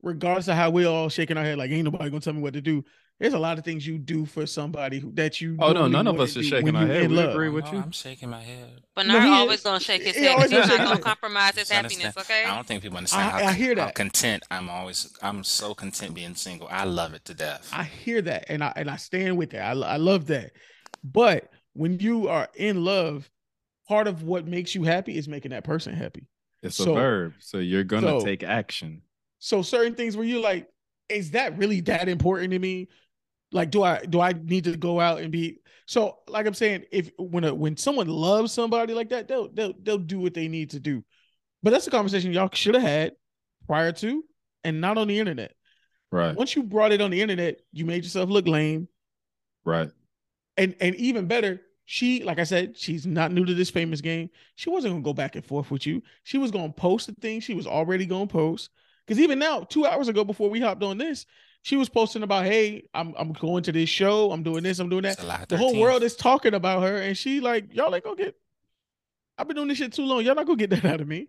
regardless of how we're all shaking our head, like ain't nobody gonna tell me what to do. There's a lot of things you do for somebody who, that you. Oh, no, none of us are shaking when our head. in We love. agree with No, you. I'm shaking my head. Bernard he always is. gonna shake his He head. always He's gonna not gonna compromise his happiness. Okay. I don't think people understand I- how, I hear how that. content I'm always. I'm so content being single. I love it to death. I hear that and I and I stand with that. I, I love that. But when you are in love, part of what makes you happy is making that person happy. It's So- a verb. So you're gonna so- take action. So certain things where you're like, is that really that important to me? Like, do I do I need to go out and be so like I'm saying, if when a, when someone loves somebody like that, they'll they'll they'll do what they need to do. But that's a conversation y'all should have had prior to and not on the internet. Right. Once you brought it on the internet, you made yourself look lame. Right. and and even better, she like I said, she's not new to this famous game. She wasn't gonna go back and forth with you. She was gonna post the thing she was already gonna post. Because even now, two hours ago before we hopped on this, she was posting about, hey, I'm I'm going to this show, I'm doing this, I'm doing that. The whole world is talking about her, and she like, y'all ain't gonna get. I've been doing this shit too long. Y'all not gonna get that out of me.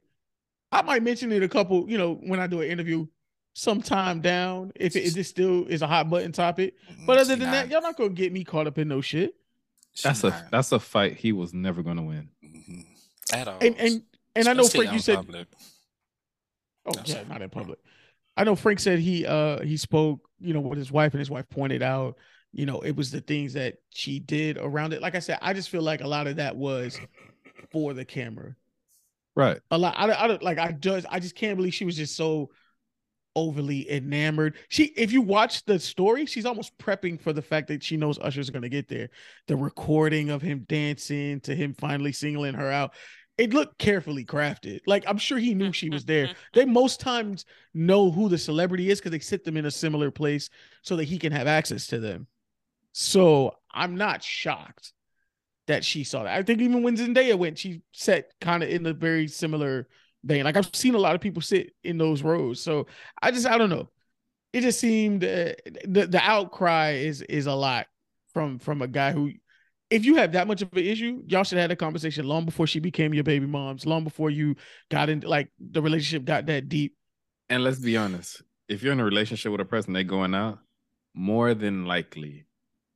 I might mention it a couple, you know, when I do an interview sometime down, if it, if this still is a hot button topic. But other She than that, y'all not gonna get me caught up in no shit. she That's a that's a fight he was never gonna win. Mhm. at all. And and and I know Especially Frank, you said, public. Oh yeah, sorry. not in public. I know Frank said he uh he spoke, you know, with his wife, and his wife pointed out, you know, it was the things that she did around it. Like I said, I just feel like a lot of that was for the camera. Right. A lot, I, don't- I don't like. I just, I just can't believe she was just so overly enamored. She, if you watch the story, she's almost prepping for the fact that she knows Usher's gonna get there. The recording of him dancing to him finally singling her out. It looked carefully crafted. Like I'm sure he knew she was there. They most times know who the celebrity is because they sit them in a similar place so that he can have access to them. So I'm not shocked that she saw that. I think even when Zendaya went, she sat kind of in a very similar vein. Like I've seen a lot of people sit in those rows. So I just I don't know. It just seemed uh, the the outcry is is a lot from from a guy who if you have that much of an issue, y'all should have had a conversation long before she became your baby moms, long before you got in like the relationship got that deep. And let's be honest, if you're in a relationship with a person they going out, more than likely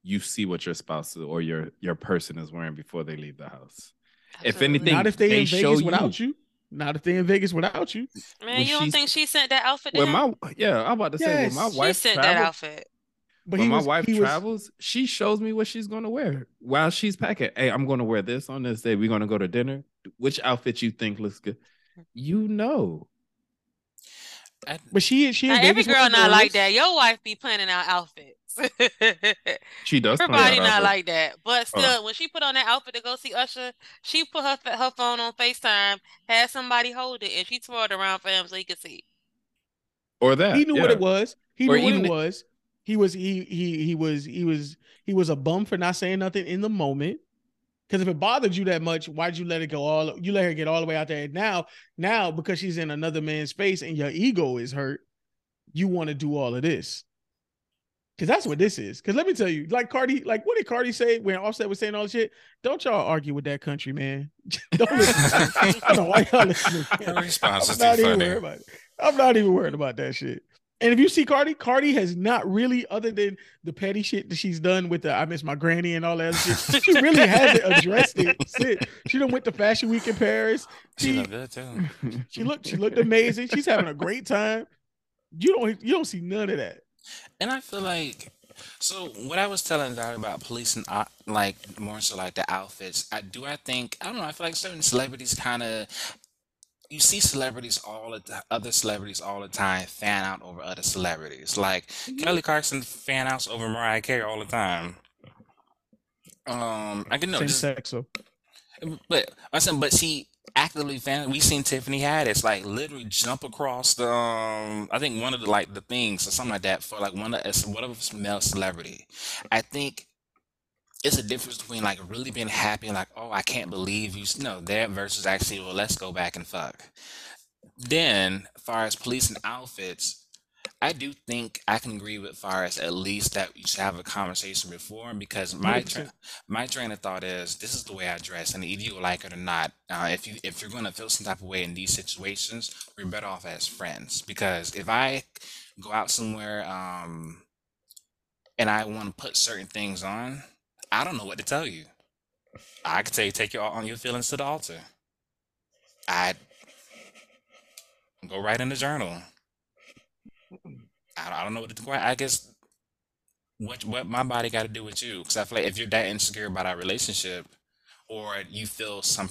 you see what your spouse or your your person is wearing before they leave the house. If anything, Not if they, they in Vegas you. without you. Not if they in Vegas without you. man, when you don't think she sent that outfit to him? my yeah, I'm about to say Yes, when my she she wife sent that outfit. But when he my was, wife he was- travels, she shows me what she's gonna wear while she's packing. Hey, I'm gonna wear this on this day. We're gonna go to dinner. Which outfit you think looks good? You know. I- but she she in Now, every girl the not like that. Your wife be planning out outfits. She does. Her body not but- like that, but Oh. still, when she put on that outfit to go see Usher, she put her her phone on Facetime, had somebody hold it, and she twirled around for him so he could see. or that. he knew what it was. He Or knew what it was. He was he he he was he was he was a bum for not saying nothing in the moment. Because if it bothered you that much, why'd you let it go all? You let her get all the way out there. And now, now because she's in another man's space and your ego is hurt, you want to do all of this. Because that's what this is. Because let me tell you, like Cardi, like what did Cardi say when Offset was saying all this shit? Don't y'all argue with that country, man. Don't listen. I don't know why y'all listening. Her response is I'm not too even funny. worried about it. I'm not even worried about that shit. And if you see Cardi, Cardi has not really, other than the petty shit that she's done with the I miss my granny and all that shit, she really hasn't addressed it. Shit. She done went to Fashion Week in Paris. She She look good too. she looked she looked amazing. She's having a great time. You don't you don't see none of that. And I feel like, so what I was telling about police and uh, like more so like the outfits. I do. I think I don't know. I feel like certain celebrities kind of. You see celebrities all the t- other celebrities all the time fan out over other celebrities. Like Kelly Clarkson fan outs over Mariah Carey all the time. Um, I can know Same sex. So but I said, but she actively fan. We seen Tiffany Haddish like literally jump across the. Um, I think one of the like the things or something like that for like one of us whatever male celebrity. I think it's a difference between like really being happy and like oh I can't believe you no that versus actually well let's go back and fuck. Then, as far as police and outfits, I do think I can agree with far as at least that you should have a conversation before because my tra- my train of thought is this is the way I dress, and either you like it or not. Uh, if you if you're gonna feel some type of way in these situations, we're better off as friends. Because if I go out somewhere, um, and I want to put certain things on, I don't know what to tell you. I could tell you take your on your feelings to the altar. I go write in the journal. I, I don't know what to I guess what what my body got to do with you because I feel like if you're that insecure about our relationship or you feel some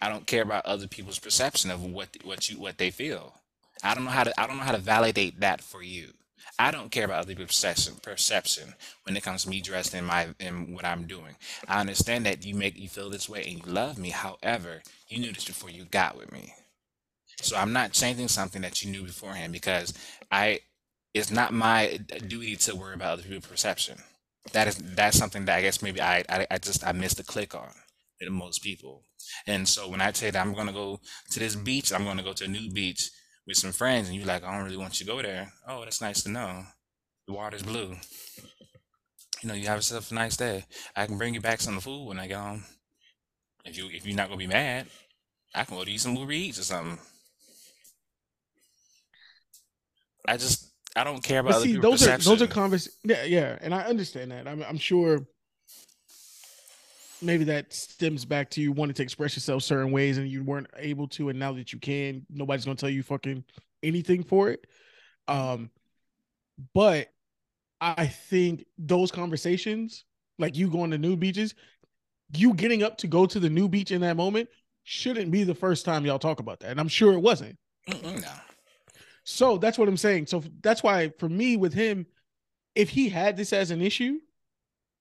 I don't care about other people's perception of what what you what they feel. I don't know how to I don't know how to validate that for you. I don't care about other people's perception when it comes to me dressed in my in what I'm doing. I understand that you make you feel this way and you love me. However, you knew this before you got with me. So I'm not changing something that you knew beforehand because I it's not my duty to worry about other people's perception. That is that's something that I guess maybe I I, I just I missed the click on with most people. And so when I say that I'm gonna go to this beach, I'm gonna go to a new beach with some friends, and you're like, I don't really want you to go there. Oh, that's nice to know. The water's blue. You know, you have yourself a nice day. I can bring you back some food when I get home. If you if you're not gonna be mad, I can go to eat some Uber Eats or something. I just I don't care about But other see, those are those are perception. convers. Yeah, yeah, and I understand that. I'm I'm sure. Maybe that stems back to you wanting to express yourself certain ways and you weren't able to, and now that you can, nobody's gonna tell you fucking anything for it. Um, but I think those conversations, like you going to new beaches, you getting up to go to the new beach in that moment, shouldn't be the first time y'all talk about that. And I'm sure it wasn't. No. So that's what I'm saying. So that's why for me with him, if he had this as an issue,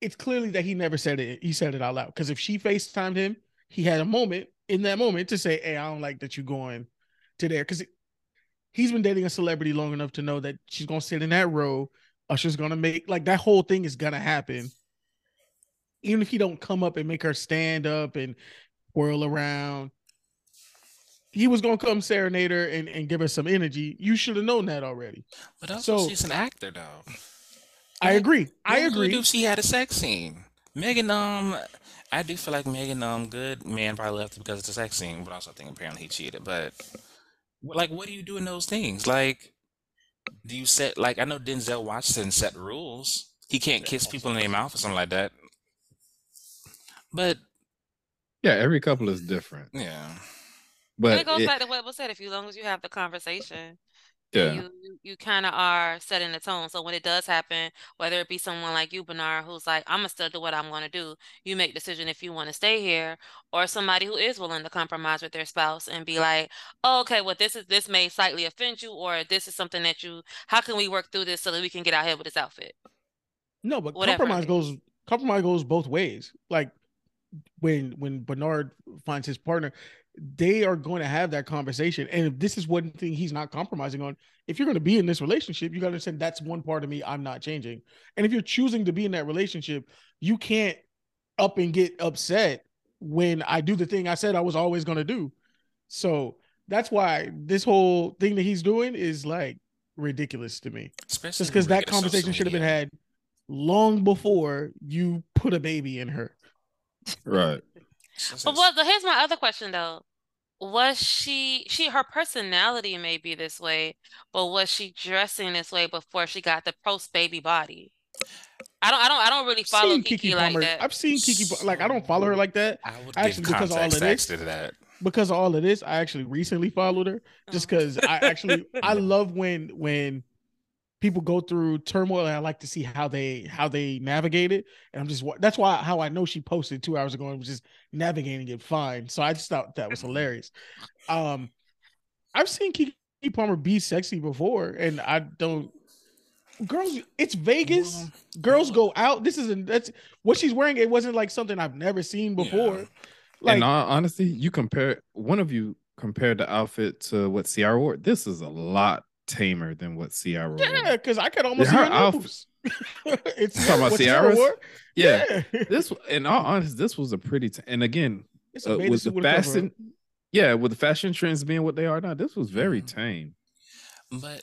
it's clearly that he never said it. He said it out loud. Because if she FaceTimed him, he had a moment in that moment to say, Hey, I don't like that you're going to there. Because he's been dating a celebrity long enough to know that she's gonna sit in that row. Usher's gonna make like that whole thing is gonna happen. Even if he don't come up and make her stand up and whirl around, he was gonna come serenade her and, and give her some energy. You should have known that already. But also, So- she's an actor, though. I Yeah, agree. I What would you agree. do if she had a sex scene. Megan, um, I do feel like Megan, um, good man probably left because of the sex scene, but also I think apparently he cheated. But like, what do you do in those things? Like, do you set like I know Denzel Washington set rules. He can't kiss people in their mouth or something like that. But Yeah, every couple is different. yeah, And But it goes it- back to what was said. If you, long as you have the conversation, yeah, you you, kind of are setting the tone. So when it does happen, whether it be someone like you, Bernard, who's like, I'm gonna still do what I'm gonna do. You make decision if you want to stay here, or somebody who is willing to compromise with their spouse and be like, oh, okay, well, this is this may slightly offend you, or this is something that you. How can we work through this so that we can get out here with this outfit? No, but Whatever. compromise goes compromise goes both ways. Like when when Bernard finds his partner, they are going to have that conversation. And if this is one thing he's not compromising on, if you're going to be in this relationship, you got to understand that's one part of me I'm not changing. And if you're choosing to be in that relationship, you can't up and get upset when I do the thing I said I was always going to do. So that's why this whole thing that he's doing is like ridiculous to me. Especially Just because that get to social conversation should have been had long before you put a baby in her. Right. It's- But it's- well, here's my other question though. Was she she her personality may be this way, but was she dressing this way before she got the post baby body? I don't I don't I don't really follow Keke, Keke like Palmer. that. I've seen Keke like I don't follow her like that I would actually, give because all context of this- that. because of all of this. I actually recently followed her just Oh. because I actually I love when when people go through turmoil and I like to see how they how they navigate it. And I'm just that's why how I know she posted two hours ago and was just navigating it fine. So I just thought that was hilarious. Um, I've seen Keke Palmer be sexy before, and I don't. Girls, it's Vegas. Well, Girls go out. This isn't that's what she's wearing. It wasn't like something I've never seen before. Yeah. Like in all honesty, you compare one of you compared the outfit to what Ciara wore. This is a lot tamer than what Ciara. Yeah, because I could almost Yeah, see her her outfit- nose. it's You talking about Ciara Ciara's? wore? Yeah. This, in all honesty, this was a pretty. T- and again, it's uh, with the suit with a cover fashion, yeah, with the fashion trends being what they are now, this was very Mhm. tame. But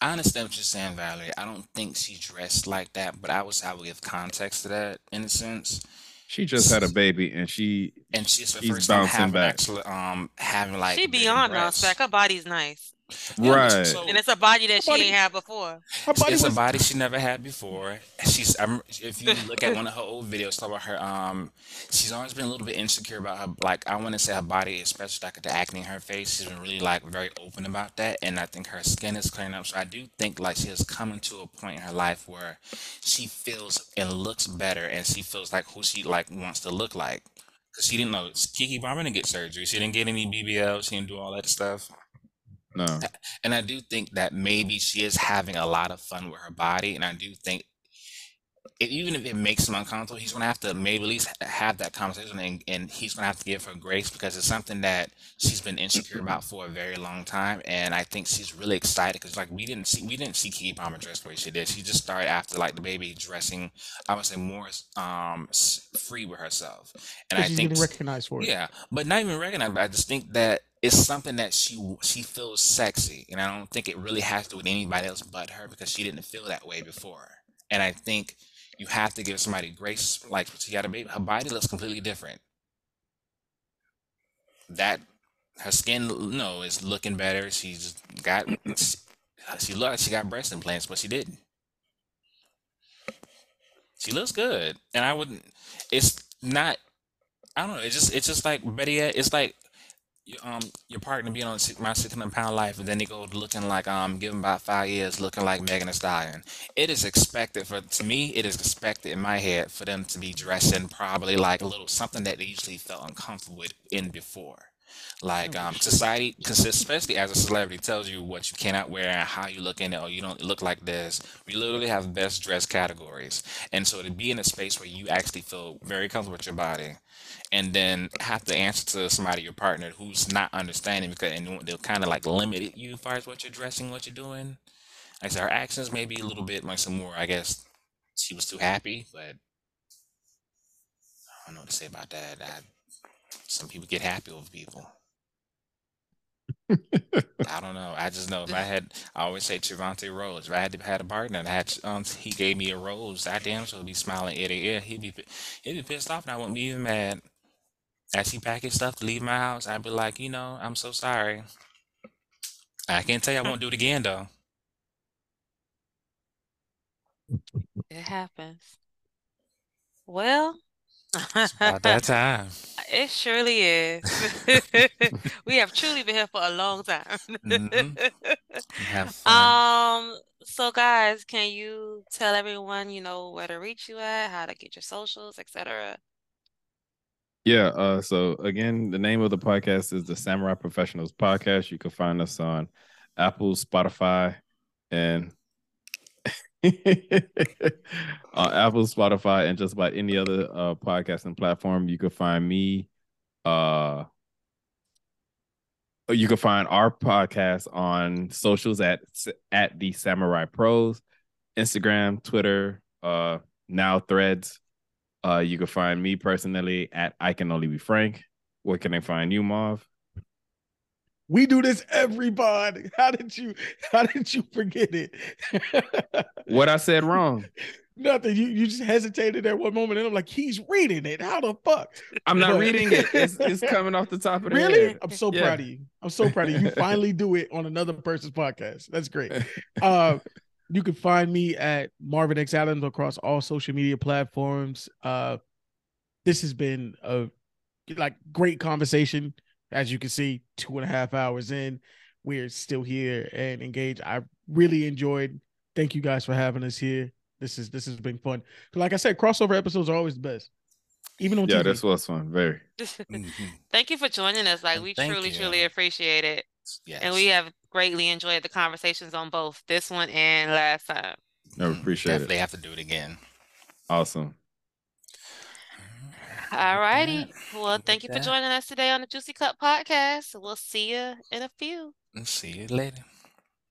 honestly, I understand what you're saying, Valerie. I don't think she dressed like that, but I was I would give context to that in a sense. She just had a baby, and she And she's the She's first time bouncing having back. actually um having like She big beyond breasts. non-spec. Her body's nice. Yeah, Right. so- And it's a body that she body- ain't had before. Her It's, body it's a body she never had before. She's I'm, if you look at one of her old videos, talk about her. Um, she's always been a little bit insecure about her. Like I want to say her body, especially like the acne in her face. She's been really like very open about that, and I think her skin is clearing up. So I do think like she has come into a point in her life where she feels and looks better, and she feels like who she like wants to look like. Cause she didn't know Keke Palmer didn't get surgery. She didn't get any BBL. She didn't do all that stuff. No. And I do think that maybe she is having a lot of fun with her body. And I do think, even if it makes him uncomfortable, he's going to have to maybe at least have that conversation and, and he's going to have to give her grace because it's something that she's been insecure about for a very long time. And I think she's really excited because, like, we didn't see we didn't see Keke Palmer dress the way she did. She just started after, like, the baby dressing, I would say, more um free with herself. And I she's think getting recognized for it. yeah, but not even recognized. But I just think that it's something that she she feels sexy, and I don't think it really has to do with anybody else but her because she didn't feel that way before. And I think you have to give somebody grace. Like she had a baby, her body looks completely different. That her skin, no, is looking better. She's got she looked she got breast implants, but she didn't. She looks good, and I wouldn't. It's not. I don't know. It's just it's just like better yet, it's like you- um your partner being on my six hundred pound life, and then they go looking like um give 'em about five years looking like Megan Thee Stallion. It is expected for to me. It is expected in my head for them to be dressing probably like a little something that they usually felt uncomfortable with in before. Like um, society, cause especially as a celebrity, tells you what you cannot wear and how you look in it, or you don't look like this. We literally have best dress categories, and so to be in a space where you actually feel very comfortable with your body, and then have to answer to somebody, your partner, who's not understanding because and they'll kind of like limit you as far as what you're dressing, what you're doing. Like I said, her actions may be a little bit like some more. I guess she was too happy, but I don't know what to say about that. I, some people get happy over people. I don't know. I just know if I had, I always say Trevante Rhodes. If I had to had a partner and I had, um, he gave me a rose, I damn sure would be smiling ear to ear. He'd be, he'd be pissed off, and I wouldn't be even mad. As he packed his stuff to leave my house, I'd be like, you know, I'm so sorry. I can't tell you I won't do it again though. It happens. Well, About that time. it surely is. We have truly been here for a long time. Mhm. Have fun. Um, so guys, can you tell everyone, you know, where to reach you at, how to get your socials, etc.? Yeah. Uh. So again, the name of the podcast is the Samurai Professionals Podcast. You can find us on Apple, Spotify, and on Apple, Spotify, and just about any other uh, podcasting platform. You can find me. Uh, you can find our podcast on socials at at the Samurai Pros, Instagram, Twitter, uh, now Threads. Uh, you can find me personally at I can only be Frank. Where can I find you, Marv? We do this everybody. How did you how did you forget it? what I said wrong. Nothing. You you just hesitated at one moment and I'm like, he's reading it. How the fuck? I'm not but, reading it. It's, it's coming off the top of the really? head. I'm so yeah. proud of you. I'm so proud of you. You finally do it on another person's podcast. That's great. Uh you can find me at Marvin X Adams across all social media platforms. Uh this has been a like great conversation. As you can see, two and a half hours in, we're still here and engaged. I really enjoyed. Thank you guys for having us here. This is this has been fun. Like I said, crossover episodes are always the best. Even on yeah, TV. this was fun. Very. mm-hmm. Thank you for joining us. Like we truly, you. truly appreciate it. Yes. And we have greatly enjoyed the conversations on both this one and last time. No, appreciate Definitely it. They have to do it again. Awesome. All righty. Well, thank you for joining us today on the Juicy Cup podcast. We'll see you in a few. See you later.